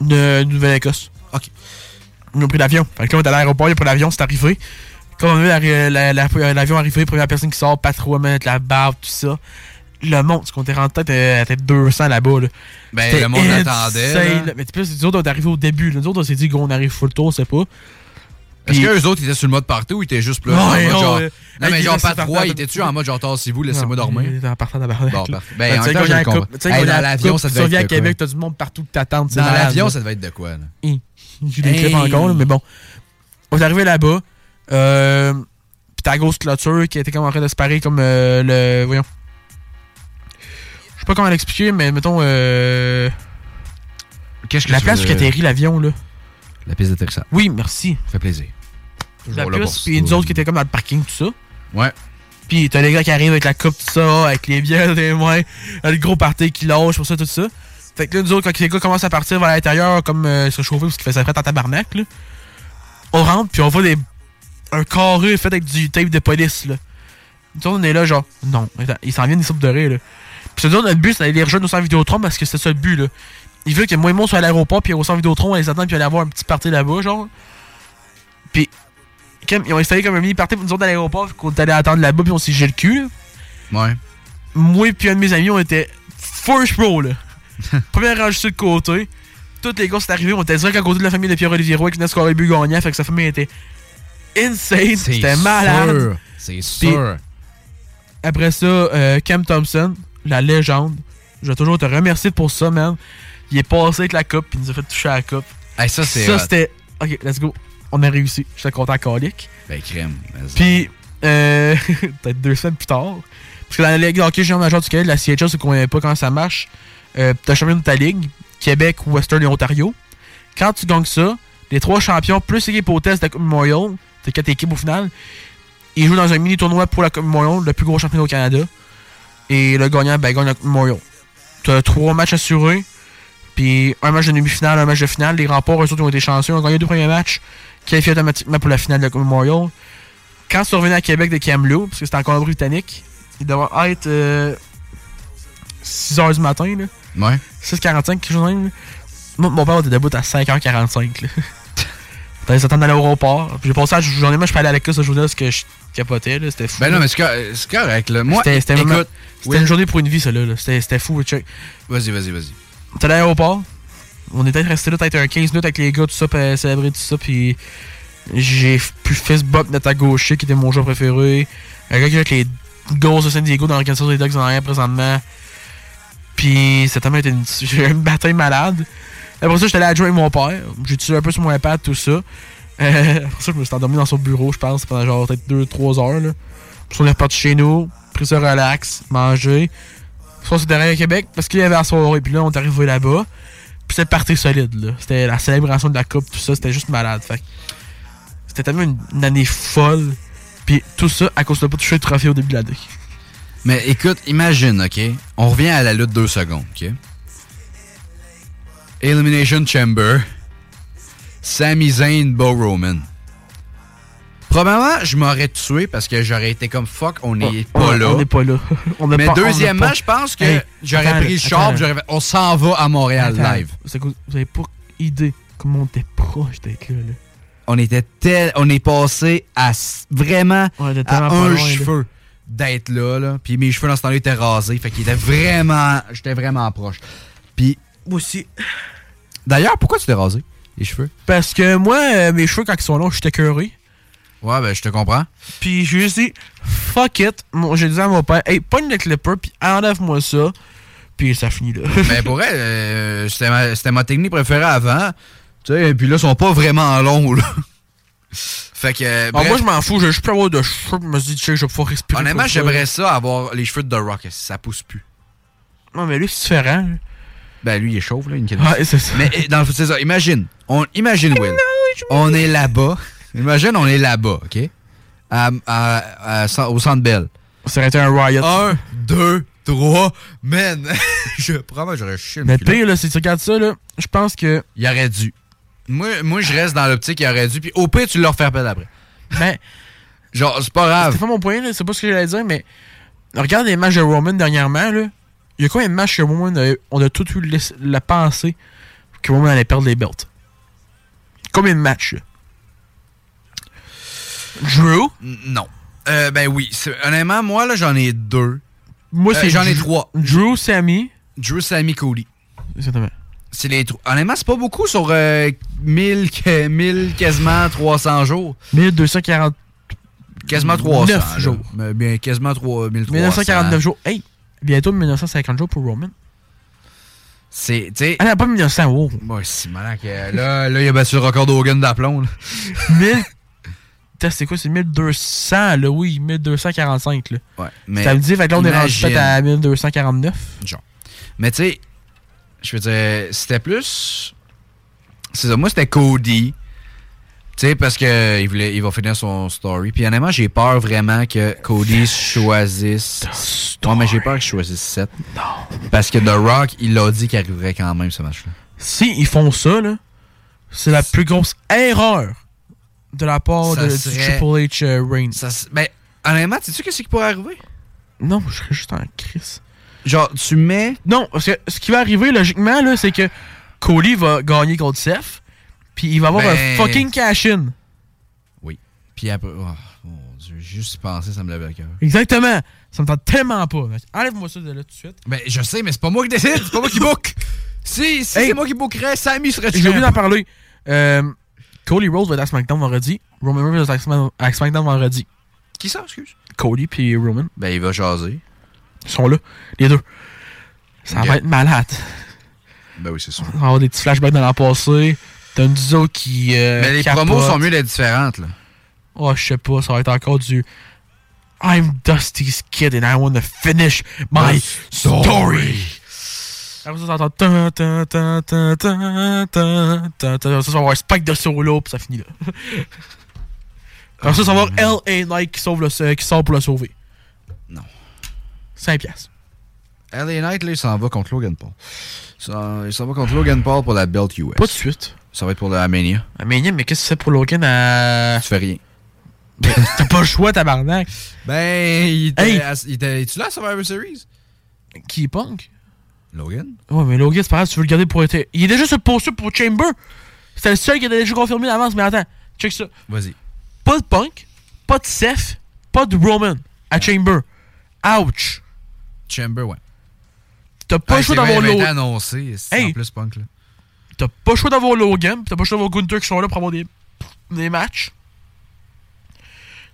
De Nouvelle-Écosse. Ok. Ils ont pris l'avion. Fait que là, on est à l'aéroport, il a pris l'avion, c'est arrivé. Quand on a vu la- la- la- l'avion arriver, première personne qui sort, patrouille, mettre la barbe, tout ça. Le monde, parce qu'on était rentré peut-être à peut-être 200 là-bas. Là. Ben, le monde insane, attendait, là. Mais plus, nous autres, on est arrivé au début. là. Nous autres, on s'est dit qu'on arrive full tour, c'est pas. Est-ce qu'eux autres étaient sur le mode party ou ils étaient juste là? Ouais, genre, ouais. non, mais genre pas trois, ils étaient-tu en mode genre, tassez-vous, laissez-moi Non, dormir? en partant d'abord. Bon, parfait. Ben, Ben, en tu même temps, le coupe- tu sais, dans la l'avion, ça tu devait être à quoi? Québec, t'as du monde partout que t'attends. Dans l'avion, ça devait être de quoi, là? J'ai des clips encore, mais bon. On est arrivé là-bas. Euh, Puis ta grosse clôture qui était comme en train de se parer comme euh, le. Voyons. Je sais pas comment l'expliquer, mais mettons. Euh, Qu'est-ce que la tu place où atterrit l'avion, là. La piste d'atterrissage. Oui, merci. Ça fait plaisir. La Toujours pour puis nous autres qui étaient comme dans le parking, tout ça. Ouais. Puis t'as les gars qui arrivent avec la coupe, tout ça, avec les bières des mains, le gros party qui lâche, pour ça, tout ça. Fait que là, nous autres, quand les gars commencent à partir vers l'intérieur, comme euh, se chauffer parce qu'il faisait frais en tabarnak, là, on rentre, puis on voit des, un carré fait avec du tape de police, là. Nous autres, on est là, genre, non, ils s'en viennent, ils sautent de rire, là. Puis nous autres, notre but, c'est d'aller les rejoindre au centre Vidéotron parce que c'était ça le but, là. Ils veulent que moi et moi, soit à l'aéroport, puis au centre Vidéotron, on les attend, puis aller avoir un petit party là-bas, genre. Puis, comme, ils ont installé comme un mini party pour nous autres à l'aéroport, qu'on allé attendre là-bas, puis on s'est géré le cul, là. Ouais. Moi et un de mes amis, on était first row, là. *laughs* Première rangée sur le côté. Tous les gars sont arrivés, on était direct à côté de la famille de Pierre-Olivier Roy qui venait de scorer le but gagnant, fait que sa famille était insane, c'était malade. C'est Puis, sûr. Après ça, euh, Cam Thompson, la légende. Je vais toujours te remercier pour ça, man. Il est passé avec la coupe, puis il nous a fait toucher à la coupe. Hey, ça, c'est Ça, c'était. Ok, let's go. On a réussi. J'étais content à Calic. Ben, crème. Puis, euh, *laughs* peut-être deux semaines plus tard, parce que dans la Ligue de hockey junior major du Québec, la CHL, c'est qu'on ne pas comment ça marche. Euh, T'as champion de ta ligue, Québec, Western et Ontario. Quand tu gagnes ça, les trois champions, plus l'équipe hôtesse de la Coupe Memorial, t'as quatre équipes au final, ils jouent dans un mini-tournoi pour la Coupe Memorial, le plus gros championnat au Canada. Et le gagnant, ben, gagne la Coupe Memorial. T'as trois matchs assurés, puis un match de demi-finale, un match de finale. Les remports, eux autres, ont été chanceux, ils ont gagné les deux premiers matchs, qualifiés automatiquement pour la finale de la Memorial. Quand tu revenais à Québec de Kamloops, parce que c'était en Colombie-Britannique, il devait être euh, 6h du matin, là. Ouais. 6h45, quelque chose de même. Moi, mon père était debout à 5h45, là. Fallait s'attendre à l'aéroport. J'ai passé la journée, moi, je allé à l'école ce jour-là parce que je capotais. C'était fou. Ben non, mais c'est cor- c'est correct, là. Moi, C'était- une journée pour une vie, ça, là. C'était fou. Vas-y, vas-y, vas-y. Était à l'aéroport. On était resté là peut-être un 15 minutes avec les gars, tout ça, pour célébrer tout ça. Puis j'ai pu bump notre à gauche, qui était mon joueur préféré. Un gars qui est avec les Ghosts de San Diego dans l'organisation des Dogs en arrière présentement. Puis tellement été une, *laughs* j'ai une bataille malade. Après ça, j'étais allé adjoindre avec mon père. J'ai utilisé un peu sur mon iPad, tout ça. Euh, *laughs* après ça, je me suis endormi dans son bureau, je pense, pendant genre peut-être 2-3 heures. Là. Puis on est reparti chez nous, pris ça relax, manger. Puis on derrière à Québec parce qu'il y avait la soirée. Puis là, on est arrivé là-bas. C'était parti solide, là. C'était la célébration de la coupe, tout ça, c'était juste malade. Fait c'était tellement une, une année folle. Puis tout ça à cause de pas toucher le trophée au début de l'année. Mais écoute, imagine, OK? On revient à la lutte deux secondes, OK? Elimination Chamber. Sami Zayn, Bo Roman. Probablement, je m'aurais tué parce que j'aurais été comme fuck, on n'est Ouais, pas là. *laughs* on n'est pas là. On Mais pas- deuxièmement, je pense que Hey, j'aurais pris le char, puis j'aurais fait, on s'en va à Montréal Attends, live. Vous avez pas idée comment on était proche d'être là, là. On était tel, on est passé à vraiment à un loin, cheveu d'être là, là. Puis mes cheveux dans ce temps-là étaient rasés, fait qu'il était vraiment, j'étais vraiment proche. Puis moi aussi. D'ailleurs, pourquoi tu t'es rasé les cheveux? Parce que moi, euh, mes cheveux, quand ils sont longs, je suis écœuré. Ouais, ben je te comprends. Puis j'ai juste dit, fuck it. J'ai dit à mon père, hey, pogne le clipper, puis enlève-moi ça. Puis ça finit là. Mais *laughs* pour elle, euh, c'était ma, technique préférée avant. Tu sais, et puis là, ils sont pas vraiment longs, là. *laughs* fait que. euh, Alors, bref, moi, je m'en fous, j'ai juste pu avoir de cheveux, je me suis dit, je vais pouvoir respirer. honnêtement, j'aimerais ça avoir les cheveux de The Rock. Ça pousse plus. Non, mais lui, c'est différent. là. Ben, lui, il est chauve, là, une Ouais, c'est ça. Mais dans le c'est ça. Imagine. On, imagine, Will. On est là-bas. Imagine, on est là-bas, OK? À, à- à- au Centre Bell. Ça aurait été un riot. Un, deux, trois. Man, *laughs* je probablement j'aurais chié Mais pire, là, si tu regardes ça, là, je pense que. Il aurait dû. Moi, moi je reste dans l'optique qu'il aurait dû. Puis au pire, tu le refais appel après. Ben. *laughs* Genre, c'est pas grave. C'était pas mon point, là, c'est pas ce que j'allais dire, mais. Regarde les matchs de Roman dernièrement, là. Il y a combien de matchs que Roman a- on a tout eu la, la pensée que Roman allait perdre les belts? Combien de matchs, là? Drew? Non. Euh, ben oui. Honnêtement, moi, là, j'en ai deux. Moi, Euh, c'est J'en ai trois. Drew, Sammy. Drew, Sammy, Cody. Exactement. C'est les trous. Honnêtement, c'est pas beaucoup sur euh, 1000, que- 1000, quasiment 300 jours. 1240. Quasiment 300. Neuf là. jours. Mais bien, quasiment 3, 1300. 1949 jours. Hey, bientôt 1950 jours pour Roman. C'est, tu sais. Ah non, pas 1900, oh. Ouais, c'est malin que là, là, il a battu le record d'Hogan d'aplomb. là. *laughs* 1000. C'est quoi, c'est 1200, là, oui, 1245, là. Ouais, mais. Ça veut dire, fait que là, on est rendu peut-être à 1249. Genre. Mais tu sais, je veux dire, c'était plus. C'est ça, moi c'était Cody. Tu sais, parce que il, voulait, il va finir son story. Puis honnêtement, j'ai peur vraiment que Cody choisisse. Ouais, mais j'ai peur qu'il choisisse 7. Non. Parce que The Rock, il l'a dit qu'il arriverait quand même ce match-là. Si ils font ça, là, c'est la plus grosse erreur de la part Ça de, du Triple H euh, Reigns. Ça, ben, honnêtement, sais-tu qu'est-ce qui pourrait arriver? Non, je serais juste en crise. Genre, tu mets. Non, parce que ce qui va arriver, logiquement, là, c'est que Cody va gagner contre Seth, puis il va avoir Ben- un fucking cash-in. Oui. Puis après. Oh, mon Dieu, juste y penser, ça me lève le cœur. Exactement. Ça me tente tellement pas. Enlève-moi ça de là tout de suite. Ben, je sais, mais c'est pas moi qui décide, c'est pas moi qui book. *laughs* Si, si Hey. c'est moi qui bookerais, Sammy serait J'ai oublié d'en parler. Euh, Cody Rhodes va être à SmackDown vendredi. Roman Reigns va être à Smack- à SmackDown vendredi. Qui ça, excuse? Cody puis Roman. Ben, il va jaser. Ils sont là, les deux. Ça va être malade. Ben oui, c'est sûr. On va avoir des petits flashbacks dans l'an passé. T'as une duo qui. euh, Mais les capote. promos sont mieux d'être différentes, là. Oh, je sais pas, ça va être encore du. I'm Dusty's kid and I want to finish my story. Après ça, t'entends. Ça, va avoir un spike de solo, puis ça finit là. *laughs* Après ça, ça va avoir L.A. Knight qui, sauve le, qui sort pour le sauver. Non. 5 piastres. LA Knight, là, il s'en va contre Logan Paul. Ça- il s'en va contre Logan Paul pour la belt US. Pas de suite. Ça va être pour la Mania. Ah, Mais mais qu'est-ce que tu fais pour Logan à. Tu fais rien. T'as pas le choix, tabarnak. Ben, il était. Hey. à- il était es-tu là à Survivor Series? Qui est punk? Logan? Ouais, mais Logan, c'est pas grave, tu veux le garder pour être. Il est déjà sur le poster pour Chamber. C'était le seul qui était déjà confirmé d'avance, mais attends, check ça. Vas-y. Pas de Punk, pas de Seth, pas de Roman à Chamber. Ouch. Chamber, ouais. T'as pas le choix c'est d'avoir Logan. annoncé. C'est Hey. en plus punk, là. T'as pas le choix d'avoir Logan, t'as pas le choix d'avoir Gunther qui sont là pour avoir des, des matchs.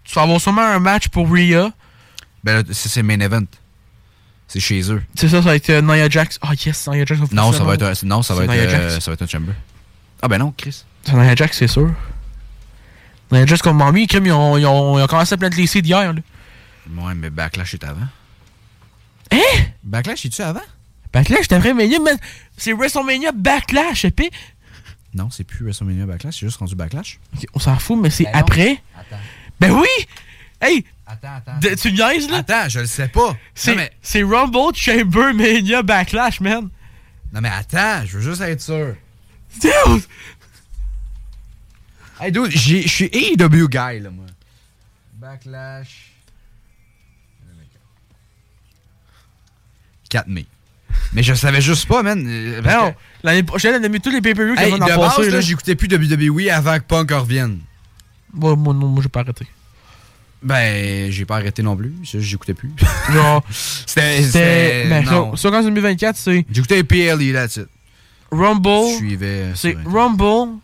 Tu vas avoir sûrement un match pour Rhea. Ben, là, c'est c'est main event. C'est chez eux. C'est ça, ça va être euh, Nia Jax. Ah yes, Nia Jax. va Non, ça va être, un- non, ça va être, Nia euh, Jax. ça va être un Chamber. Ah, ben non, Chris. C'est Nia Jax, c'est sûr. Nia Jax comme Mamie, comme ils ont, ils, ont, ils ont commencé à planter les seeds hier. Là. Ouais, mais Backlash est avant. Hein? Backlash, est-tu avant? Backlash, t'as vrai mais c'est WrestleMania Backlash, épée. Non, c'est plus WrestleMania Backlash, c'est juste rendu Backlash. Ok, on s'en fout, mais c'est Ben après. Attends. Ben oui! Hey! Attends, attends. de- tu niaises, là? Attends, je le sais pas. C'est mais, Rumble, Chamber, Mania, Backlash, man. non, mais attends, je veux juste être sûr. Dude! Hey, dude, j'ai- je suis AEW guy, là, moi. Backlash. 4 mai. Mais je savais juste pas, man. euh, parce Ben non, que- l'année prochaine, elle a mis tous les pay-per-views Hey, va de en base, là, là. j'écoutais plus WWE avant que Punk en revienne. Moi, moi, non, moi, j'ai pas arrêté. Ben, j'ai pas arrêté non plus. c'est J'écoutais plus. *laughs* Genre, C'était. Ben, non. ça, ça, en 2024, c'est J'écoutais PLE, that's it. Rumble. Je suivais. euh, C'est Rumble,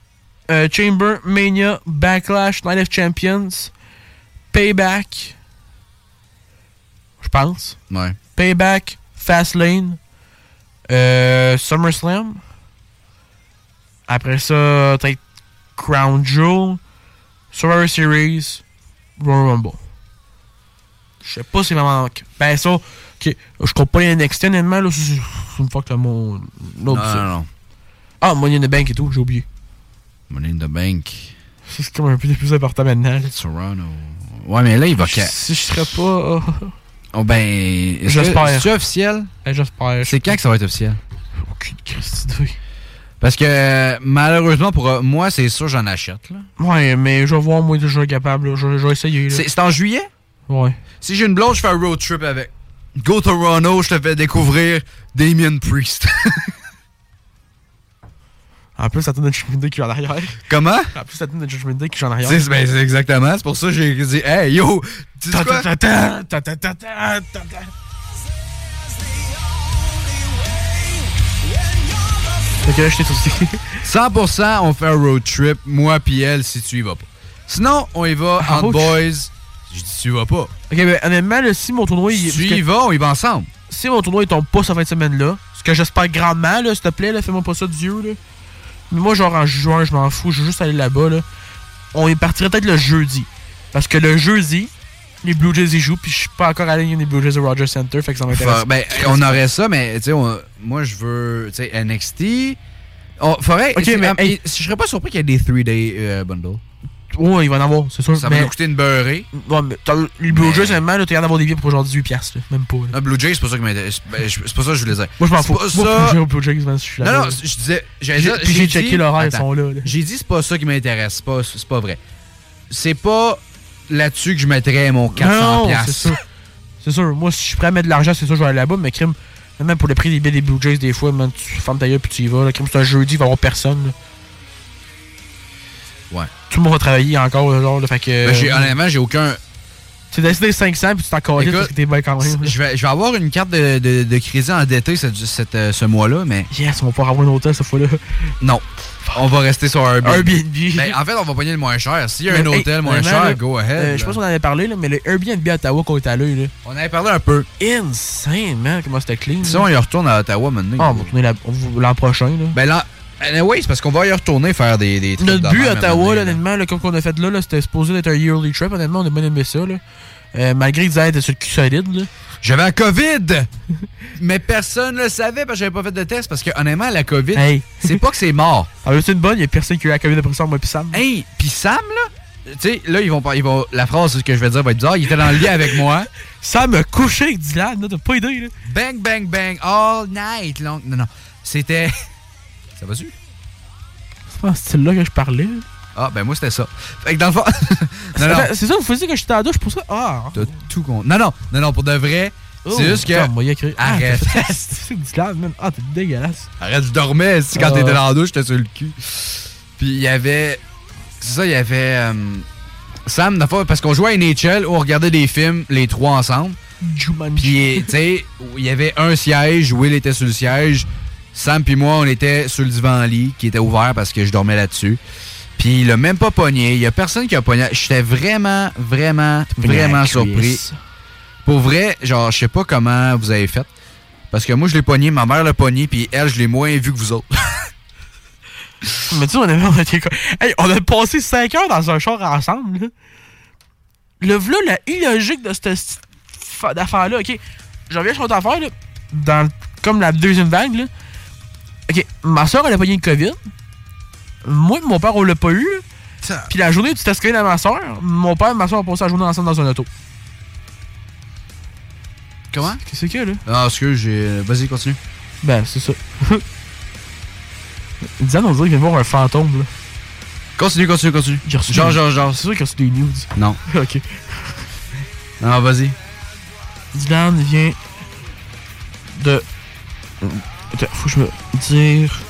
euh, Chamber, Mania, Backlash, Night of Champions, Payback. Je pense. Ouais. Payback, Fastlane, euh, SummerSlam. Après ça, peut-être Crown Jewel, Survivor Series, Royal Rumble. Je sais pas si m'en manque. Ben ça, ok. Je compte pas les NXT honnêtement, là. C'est c'est une fois que mon. Non, non, non. Ah, Money in the Bank et tout, j'ai oublié. Money in the Bank. C'est comme un peu plus important maintenant. Toronto. Ouais, mais là, il va. Si si je serais pas. Oh, ben. est-ce que- J'espère. C'est officiel? Ben, J'espère. C'est quand que ça va être officiel? Aucune Christie d'idée. Parce que malheureusement pour euh, moi, c'est sûr j'en achète. Là. Ouais, mais je vais voir, moi, je être capable. là. Je, je vais essayer. C'est en juillet? Ouais. Si j'ai une blonde, je fais un road trip avec. Go Toronto, je te fais découvrir Damien Priest. *laughs* En plus, ça tourne de Judgment Day qui est en arrière. Comment? En plus, ça tourne de Judgment Day qui est en arrière. C'est ben, c'est exactement, c'est pour ça que j'ai dit Hey yo! Fait que là, je t'ai sorti. *laughs* 100% on fait un road trip, moi puis elle, si tu y vas pas. Sinon, on y va Ah, ouch. boys. Je dis tu y vas pas. Ok, ben honnêtement, là, si mon tournoi. il- Si tu y vas, on y va ensemble. Si mon tournoi il tombe pas cette fin de semaine-là, ce que j'espère grandement, là, s'il te plaît, là, fais-moi pas ça Dieu, là. Mais moi, genre en juin, je m'en fous, je veux juste aller là-bas, là. On y partirait peut-être le jeudi. Parce que le jeudi, les Blue Jays y jouent, puis je suis pas encore allé des Blue Jays au Rogers Center, fait que ça m'intéresse. Ben, on aurait ça, mais tu sais, moi je veux, tu sais, NXT. On, faudrait, Ok, tu mais, hey. je serais pas surpris qu'il y ait des 3-day euh, bundles. Ouais, il va en avoir, c'est sûr. Ça mais... va nous coûter une beurrée. Ouais, mais les Blue Jays, honnêtement, là, t'as l'air d'avoir des billets pour genre 18$, piastres, là. même pas. là. Blue Jays, c'est pas ça qui m'intéresse. Ben, je- c'est pas ça que je voulais dire. Moi, je m'en C'est fous. pas faut que ça. Blue Jays, je suis Non, là-bas, non, là. je disais. J'ai- checké l'horaire, ils sont là, là. J'ai dit, c'est pas ça qui m'intéresse. C'est pas, c'est pas vrai. C'est pas là-dessus que je mettrais mon 400$. Non, piastres. c'est sûr. C'est sûr. Moi, si je suis prêt à mettre de l'argent, c'est sûr, je vais aller là-bas. Mais crime, même pour le prix des billets des Blue Jays, des fois, man, tu fermes ta gueule puis tu y vas. Là. Crime, c'est un jeudi, il va y avoir personne. là. Ouais. Tout le monde va travailler encore, genre. Là, fait que. Ben, j'ai- honnêtement, j'ai aucun. Tu décidé 500 puis tu t'en parce que t'es bien quand même. Je vais, je vais avoir une carte de, de, de crédit endetté cette, cette, euh, ce mois-là, mais. Yes, on va pas avoir un hôtel cette fois-là. Non. On va rester sur Airbnb. Airbnb. Ben, en fait, on va pogner le moins cher. S'il y a un hey, hôtel moins cher, là, go ahead. euh, je sais pas si on en avait parlé, là, mais le Airbnb à Ottawa qu'on était allé, là. On avait parlé un peu. Insane, man, comment c'était clean. Si on y retourne à Ottawa maintenant. Ah, on va retourner l'an prochain, là. Ben là, anyway, c'est parce qu'on va y retourner faire des, des trucs Notre but à Ottawa, là, honnêtement, là, comme qu'on a fait là, là, c'était supposé être un yearly trip. Honnêtement, on a bien aimé ça. Là. Euh, malgré qu'ils étaient sur le cul solide. Là. J'avais la COVID! *laughs* Mais personne ne le savait parce que j'avais pas fait de test. Parce que honnêtement, la COVID, Hey. *laughs* c'est pas que c'est mort. *laughs* Ah, mais c'est une bonne, il y a personne qui a eu la COVID après ça, moi pis Sam. Hey, pis Sam, là, tu sais, là, ils vont, pas- ils vont. La phrase que je vais dire va être bizarre. Il était dans le lit avec moi. Sam a couché avec Dylan, là, t'as pas idée, là. Bang, bang, bang, all night long. Non, non. C'était. Ça va-tu? C'est pas en style-là que je parlais. là. Ah, ben moi, c'était ça. Fait que dans le fond. *laughs* C'est ça, vous faisiez que j'étais à la douche pour ça? Ah! T'as tout con. Non, non, non, non, pour de vrai. Oh, c'est juste que. Ah, Arrête. fait ça, *laughs* C'est man. Ah, t'es dégueulasse. Arrête, je dormais. si, Quand Ah. t'étais dans la douche, j'étais sur le cul. Puis il y avait. C'est ça, il y avait. euh, Sam, parce qu'on jouait à NHL, où on regardait des films, les trois ensemble. Jumanji. Puis, tu sais, il y avait un siège, Will était sur le siège. Sam puis moi, on était sur le divan-lit, qui était ouvert parce que je dormais là-dessus. Puis il a même pas pogné. Il y a personne qui a pogné. J'étais vraiment, vraiment, vraiment surpris. Pour vrai, genre, je sais pas comment vous avez fait. Parce que moi, je l'ai pogné, ma mère l'a pogné, puis elle, je l'ai moins vu que vous autres. *laughs* Mais tu sais, on, avait, on, était hey, on a passé 5 heures dans un char ensemble. Là. Le v'là, la illogique de cette d'affaire-là. Ok, je reviens sur notre affaire. Là, dans, comme la deuxième vague. Là. Ok, ma soeur, elle a pogné le COVID. Moi et mon père, on l'a pas eu. Puis la journée où tu t'es inscrit à ma soeur, mon père et ma soeur ont passé la journée ensemble dans un auto. Comment? Qu'est-ce qu'il y a là? Ah, excuse, j'ai. Vas-y, continue. Ben, c'est ça. Diane, on dirait qu'il vient voir un fantôme là. Continue, continue, continue. Genre, genre, genre. C'est sûr qu'il a reçu des news. Non. *laughs* ok. Non, vas-y. Dylan vient de. Attends, faut que je me dire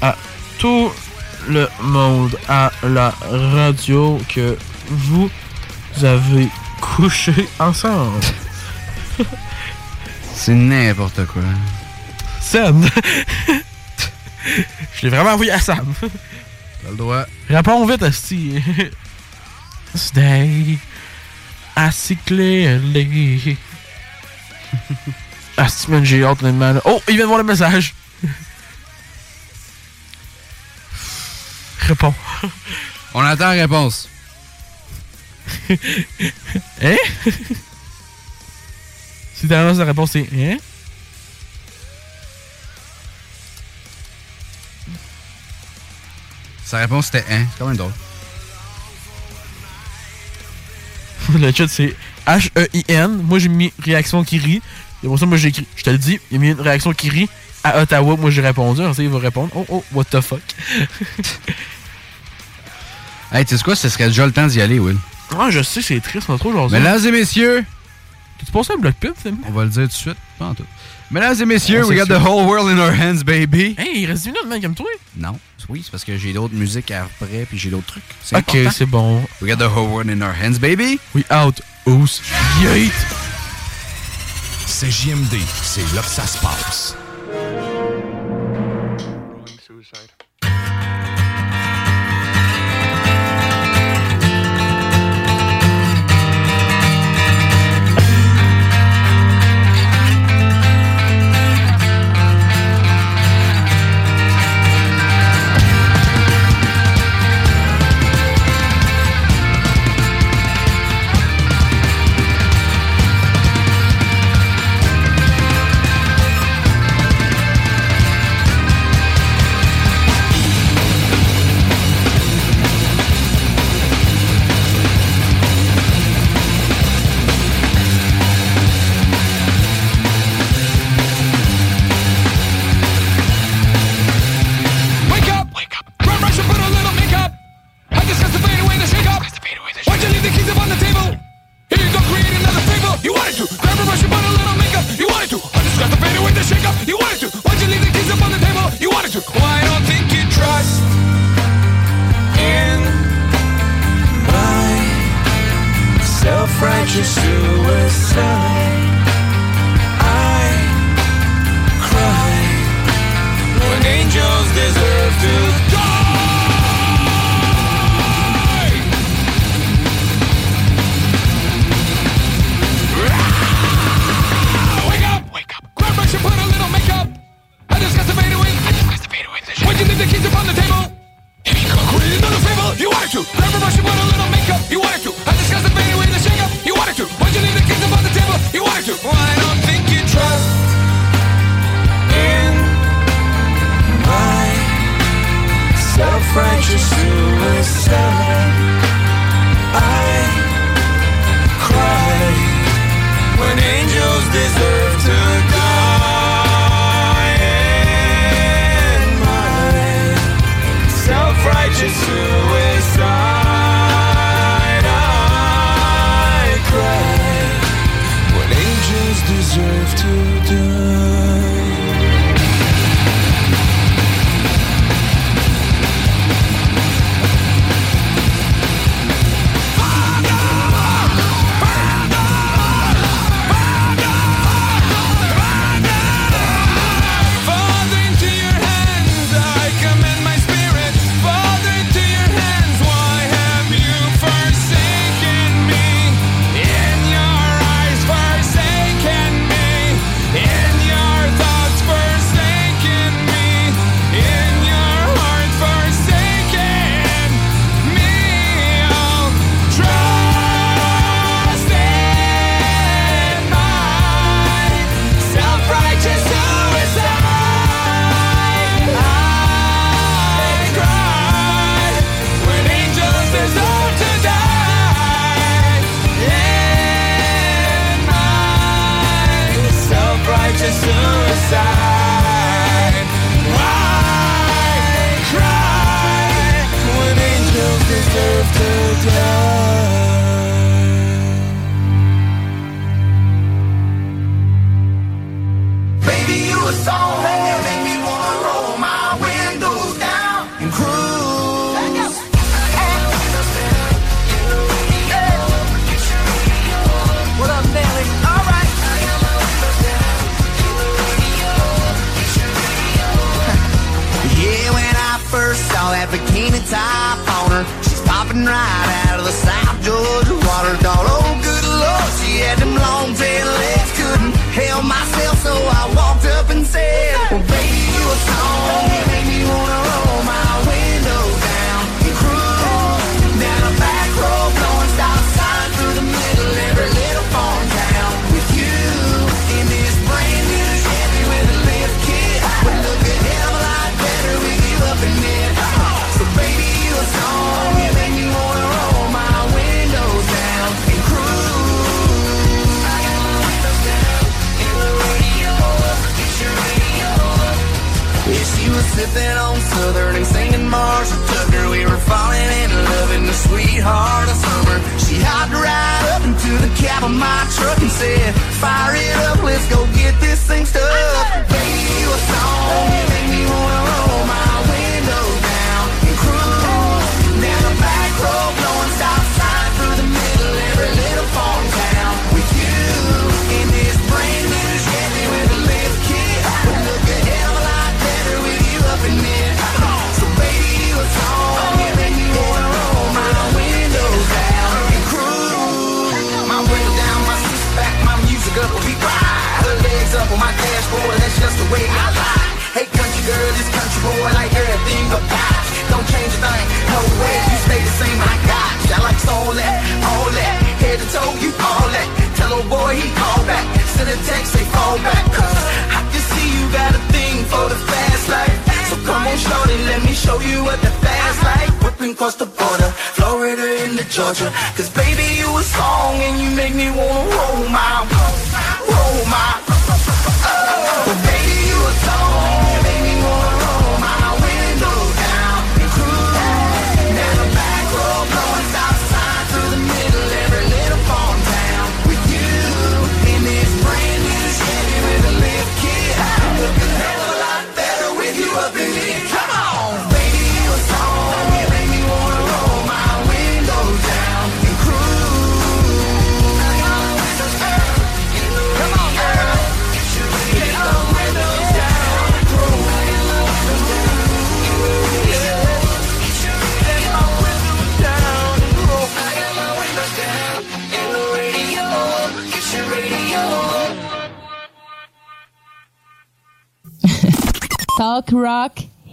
à tout le monde à la radio que vous avez couché ensemble. *laughs* C'est n'importe quoi. Sam! *laughs* je l'ai vraiment envoyé à Sam. T'as le droit. Réponds vite, Asti. *laughs* Stay. Assis clearly. Asti, man, j'ai hâte, honnêtement. Oh, il vient de voir le message. Réponds. *laughs* On attend la réponse. *laughs* Hein? si ta sa réponse c'est Hein? Sa réponse c'était hein. C'est quand même drôle. *laughs* le chat c'est H-E-I-N. Moi j'ai mis réaction qui rit. Et pour ça, moi j'ai écrit. Je te le dis, il a mis une réaction qui rit à Ottawa. Moi j'ai répondu. Alors, ça, il va répondre. Oh oh, what the fuck? *laughs* Hey, tu sais quoi? Ce serait déjà le temps d'y aller, Will. Ah, je sais, c'est triste, on a trop aujourd'hui. Mesdames et messieurs, T'as-tu passé un bloc pub, on va le dire tout de suite. Pas en tout. Mesdames et messieurs, we c'est got the whole world in our hands, baby. Hey, il reste 10 minutes, man, comme toi. Non, oui, c'est parce que j'ai d'autres musiques après, puis j'ai d'autres trucs. C'est Ok, c'est bon. We got the whole world in our hands, baby. We out. Ous. Yeet. C'est JMD, c'est là que ça se passe.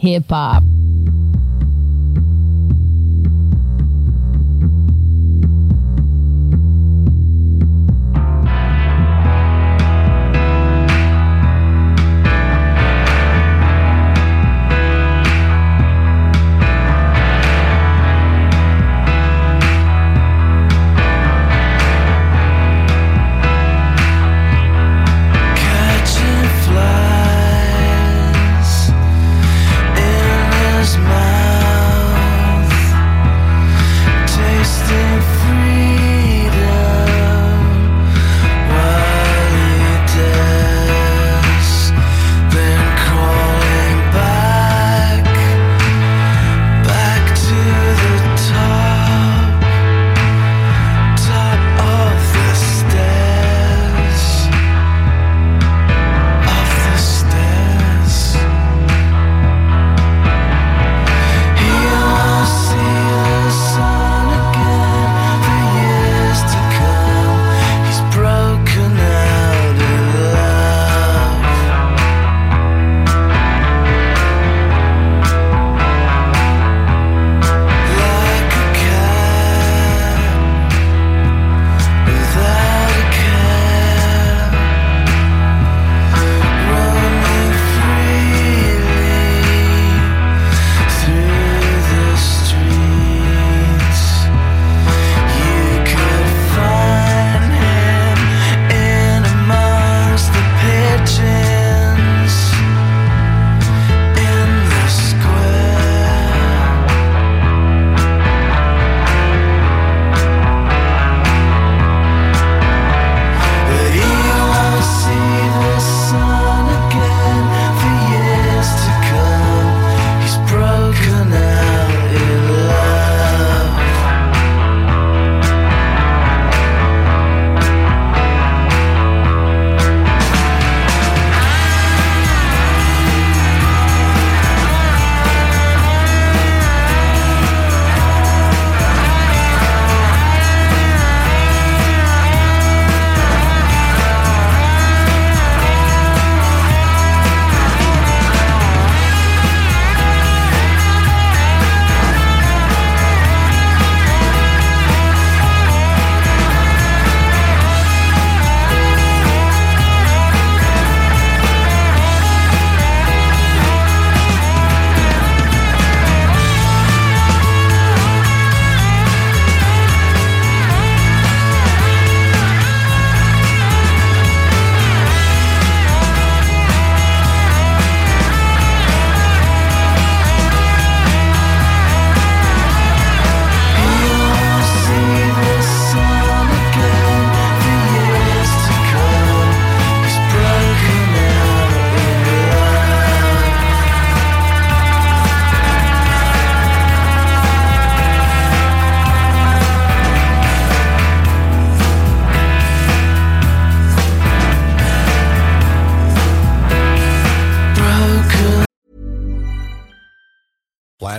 Hip hop.